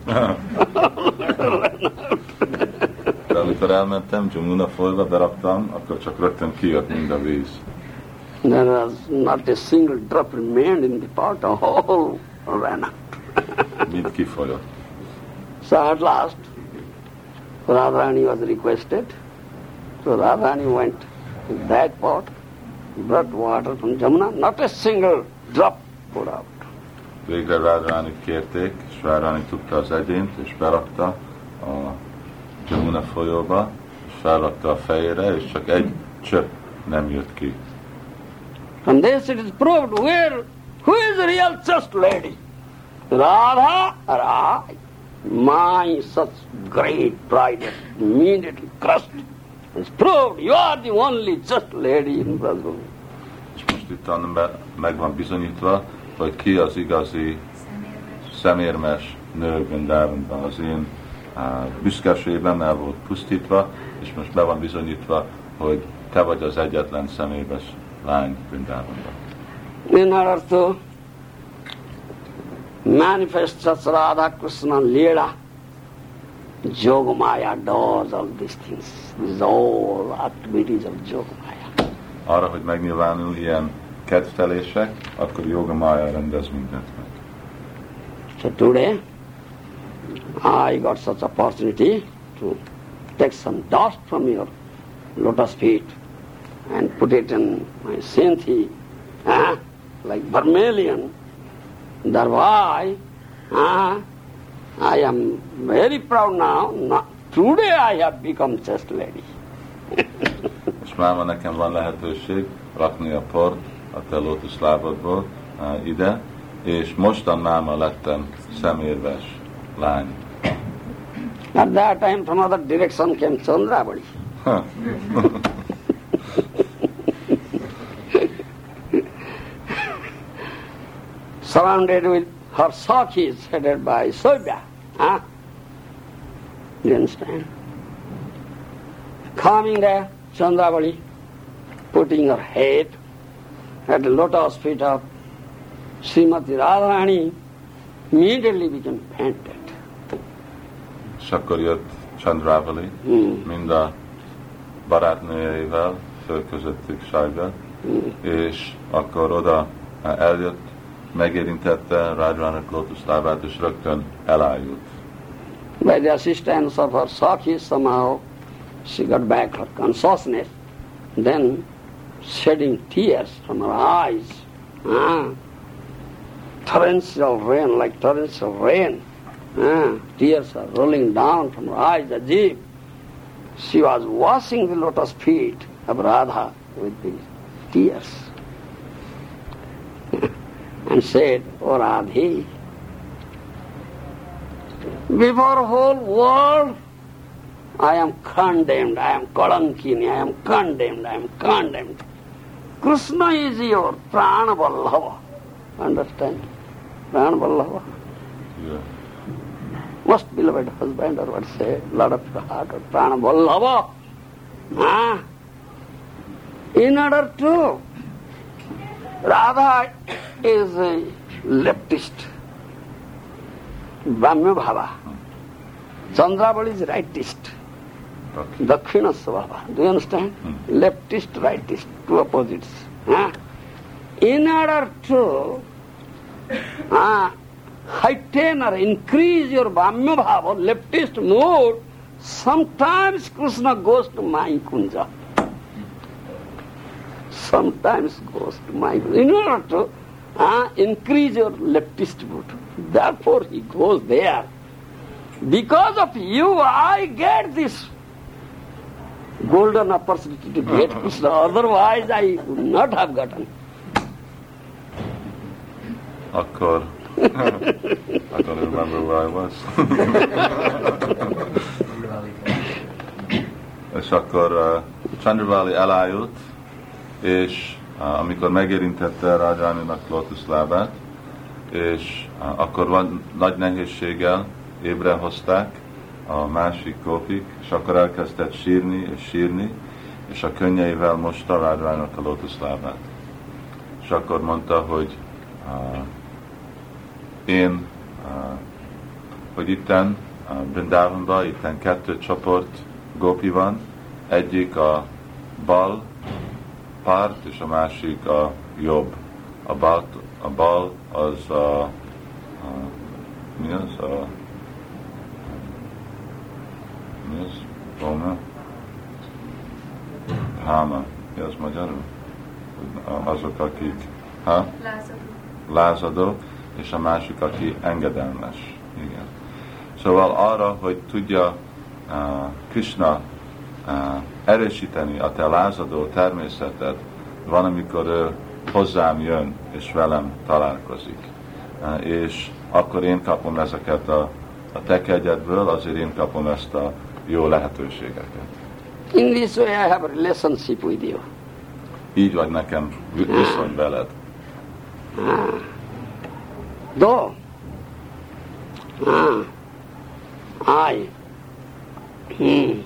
De amikor elmentem, Jamuna folyba beraktam, akkor csak rögtön kijött mind a víz. There was not a single drop remained in the pot, all ran out. Mind kifolyott. So at last, Radharani was requested. So Radharani went to that pot, brought water from Jamuna, not a single drop poured out. Végre Rádránit kérték, és Rádráni tudta az edényt, és berakta a Jamuna folyóba, és felrakta a fejére, és csak egy csöpp nem jött ki. From this it is proved where, who is the real just lady? Radha or I? My such great pride is immediately crushed. It's proved you are the only just lady in Brazil. És most itt meg van bizonyítva, hogy ki az igazi szemérmes nő Vrindavanban. Az én á, büszkeségem el volt pusztítva, és most be van bizonyítva, hogy te vagy az egyetlen személyes lány Vrindavanban. In order to manifest such Radha Krishna Leela, Yogamaya does all these things. These are all activities of Yogamaya. Arra, hogy megnyilvánul ilyen kedvtelések, akkor Yoga Maya rendez mindent meg. So today, I got such opportunity to take some dust from your lotus feet and put it in my Sinti, ah, like vermilion. Thereby, ah, I am very proud now. now. Today I have become just lady. És máma nekem van lehetőség rakni a port a te lótusz lábadból á, ide, és mostan máma lettem szemérves lány. At that time, from other direction came Chandrabadi. surrounded with her Sakhis headed by Sobya. Huh? You understand? Coming there, Chandravali, putting her head at the lotus feet of Srimati Radharani, immediately became fainted. És Chandravali, Hmm. mind a barátnőjeivel, fölközöttük Sajga, és akkor oda eljött, megérintette Rajrának lótuszlábát, és rögtön elájult. By the assistance of her Sakhis, somehow she got back her consciousness. Then, shedding tears from her eyes, ah, torrential rain, like torrential rain. Ah, tears are rolling down from her eyes as if she was washing the lotus feet of Radha with these tears. And said, O Radhe, before whole world, I am condemned, I am Kalankini, I am condemned, I am condemned. Krishna is your Prana Vallabha. Understand? Prana Vallabha. Yeah. Most beloved husband or what say, Lord of the heart or Prana Vallabha. Ah. In order to, Radha is a leftist. Brahma Bhava. Chandrabali is rightist. Okay. Dakshina Svabha. Do you understand? Leftist, rightist, two opposites. Huh? In order to uh, heighten or increase your Brahma Bhava, leftist mood, sometimes Krishna goes to Kunja. Sometimes goes to Kunja. In order to uh, increase your leftist mood. Therefore he goes there. Because of you, I get this golden opportunity to get Krishna. Otherwise, I would not have gotten. Akkor... I don't remember where I was. és akkor uh, Chandravali elájult, és amikor megérintette Rájáninak lábát, és akkor van nagy nehézséggel ébre hozták a másik kopik, és akkor elkezdett sírni és sírni, és a könnyeivel mosta Rájának a lábát. És akkor mondta, hogy uh, én, uh, hogy itten uh, Brindavanban, itten kettő csoport gópi van, egyik a bal párt, és a másik a jobb. A bal, a bal az a, a mi az? A, mi az? Volna? Háma. Mi az magyarul? Azok, akik... Ha? Lázadó. lázadó, és a másik, aki engedelmes. Igen. Szóval arra, hogy tudja uh, Krishna erősíteni a te lázadó természetet, van, amikor ő hozzám jön, és velem találkozik. És akkor én kapom ezeket a, a te kegyedből, azért én kapom ezt a jó lehetőségeket. In this way, I have a relationship with you. Így vagy nekem viszony veled. Though ah, I, hmm,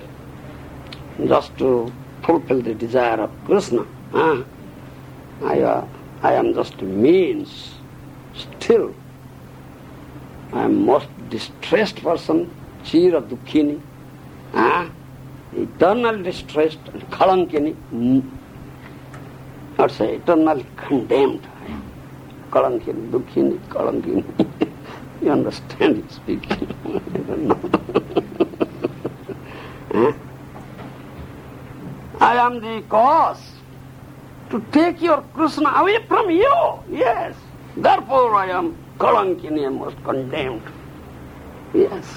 just to fulfill the desire of Krishna, ah, I, uh, I am just means. Still, I am most distressed person, Chira Dukhini, ah, eternal distressed, and Kalankini, mm, or say eternally condemned. Kalankini, Dukhini, Kalankini. you understand it speaking? I don't know. Huh? I am the cause to take your Krishna away from you. Yes. Therefore I am Kalankini and most condemned. Yes.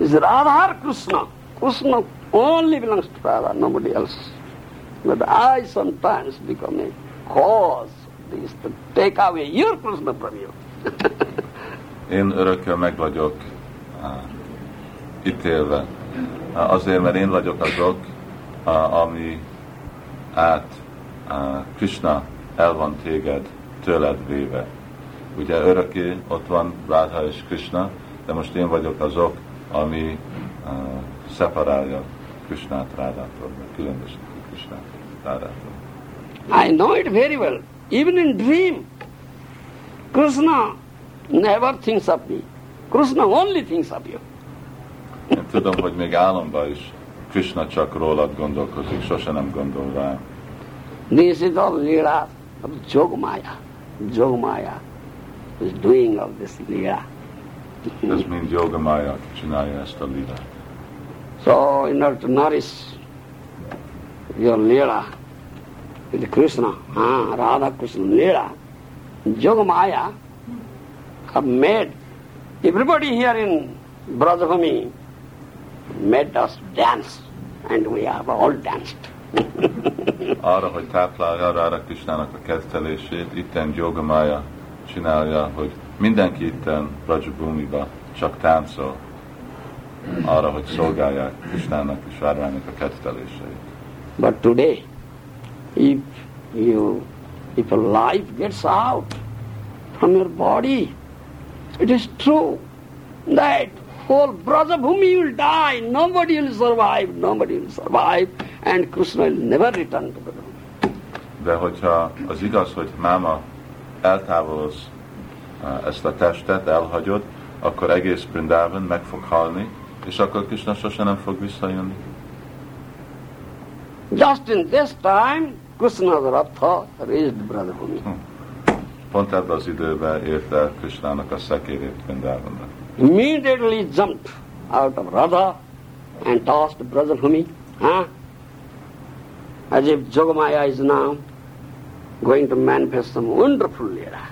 It's Radha Krishna. Krishna only belongs to Radha, nobody else. But I sometimes become a cause of this to take away your Krishna from you. Én örökkel meg vagyok uh, ítélve. Uh, azért, mert én vagyok azok, ami át Krishna el van téged tőled véve. Ugye örökké ott van Radha és Krishna, de most én vagyok azok, ami uh, szeparálja Krishnát Rádától, vagy különbözteti Krishnát Rádától. I know it very well. Even in dream, Krishna never thinks of me. Krishna only thinks of you. Én tudom, hogy még álomban is Krishna csak rólad gondolkozik, sose nem gondol rá. This is all of Jogmaya. Jogmaya is doing all this Leela. Ez mind Yoga Maya csinálja ezt a lilát. So in order to nourish your Leela with Krishna, ah, Radha Krishna Leela, Yogamaya have made everybody here in Brajabhumi made us dance and we have all danced. arra, hogy táplálja Rára Krisnának a kettelését, itten Jogamája csinálja, hogy mindenki itten Rajabhumiba csak táncol, arra, hogy szolgálják Krisnának és Várványnak a ketteléseit. But today, if you, if a life gets out from your body, it is true that whole Brajabhumi will die, nobody will survive, nobody will survive, and Krishna will never return to Brajabhumi. De hogyha az igaz, hogy máma eltávolodsz eh, ezt a testet, elhagyod, akkor egész Brindavan meg fog halni, és akkor Krishna sose nem fog visszajönni. Just in this time, Krishna's Ratha reached Brajabhumi. Pont ebben az időben ért el Krishnának a szekérét Brindavanba. Immediately jumped out of Radha and tossed Brajabhumi. Huh? As if Jogamaya is now going to manifest some wonderful lila.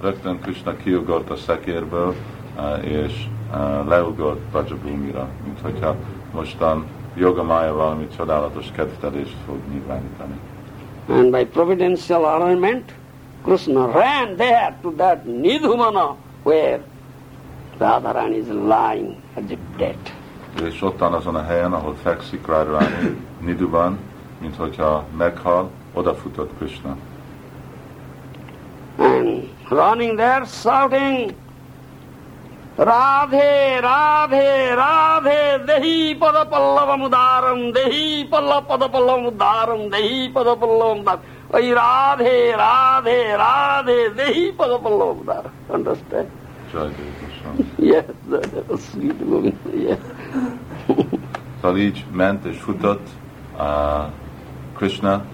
Rögtön Krishna kiugolt a szekérből, eh, és eh, leugolt Brajabhumira, mint hogyha mostan Jogamája valami csodálatos kettelést fog nyilvánítani. And by providential arrangement, Krishna ran there to that Nidhumana where Radharani is lying as if dead. És ottan azon a helyen, ahol fekszik Radharani, Niduban, mint hogyha meghal, odafutott Krishna. And running there shouting, Radhe, Radhe, Radhe, Dehi Pada Pallavam Udaram, Dehi Palla Pada Pallavam Udaram, Dehi Pada Pallavam Udaram. Oi Radhe, Radhe, Radhe, Dehi Pada Pallavam Udaram. Understand? Jai. Yes, that was sweet woman. Yes. Így ment és futott uh, Krishna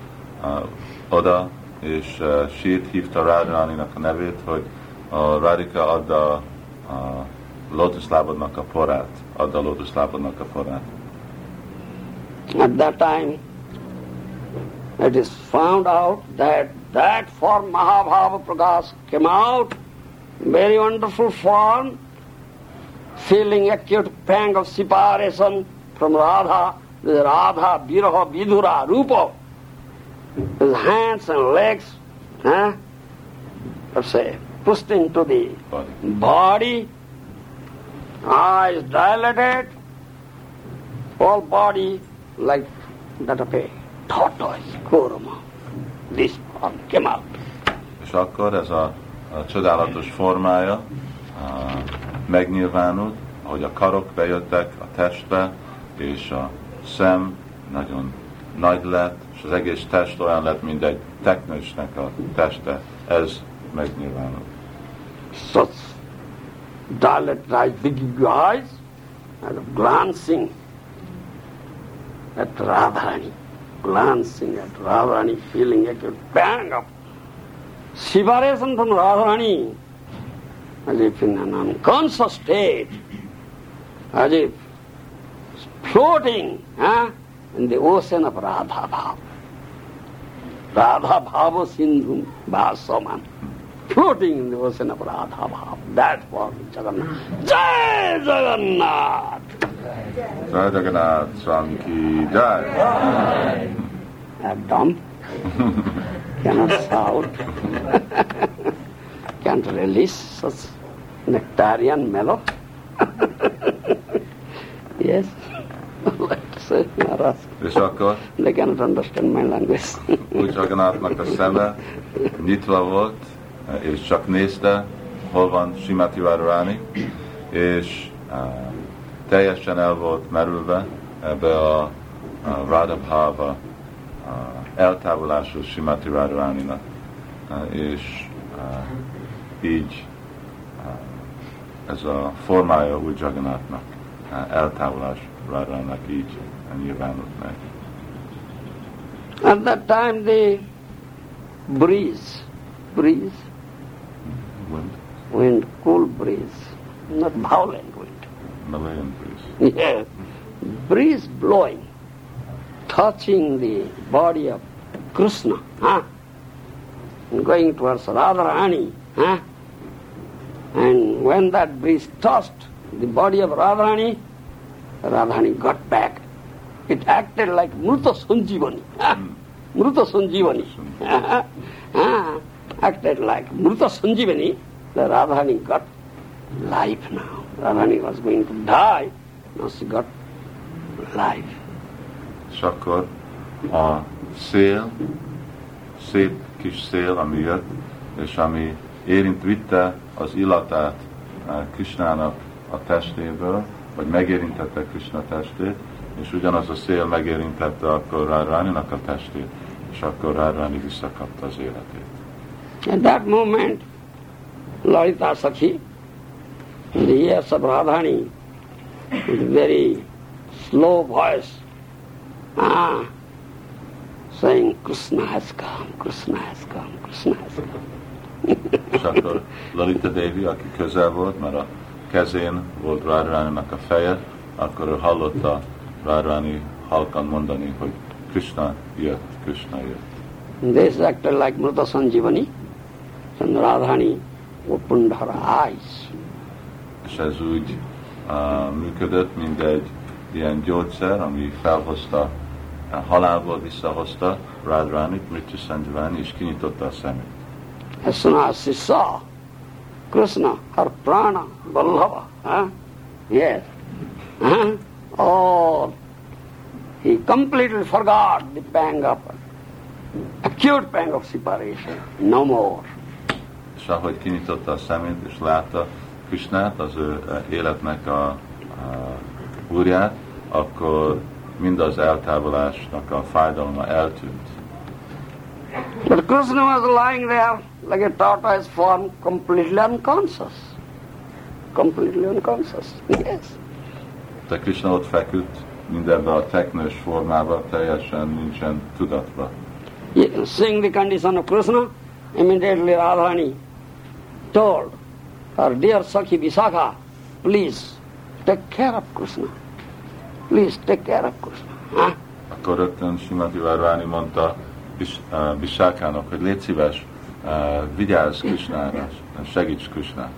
uh, oda, és uh, sírt hívta Radharaninak a nevét, hogy a Radhika adda a lótuszlábadnak a porát, adda a lótuszlábadnak a porát. At that time, it is found out that that form Mahabhava Prakash came out, very wonderful form, feeling acute pang of separation from Radha, with Radha, Viraha, Vidura, Rupa, his hands and legs, huh, let's say, pushed into the Body. body, eyes dilated, whole body like that of a tortoise, Kurama. This form came out. Akkor ez a, a csodálatos formája uh, megnyilvánult, ahogy a karok bejöttek a testbe, és a szem nagyon nagy lett, és az egész test olyan lett, mint egy teknősnek a teste. Ez megnyilvánult. Such dilated eyes, big eyes, and glancing. At Radharani, glancing at Radharani, feeling a pang of separation from Radharani, as if in an unconscious state, as if floating huh, in the ocean of Radha Bhav. Radha Bhava Sindhu Bhasaman. Floating in the ocean of Radha Bhav. That was Jagannath. Jai Jagannath! Jai Jagannath Swami ki jai. I'm dumb. Cannot shout. Can't release such nectarian mellow. yes. Let's say, Maharaj. És akkor They cannot understand my language. úgy Jagannathnak a szeme nyitva volt, és csak nézte, hol van Simati Radharani, és uh, teljesen el volt merülve ebbe a, a eltávolású Simati uh, és így ez a formája úgy Jagannathnak, eltávolás így nyilvánult meg. At that time the breeze, breeze, Wind, wind, cool breeze, not violent wind. Malayan breeze. Yes, breeze blowing, touching the body of Krishna. Huh? going towards Radharani. Huh? And when that breeze touched the body of Radharani, Radharani got back. It acted like Mruta Sanjivani. huh? Hmm. Mruta Sanjivani. Acted like Mruta Sanjivani. The Radharani got life now. Radharani was going to die. Now she got life. És akkor a szél, szép kis szél, ami jött, és ami érint vitte az illatát eh, Krisnának a testéből, vagy megérintette Krishna testét, és ugyanaz a szél megérintette akkor Ráráninak a testét, és akkor Ráráni visszakapta az életét. At that moment, Lalita Sakhi, in the ears of Radhani, with very slow voice, saying, Krishna has come, Krishna has come, Krishna has come. És akkor Lalita Devi, aki közel volt, mert a kezén volt Ráráninak a feje, akkor ő hallotta Ráráni halkan mondani, hogy Krishna jött, Krishna jött. This acted like Mruta Sanjivani, and Radhani opened her eyes. És ez úgy uh, működött, mint egy ilyen gyógyszer, ami felhozta, halálból visszahozta Radharani, Mrityu Sanjivani, és kinyitotta a szemét. She saw Krishna, her prana, Vallabha, huh? yes, huh? oh, he completely forgot the pang of, acute pang of separation, no more. És ahogy kinyitotta a szemét, és látta Krishnát, az ő uh, életnek a, a úrját, akkor mind az eltávolásnak a fájdalma eltűnt. But Krishna was lying there like a tortoise form, completely unconscious. Completely unconscious, yes. De Krishna ott feküdt mindenben a teknős formában, teljesen nincsen tudatba. Yeah, Seeing the condition of Krishna, immediately Radhani told her dear Sakhi Visakha, please take care of Krishna. Krishna. Huh? Akkor rögtön Simati Várváni mondta Bis- uh, Bisákának, hogy légy szíves, uh, vigyázz Krisnára, segíts Krisnát.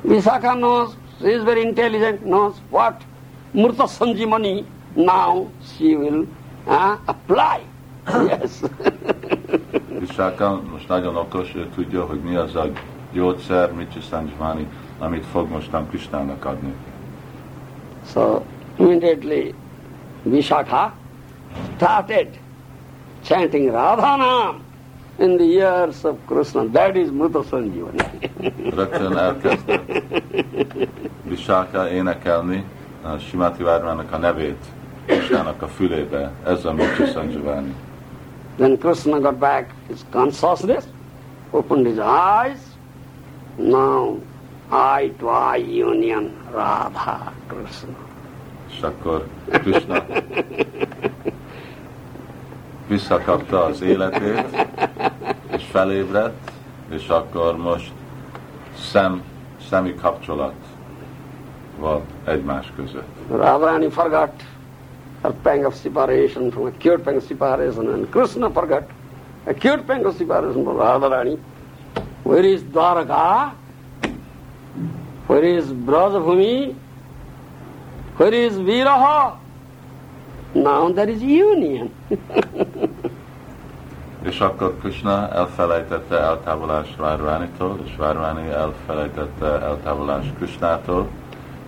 Visakha knows, she is very intelligent, knows what Murta Sanjimani now she will uh, apply. yes. Bisáka most nagyon okos, ő tudja, hogy mi az a gyógyszer, Mitchi Sanjvani, amit fog mostan Krisnának adni. so immediately Vishakha started chanting Radhanam in the ears of Krishna. That is Mruta Sanjivani. Rögtön elkezdett Visáka énekelni a Simati Várvának a nevét Krisnának a fülébe. Ez a Mitchi Sanjvani. then Krishna got back his consciousness, opened his eyes. Now, eye to eye union, Radha Krishna. És akkor Krishna visszakapta az életét, és felébredt, és akkor most szem, szemi kapcsolat van egymás között. Radharani forgot her pang of separation from acute pang of separation, and Krishna forgot acute pang of separation from Radharani. Where is Dwaraka? Where is Brajabhumi? Where is Viraha? Now there is union. És akkor Krishna elfelejtette eltávolást Várvánitól, és Várváni elfelejtette eltávolást Krishnától,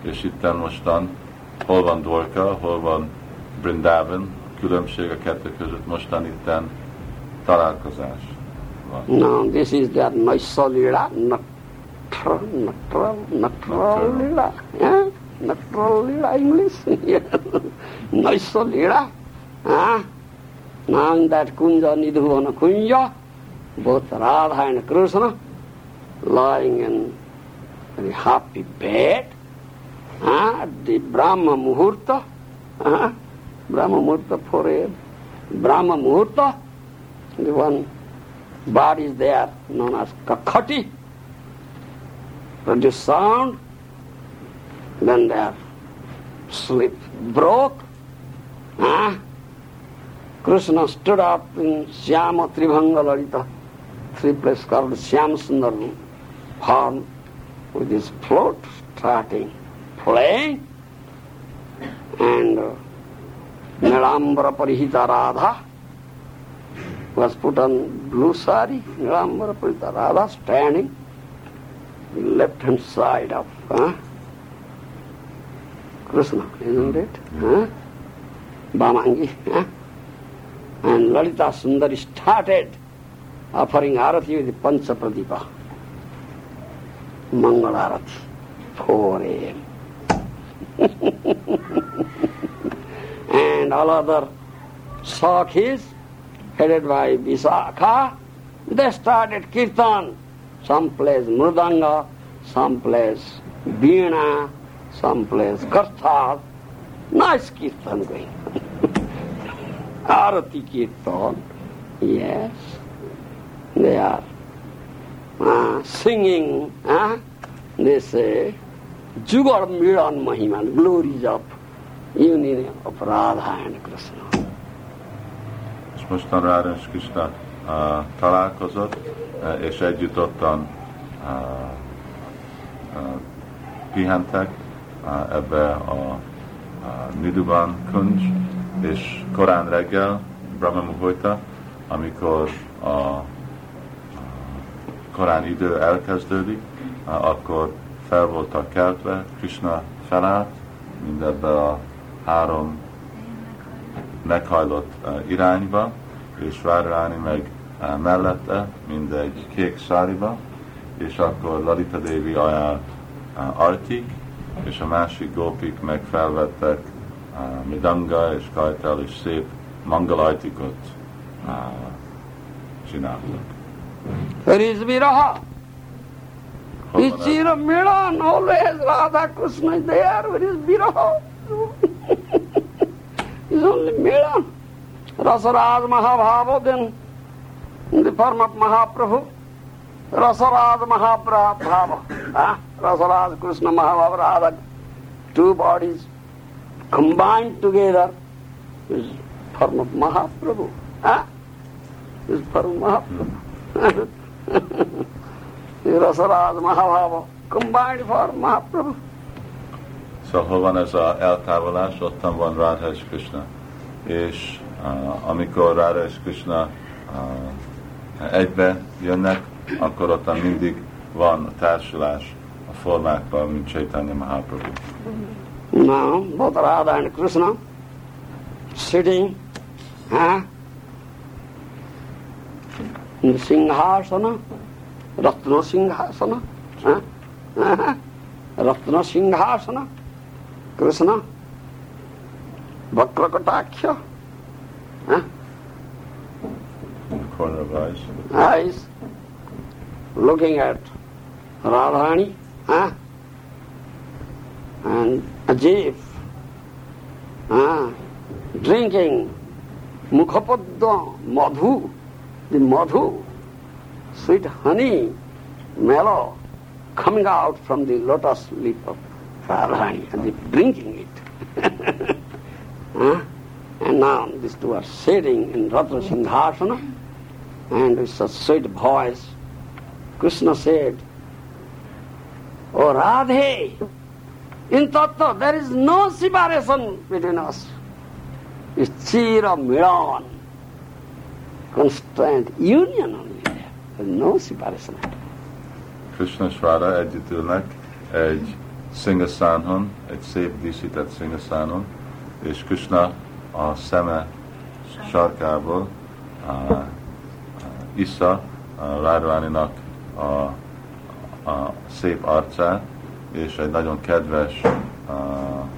és itten mostan hol van Dvorka, hol van Brindavan, különbség a kettő között mostan itten találkozás van. now this is their Naisa Lila, Natra, Natra, Natra Lila. Yeah? Natra Lila English. Lila. Ah? Now in that Kunja Nidhuvana Kunja, both Radha and Krishna lying in very happy bed. Ah, the Brahma Muhurta. Ah, Brahma Muhurta for Brahma Muhurta, the one bird there known as kakati. Produce sound, then their sleep broke. Ah, Krishna stood up in Syama Tribhanga Lalita three places called Shyamsundar farm with his float starting, playing, and uh, Nilambara Parihita Radha was put on blue sari, Nilambara Parihita Radha standing left hand side of huh? Krishna, isn't it? Huh? Bamangi. Huh? And Lalita Sundari started offering arati with Pancha Pradipa. Mangal arati. 4 a.m. and all other Sakhis, headed by Visakha, they started kirtan. Some place Mridanga, some place Veena, some place Karthal. Nice kirtan going. Arati kirtan, yes. They are uh, singing, uh, they say, Jugar Milan Mahiman, glories of union of Radha and Krishna. Mostan Krishna uh, találkozott, uh, és együtt ottan uh, uh, pihentek uh, ebbe a Niduban kuncs, és korán reggel, Brahma Muhurta, amikor a, korán idő elkezdődik, akkor fel voltak keltve, Krishna felállt, mindebbe a három meghajlott irányba, és Várráni meg mellette, mindegy kék száriba, és akkor Lalita Devi ajánlt Artik, és a másik gópik meg felvettek uh, Midanga és Kajtel, és szép mangalajtikot uh, csináltak. Where is Viraha? Ez? Chira Milan, always Radha Krishna is there. Where is Viraha? only Milan. Rasaraj Mahabhava, then the form of Mahaprabhu. Rasaraj Mahaprabhava. Ah, Rasaraj Krishna Mahabhava Radha. Two bodies combined together is form of Mahaprabhu. Ah, is form of Mahaprabhu. Rasaraj Mahabhava combined for Mahaprabhu. Szóval hol van ez az eltávolás, ottan van Radha és Krishna. És uh, amikor és Krishna uh, egybe akkor ottan mindig van a társulás a formákban, mint Chaitanya Mahaprabhu. Now, both Radha and Krishna. Sitting huh, in Singhasana, Ratna Singhasana, huh, huh, Ratna Singhasana, Krishna, Vakrakatakya, huh, corner of eyes. eyes looking at Radharani huh? and Ajif huh? drinking Mukhapadda Madhu, the Madhu, sweet honey, mellow, coming out from the lotus lip of Radharani and drinking it. huh? And now these two are sitting in Ratna Singhasana and with such sweet voice, Krishna said, Oh Radhe, in Tattva there is no separation between us. It's Chira Milan, constant union only there. There is no separation at all. Krishna és ülnek egy szingaszánon, egy szép díszített szingaszánon, és Krishna a szeme sarkából uh, uh, issza uh, Radharaninak a, a szép arcát, és egy nagyon kedves uh,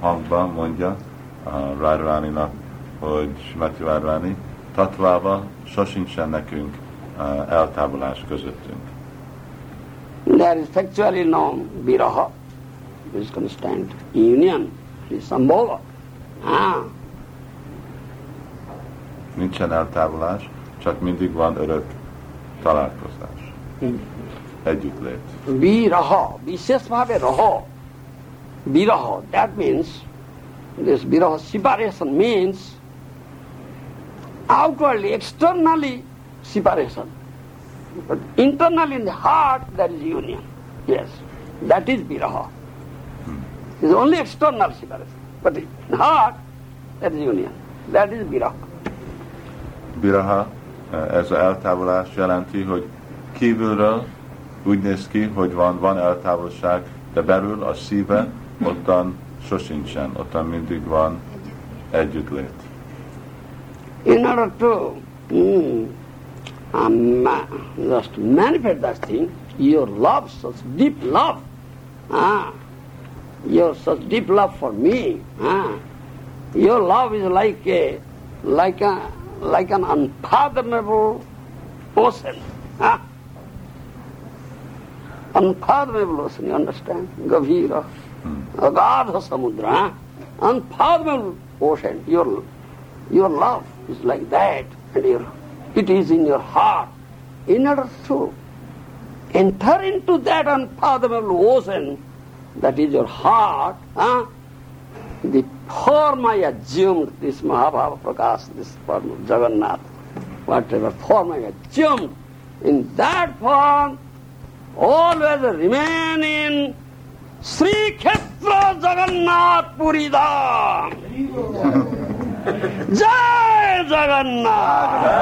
hangban mondja uh, Radharaninak, hogy Smati Radharani, tatvába sosincsen nekünk uh, eltávolás közöttünk. There is factually known viraha, which is constant union, is sambhava. Ah, Nincsen eltávolás, csak mindig van örök találkozás. Együttlét. viraha, vishesbhave raha. Viraha, that means, this viraha separation means outwardly, externally separation. But internal in the heart, there is union. Yes, that is viraha. Hmm. It's only external separation. But in heart, there is union. That is viraha. Biraha, eh, ez a eltávolás jelenti, hogy kívülről úgy néz ki, hogy van, van eltávolság, de belül a szíve ottan sosincsen, ottan mindig van együttlét. In order to mm, just manifest that thing, your love, such deep love, ah, your such deep love for me, ah, your love is like a, like a, like an unfathomable ocean, ah, unfathomable ocean. You understand? Gavira, hmm. Agadha Samudra, unfathomable ocean. Your your love is like that, and your, it is in your heart. In order to enter into that unfathomable ocean, that is your heart, huh? the form I assumed, this Mahabhava Prakash, this form of Jagannath, whatever form I assumed, in that form, always remain in Sri Kshetra Jagannath Puri Dham. Jai Jagannath!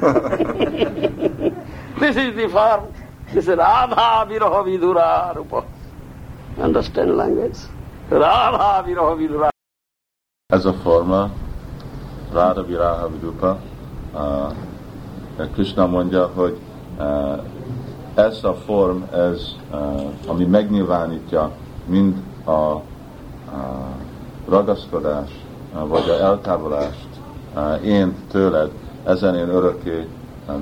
this is the form. This is Radha Viraha Vidura Rupa. Understand language? Radha Viraha Vidura. Ez a forma, Ráda Viráha Vidupa, uh, Krishna mondja, hogy uh, ez a form, ez, uh, ami megnyilvánítja mind a uh, ragaszkodás, vagy a eltávolást én tőled, ezen én örökké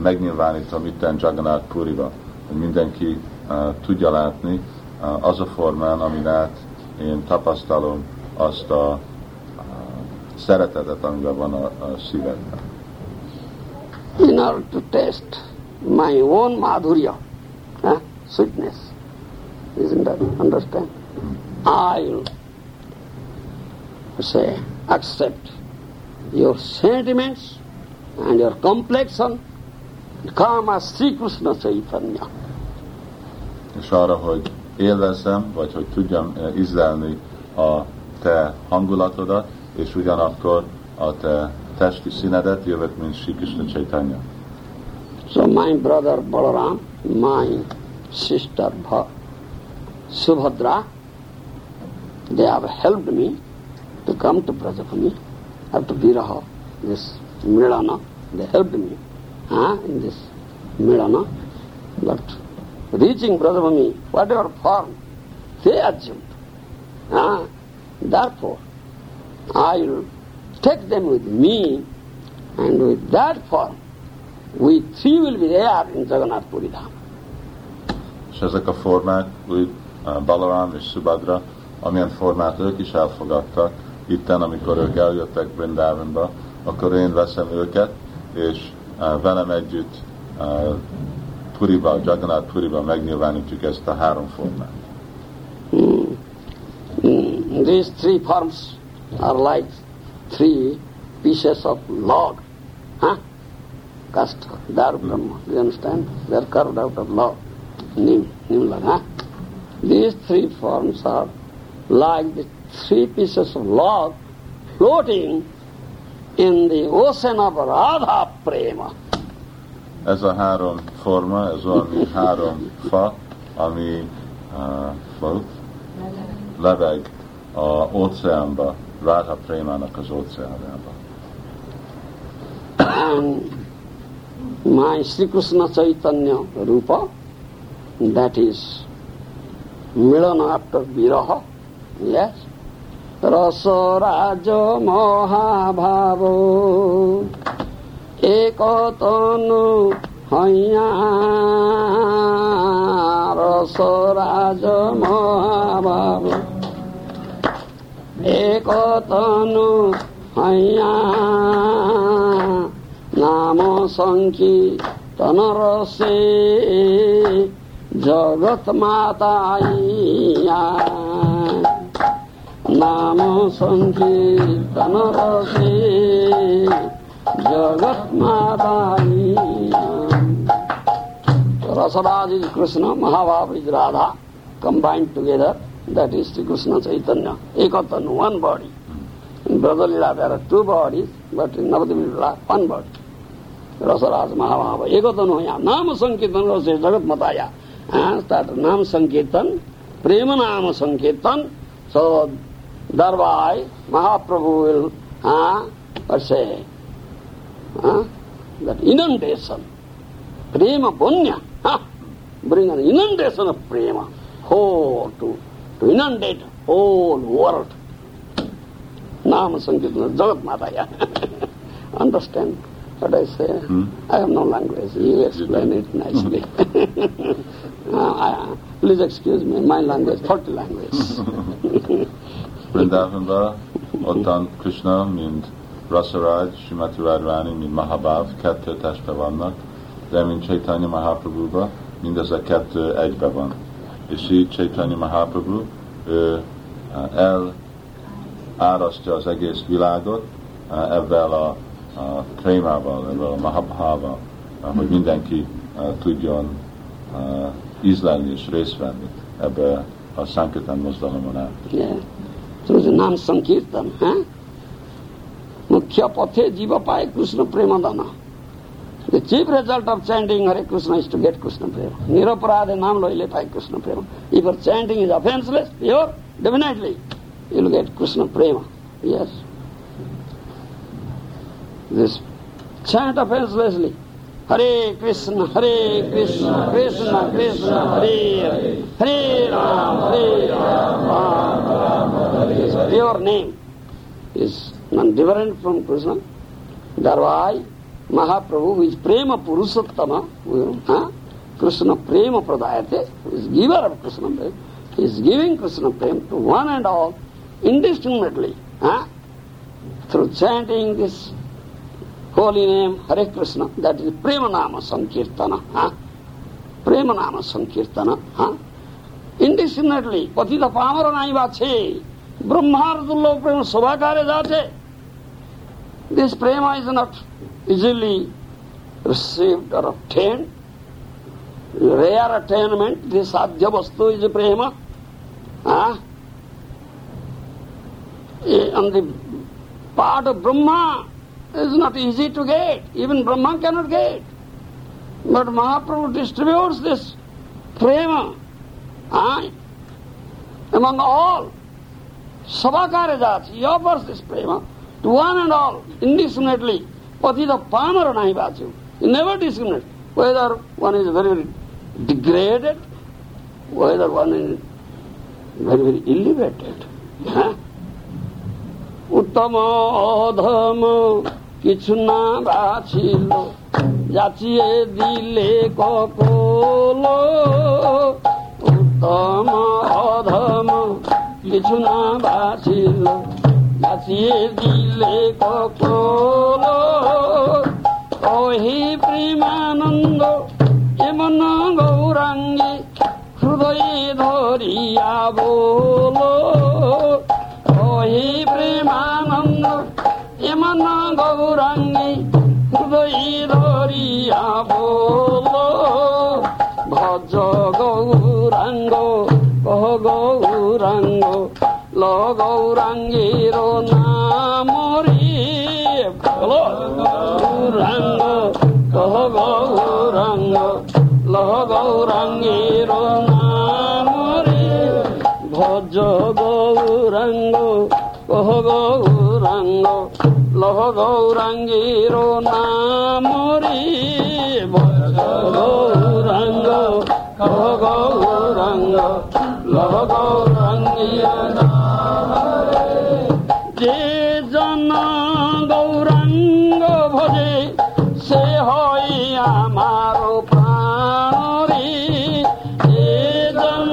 megnyilvánítom itten Jagannath Puriba, hogy mindenki tudja látni az a formán, amin át én tapasztalom azt a szeretetet, amiben van a szívedben. In order to taste my own madhurya, sweetness, isn't that? Understand? I'll say, accept your sentiments and your complexion as Sri Krishna Chaitanya. és arra, hogy élvezzem, vagy hogy tudjam eh, ízlelni a te hangulatodat, és ugyanakkor a te testi színedet, jövök, mint Sri Krishna. So my brother Balaram, my sister Bha- Subhadra, they have helped me to come to Brajapani after Viraha, this Milana. They helped me huh, in this Milana. But reaching Brajapani, whatever form they assumed, huh, therefore I will take them with me and with that form we three will be there in Jagannath Puri Dham. És ezek a formák, úgy eh, Balaram és Subhadra, amilyen formát ők is elfogadtak, itten, amikor ők eljöttek Brindavanba, akkor én veszem őket, és eh, velem együtt eh, Puriba, Jagannath Puriba megnyilvánítjuk ezt a három formát. Mm, These three forms are like three pieces of log. Huh? Cast, Dar Brahma. You understand? They are carved out of log. Nim, Nim log, huh? These three forms are like the three pieces of log floating in the ocean of Radha Prema. Ez a három forma, ez olyan, mint három fa, ami uh, float, leveg a óceánba, vraga prema na kazolce, ali my Sri Krishna Chaitanya Rupa, that is Milan after Viraha, yes, রসরাজ মহাভাব একতনু হইয়া রসরাজ মহাভাব एको तनु हैया नाम सङ्कीर्तन रसे जगत माता आइया नाम सङ्कीर्तन रसे जगत माता आइया Rasaraj is Krishna, Mahabhav is That is Sri Krishna Chaitanya. Ekatan, one body. In Brajalila there are two bodies, but in Navadvip Lila, one body. Rasaraj Mahabhava. Ekatan ho यहाँ नाम संकीर्तन रसे जगत मताया. And that नाम संकीर्तन, प्रेम नाम संकीर्तन. So thereby Mahaprabhu will, uh, let's say, uh, that inundation, prema punya, huh? bring an inundation of prema, whole to inundate whole world. Nama Sankirtana, Jagat Mataya. Understand what I say? I have no language. You explain it nicely. uh, I, please excuse me, my language, faulty language. Vrindavanban, ottan Krishna, mint Rasaraj, Srimati Radharani, mint Mahabhav, kettő testben vannak, de mint Chaitanya Mahaprabhuba, mindezek kettő egybe van. És így Chaitanya Mahaprabhu ő el árasztja az egész világot ebben a, a prémával, ebben a Mahabhával, hogy mindenki eh, tudjon ízlelni és részt venni ebbe a Sankirtan mozdalomon át. Yeah. Through the Nam Sankirtan, huh? Mukhya pathe jiva paye Krishna premadana. The chief result of chanting Hare Krishna is to get Krishna prema. Niraparade nam loile paye Krishna prema. If your chanting is offenseless, pure, definitely you will get Krishna prema. Yes. This chant offenselessly. Hare Krishna, Hare Krishna, Krishna Krishna, Hare Hare, Hare Ram, Hare Hare Hare. Pure name is non different from Krishna. Thereby, Mahaprabhu is prema Purushottam Krishna प्रेम प्रदायते is giver Krishna Krishna prema holy Krishna that nama sankirtan prema नाम संकीर्तन इंडिस्टिंगटली पति तो शोभा कार्य this prema is not easily received or obtained. Rare attainment, this sadhya vastu is prema. Huh? Eh, On the part of Brahma is not easy to get. Even Brahma cannot get. But Mahaprabhu distributes this prema huh? among all. Sabakara jati, he offers this prema to one and all, indiscriminately. Nahi vachu. He never discriminates whether one is very degraded, whether one is very, very elevated. Huh? উত্তম অধম কিছু না বাছিল যাচিয়ে দিলে কপল উত্তম অধম কিছু না বাছিল যাচিয়ে দিলে কপল কহি প্রেমানন্দ এমন গৌরাঙ্গী হৃদয়ে ধরিয়া বলো। কহি প্রেমানন্দ এমন গৌরাঙ্গী হৃদয়ে ধরিয়া বলো। ভজ Gauranga lo gaurangi ro namori lo gaurango lo gaurango lo gaurangi ro namori bhajo gaurango lo gaurango lo gaurangi ro namori bhajo gaurango lo gaurango lo gaurangi ro namori যে জন গৌরাঙ্গ ভজে, সে হয় আমার প্রাণরে। যে জন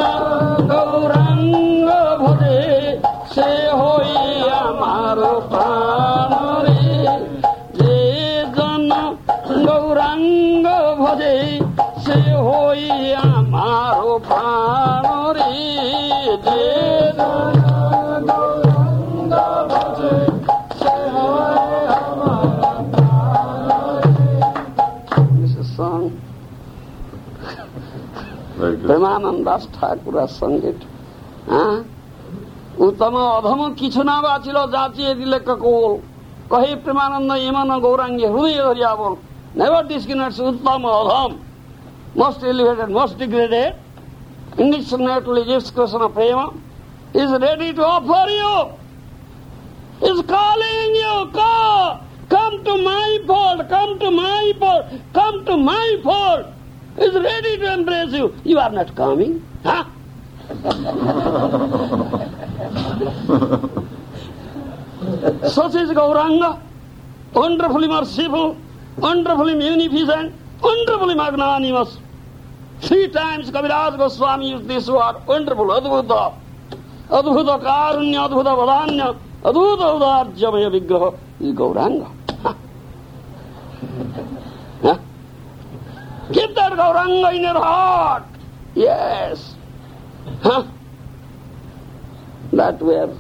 গৌরাঙ্গ ভজে, সে হই আমার প্রাণরে। যে জন গৌরাঙ্গ ভজে, সে হই আমার প্রাণরে। যে Very good. প্রেমানন্দাস ঠাকুরের সঙ্গে হ্যাঁ উত্তম অধম কিছু না বাঁচিল যাচিয়ে দিলে ককোল কহে প্রেমানন্দ ইমন গৌরাঙ্গে হৃদয় ধরিয়া বল নেভার ডিসক্রিমিনেটস উত্তম অধম most elevated, most degraded, indiscriminately gives Krishna prema, is ready to offer you, is calling you, come, Come to my fold, come to my fold, come to my fold, is ready to embrace you. You are not coming, huh? Such is Gauranga, wonderfully merciful, wonderfully munificent, wonderfully magnanimous. Three times Kaviraj Goswami used this word, wonderful, adbhuta, adbhuta karunya, adbhuta vadanya, adbhuta udarjamaya vigraha is Gauranga. Huh? Keep that Gauranga in your heart. Yes. Huh? That we are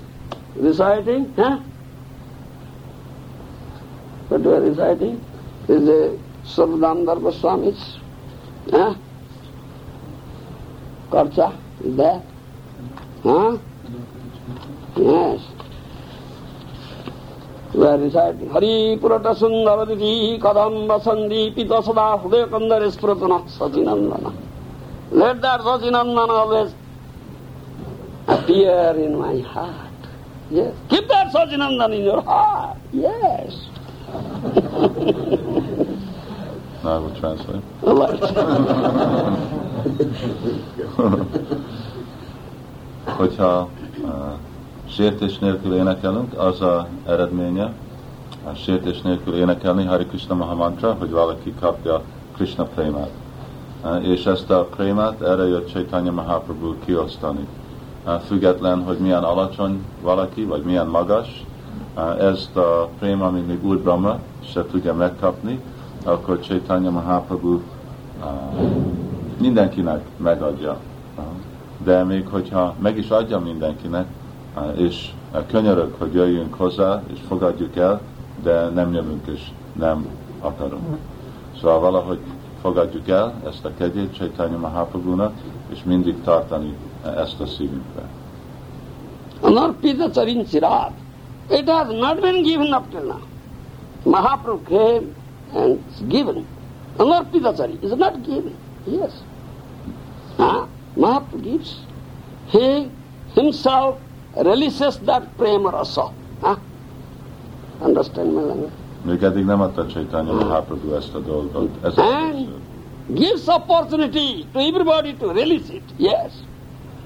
reciting, huh? That we are reciting is a Sarvadamdar Goswami's huh? Karcha is there. Huh? Yes. ಹರಿಪುರಟ ಸುಂದರದಿ ಕದಂಬ ಸಂದೀಪಿತ ಸದಾ ಹೃದಯ ಕಂದರೆ ಸ್ಫುರತನ Sachinandan let that Sachinandan always appear in my heart. Yes. Keep that Sajanandan in your heart. Yes. I will translate. Right. 我叫呃。Sértés nélkül énekelünk, az a eredménye, a sértés nélkül énekelni Hari Krishna Mahamantra, hogy valaki kapja Krishna prémát. És ezt a prémát erre jött Chaitanya Mahaprabhu kiosztani. Független, hogy milyen alacsony valaki, vagy milyen magas, ezt a préma, még Úr Brahma se tudja megkapni, akkor Chaitanya Mahaprabhu mindenkinek megadja. De még hogyha meg is adja mindenkinek, és könyörög, hogy jöjjünk hozzá, és fogadjuk el, de nem jövünk, és nem akarunk. Szóval valahogy fogadjuk el ezt a kegyét Chaitanya Mahaprabhu-nak, és mindig tartani ezt a szívünkbe. Anarpita Charin Chirag. It has not been given up till now. Mahaprabhu came and given. Anarpita Chari is not given. Yes. Huh? Mahaprabhu gives. He himself releases that prema rasa. Huh? Understand my language? Még eddig nem adta Chaitanya Mahaprabhu ezt a dolgot. Ez And gives opportunity to everybody to release it. Yes.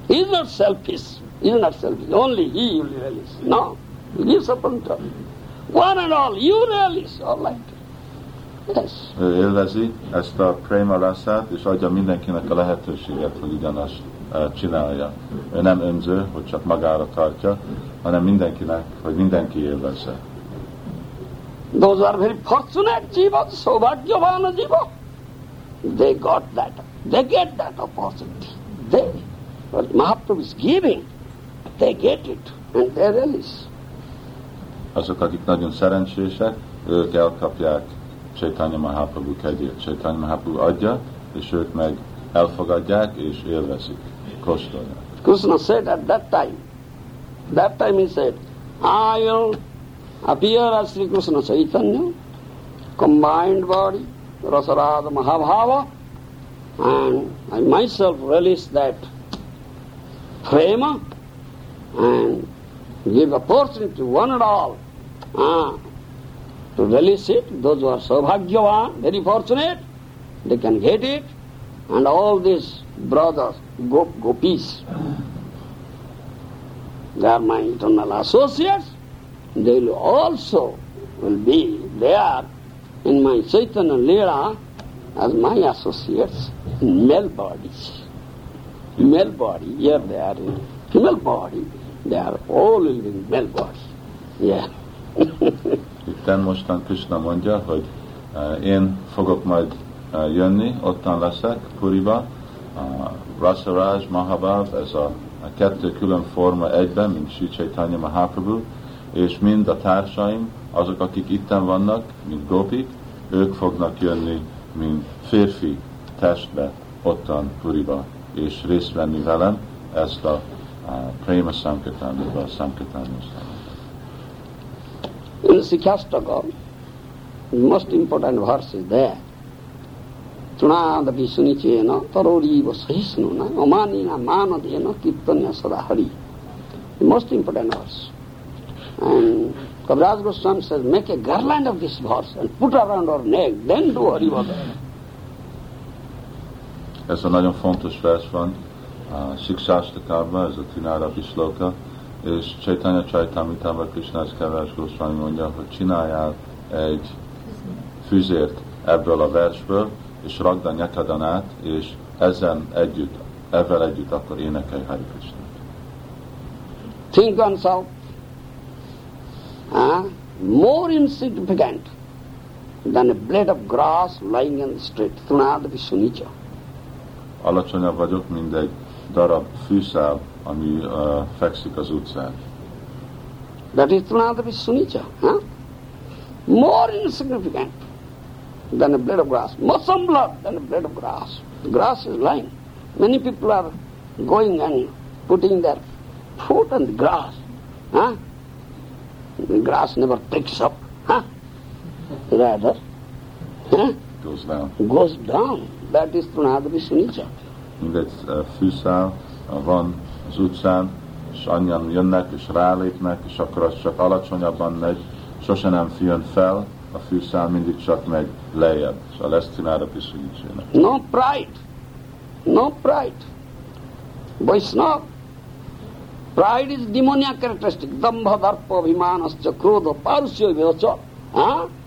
He is not selfish. He is not selfish. Only he will release. No. He gives opportunity. One and all, you release. All right. Yes. Ő élvezi ezt a prema rasszát, és adja mindenkinek a lehetőséget, hogy ugyanazt csinálja. Ő nem önző, hogy csak magára tartja, hanem mindenkinek, hogy mindenki élvezze. Those are very fortunate jivas, Saubhagyavana jiva. They got that. They get that opportunity. They. But Mahaprabhu is giving. They get it. And they release. Azok, akik nagyon szerencsések, ők elkapják Chaitanya Mahaprabhu kegyét. Chaitanya Mahaprabhu adja, és ők meg elfogadják, és élvezik. Krishna said at that time, that time he said, I will appear as Sri Krishna Chaitanya, combined body, Rasarada Mahabhava, and I myself release that prema and give opportunity to one and all ah, to release it. Those who are Saubhagyavan, very fortunate, they can get it. And all these brothers, go, gopis, they are my eternal associates. They will also will be there in my Chaitanya Leela as my associates in male bodies. Male body, here they are in female body, they are all in male body. Yeah. Itten mostan Krishna mondja, hogy eh, én fogok majd jönni, ottan leszek Puriba, a Rasaraj, Mahabhav, ez a, a kettő külön forma egyben, mint Sri Chaitanya Mahaprabhu, és mind a társaim, azok, akik itten vannak, mint gopik, ők fognak jönni, mint férfi testbe ottan Puriba, és részt venni velem ezt a, a Prema Sankirtánba, a Sankirtánba. In Sikhastaka, the most important verse is there. Tunadapi sunichena taroriva sahisnuna amanina manadena kirtanya sadahari. The most important verse. And Kaviraj Goswami says, make a garland of this verse and put around our neck, then do Harivada. Ez a nagyon fontos vers van a Siksástakában, ez a Tinára Viszloka, és Chaitanya Chaitamritában Krishna Kevás Goswami mondja, hogy csináljál egy füzért ebből a versből, és rakd a nyakadon át, és ezen együtt, ezzel együtt akkor énekelj Hari Krishna. Think oneself uh, more insignificant than a blade of grass lying in the street. Tunadapi sunicha. Alacsonyabb vagyok, mint egy darab fűszál, ami uh, fekszik az utcán. That is Tunadapi sunicha. Huh? More insignificant than a blade of grass. More some blood than a blade of grass. Grass is lying. Many people are going and putting their foot on the grass. Huh? The grass never picks up. Huh? Rather, huh? Goes down. goes down. That is Tunadapi sunicha. Egy uh, fűszál van az utcán, és annyian jönnek, és rálépnek, és akkor az csak alacsonyabban megy, sose nem jön fel, a fűszál mindig csak megy lejjebb. és a lesz csinálja piszkítsének. No pride. No pride. Vaishnava. Pride is demoniac characteristic. Dambha, darpa, abhimanasya, krodha, parusya, vyocha,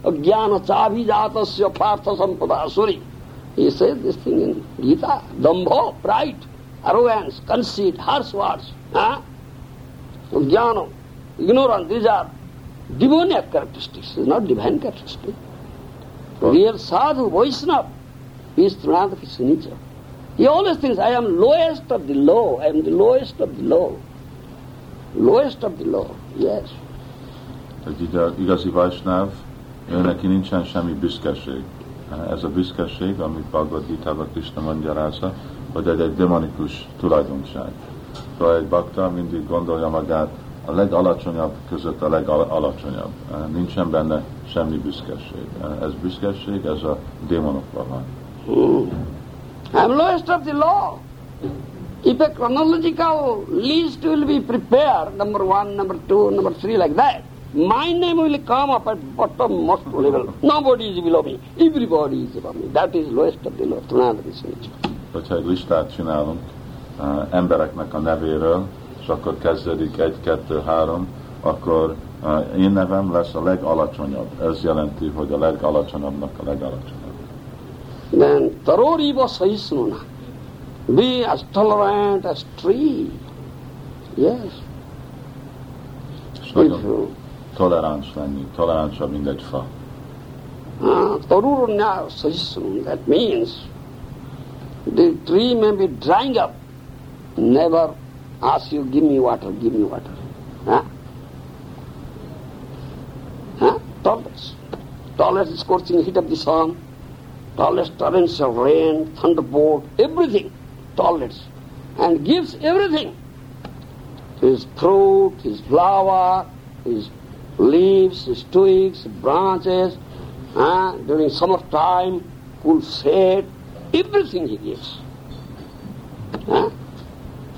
अज्ञान चाभिजात पार्थ संपदा सूरी ये से this thing in Gita दम्भो pride arrogance conceit harsh words ज्ञान ignorance reserve demoniac characteristics. Not divine characteristic. Real sadhu, Vaishnava, is Trunadapi Sunica. He always thinks, I am lowest of the low, I am the lowest of the low. Lowest of the low, yes. Egy ide- igazi Vajsnáv, ő neki nincsen semmi büszkeség. Eh, ez a büszkeség, amit Bhagavad Gita-ban Krishna magyarázza, hogy ez egy demonikus tulajdonság. Szóval egy bakta mindig gondolja magát a legalacsonyabb között a legalacsonyabb. Nincsen benne semmi büszkeség. Ez büszkeség, ez a démonokban van. I am lowest of the low. If a chronological list will be prepared, number one, number two, number three, like that, my name will come up at bottommost level. Nobody is below me. Everybody is above me. That is lowest of the. Trunadapi Sunica. Hogyha egy listát csinálunk uh, embereknek a nevéről, és akkor kezdődik egy, kettő, három, akkor én nevem lesz a legalacsonyabb. Ez jelenti, hogy a legalacsonyabbnak a legalacsonyabb. Then Taroriva Sahisnuna. Be as tolerant as tree. Yes. És nagyon toleráns lenni, toleránsabb, mint egy fa. Uh, Taruranya Sahisnuna, that means the tree may be drying up, never ask you, give me water, give me water. Huh? Huh? Tolerance is scorching heat of the sun, tolerance torrents of rain, thunderbolt, everything. Tolerance. And gives everything. His fruit, his flower, his leaves, his twigs, branches, uh, during summertime, cool shade, everything he gives. Huh?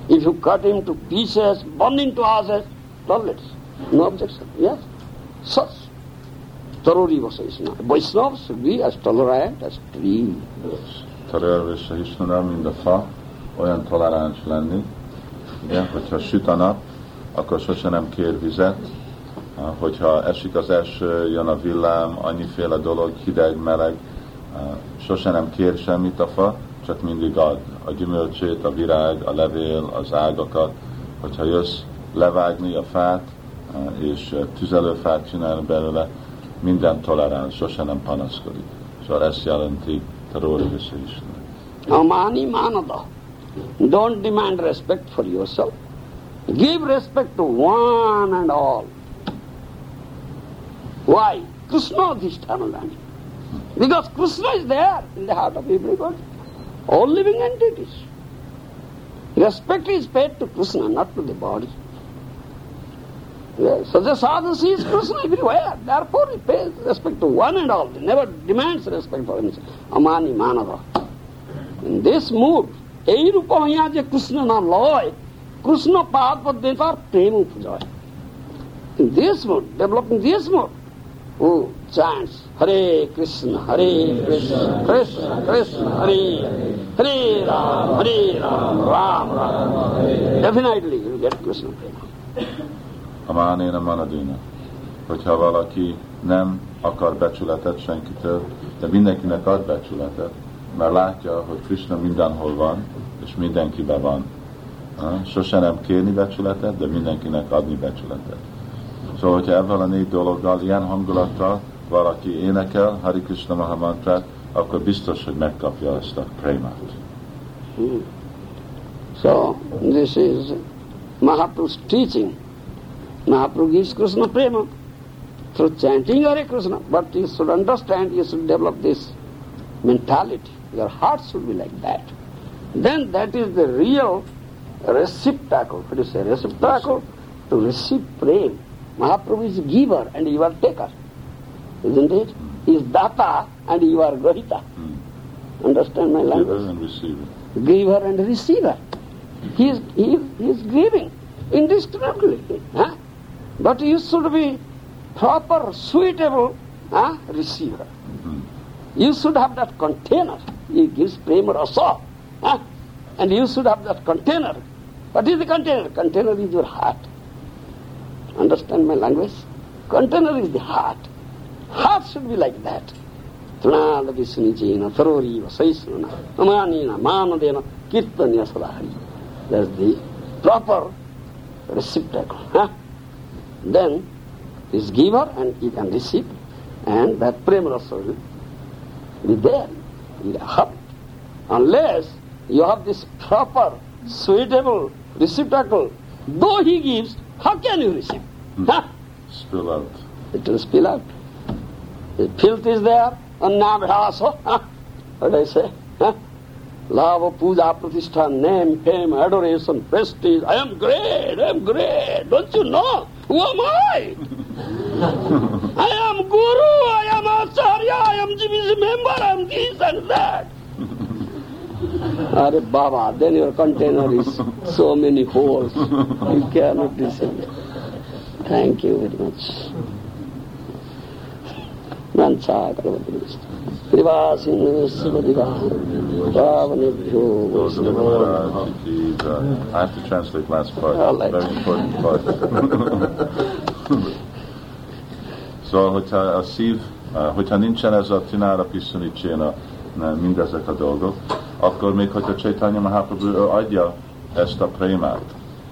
If you cut him to pieces, burn into ashes, tolerance. No objection. Yes. Such. Tarori Vasaisna. Vaishnavas should be as tolerant as tree. Törölvése Isnura, mint a fa, olyan toleráns lenni. Igen, hogyha süt a nap, akkor sose nem kér vizet. Ah, Hogyha esik az eső, jön a villám, annyiféle dolog, hideg, meleg, ah, sose nem kér semmit a fa, csak mindig ad. A gyümölcsét, a virág, a levél, az ágakat. Hogyha jössz levágni a fát, ah, és eh, tüzelőfát csinálni belőle, minden toleráns, sose nem panaszkodik. Szóval ezt jelenti Taróri Vishisna. Amani manada. Don't demand respect for yourself. Give respect to one and all. Why? Krishna Adhisthana Because Krishna is there in the heart of everybody. all living entities. Respect is paid to Krishna, not to the body. Yes, so the sadhu sees Krishna everywhere. Therefore he pays respect to one and all. He never demands respect for himself. Amani manava. In this mood, এই রূপ হইয়া যে কৃষ্ণ না লয় কৃষ্ণ পাদ পদ্মে তার প্রেম উপজয় In this mood, developing this mood, who chants Hare Krishna, Hare Krishna, Krishna Krishna, Hare Hare Ram, Hare Ram, Ram Ram. Definitely you get Krishna a mánéna manadina. Hogyha valaki nem akar becsületet senkitől, de mindenkinek ad becsületet, mert látja, hogy Krishna mindenhol van, és mindenkiben van. Sose nem kérni becsületet, de mindenkinek adni becsületet. Szóval, hogyha ebben a négy dologgal, ilyen hangulattal valaki énekel Hari Krishna Mahamantrát, akkor biztos, hogy megkapja ezt a prémát. Hmm. So this is Mahaprabhu's teaching. Mahaprabhu gives Krishna prema through chanting Hare Krishna. But you should understand, you should develop this mentality. Your heart should be like that. Then that is the real receptacle. What do you say? Receptacle to receive prema. Mahaprabhu is giver and you are taker. Isn't it? He is data and you are grahita. Understand my language? Giver and receiver. giver and receiver. He is, he is, he is giving indiscriminately. Huh? But you should be proper, suitable huh, receiver. You should have that container. He gives prema rasa. Huh? And you should have that container. What is the container? Container is your heart. Understand my language? Container is the heart. Heart should be like that. Trinada Vishnijena, That's the proper reciprocal. Huh? Then this giver and he can receive, and that prema also will be there in the heart. Unless you have this proper, suitable reciprocal, though he gives, how can you receive? Hmm. Huh? Spill out. It will spill out. Filth is there, annabhyasa, huh? what I say? Huh? Lava, puja, pratishtha, name, fame, adoration, prestige. I am great, I am great. Don't you know? Who am I? I am Guru, I am Acharya, I am GBC member, I am this and that. Are Baba, then your container is so many holes. You cannot it. Thank you very much. Vaisnava. I have to translate last part. All right. Very important part. szóval, hogyha a szív, hogyha nincsen ez a tinára piszunicsén mindezek a dolgok, akkor még hogyha Chaitanya Mahaprabhu adja ezt a prémát,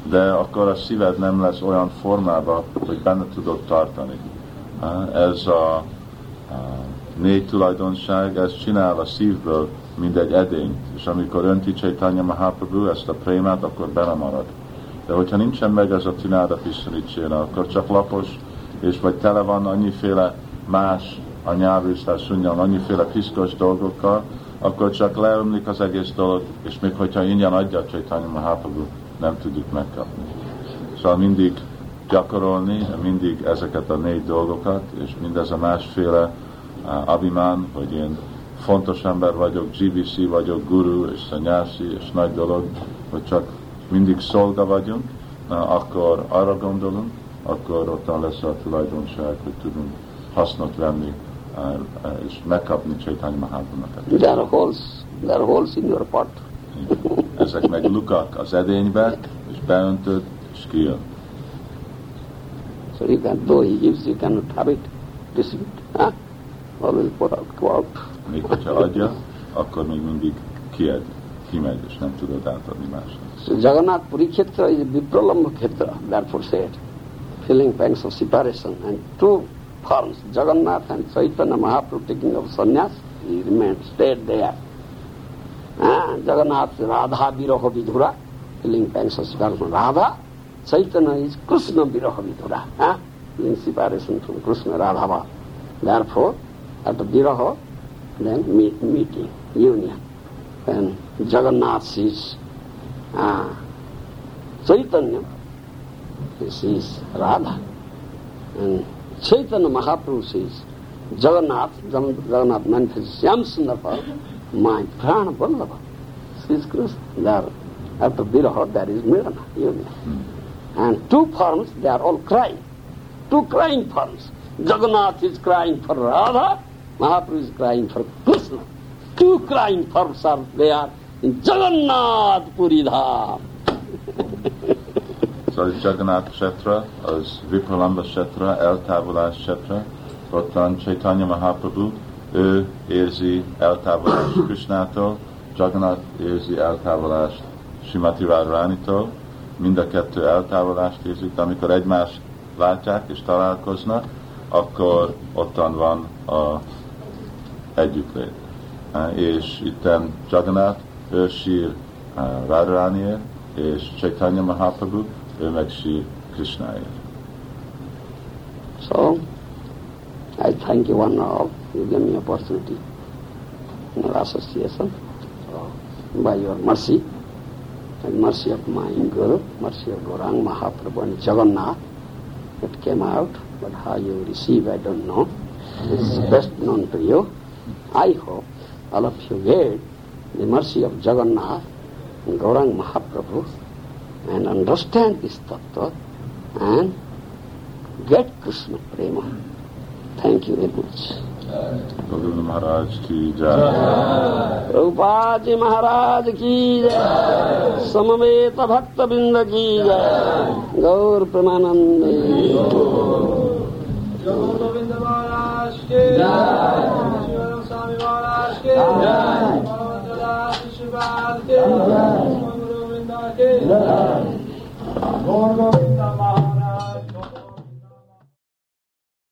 de akkor a szíved nem lesz olyan formában, hogy benne tudod tartani. Ez a négy tulajdonság, ez csinál a szívből mindegy edényt, és amikor önti Chaitanya Mahaprabhu ezt a prémát, akkor benne marad. De hogyha nincsen meg ez a tináda piszorítséna, akkor csak lapos, és vagy tele van annyiféle más a nyelvűsztás szunnyal, annyiféle piszkos dolgokkal, akkor csak leömlik az egész dolog, és még hogyha ingyen adja Chaitanya Mahaprabhu, nem tudjuk megkapni. Szóval mindig gyakorolni, mindig ezeket a négy dolgokat, és mindez a másféle abimán, hogy én fontos ember vagyok, GBC vagyok, guru és szanyászi, és nagy dolog, hogy csak mindig szolga vagyunk, akkor arra gondolunk, akkor ott lesz a tulajdonság, hogy tudunk hasznot venni, uh, uh, és megkapni Chaitanya Mahaprabhu-nak. There are holes. There are holes in your pot. Ezek meg lukak az edénybe, és beöntöd, és kijön. So you can, though he gives, you cannot have it, receive it. Huh? Out, go. Még hogyha adja, akkor még mindig kied, kimegy, és nem tudod átadni másnak. So Jagannath Puri Kshetra is Vipralamba Kshetra, therefore said, feeling pangs of separation. And two forms, Jagannath and Chaitanya Mahaprabhu taking of sannyas, he remained, stayed there. Ah, Jagannath Radha Viraha Vidhura, feeling pangs of separation. Radha, Chaitanya is Krishna Viraha Vidhura, ah, feeling separation from Krishna Radhava. Therefore, after Viraha, then meet, meeting, union. when Jagannath sees uh, Chaitanya, he sees Radha. And Chaitanya Mahaprabhu says, Jagannath, Jagannath manifests Yamsundar my prana Vallabha. Says Krishna. There, after Viraha, there is Mirana, union. And two forms, they are all crying. Two crying forms. Jagannath is crying for Radha, Crying for Krishna. Two crying forms are there in Jagannath Puri Dham. Szóval Jagannath Kshetra, az Vipralamba Kshetra, eltávolás Kshetra, ott van Chaitanya Mahaprabhu, ő érzi eltávolást Krishnától, Jagannath érzi eltávolást Simati Radharánitól, mind a kettő eltávolást érzik, de amikor egymást látják és találkoznak, akkor ottan van a együttlét. Eh, és itten Jagannath, ő sír eh, Radharaniért, és Chaitanya Mahaprabhu, ő meg sír Krishnáért. So, I thank you one and all. You gave me opportunity in association. By your mercy, and mercy of my Guru, mercy of Gaurang Mahaprabhu and Jagannath, it came out, but how you receive, I don't know. It's best known to you. I hope all of you get the mercy of Jagannath and Gaurang Mahaprabhu and understand this tattva and get Krishna prema. Thank you very much. Govinda Maharaj ki jai. Prabhupada ji Maharaj की जय समवेत भक्त बिंद की जय गौर प्रेमानंद गोविंद महाराज के महाराज के शिवाल के गोविंदा के गोविंदा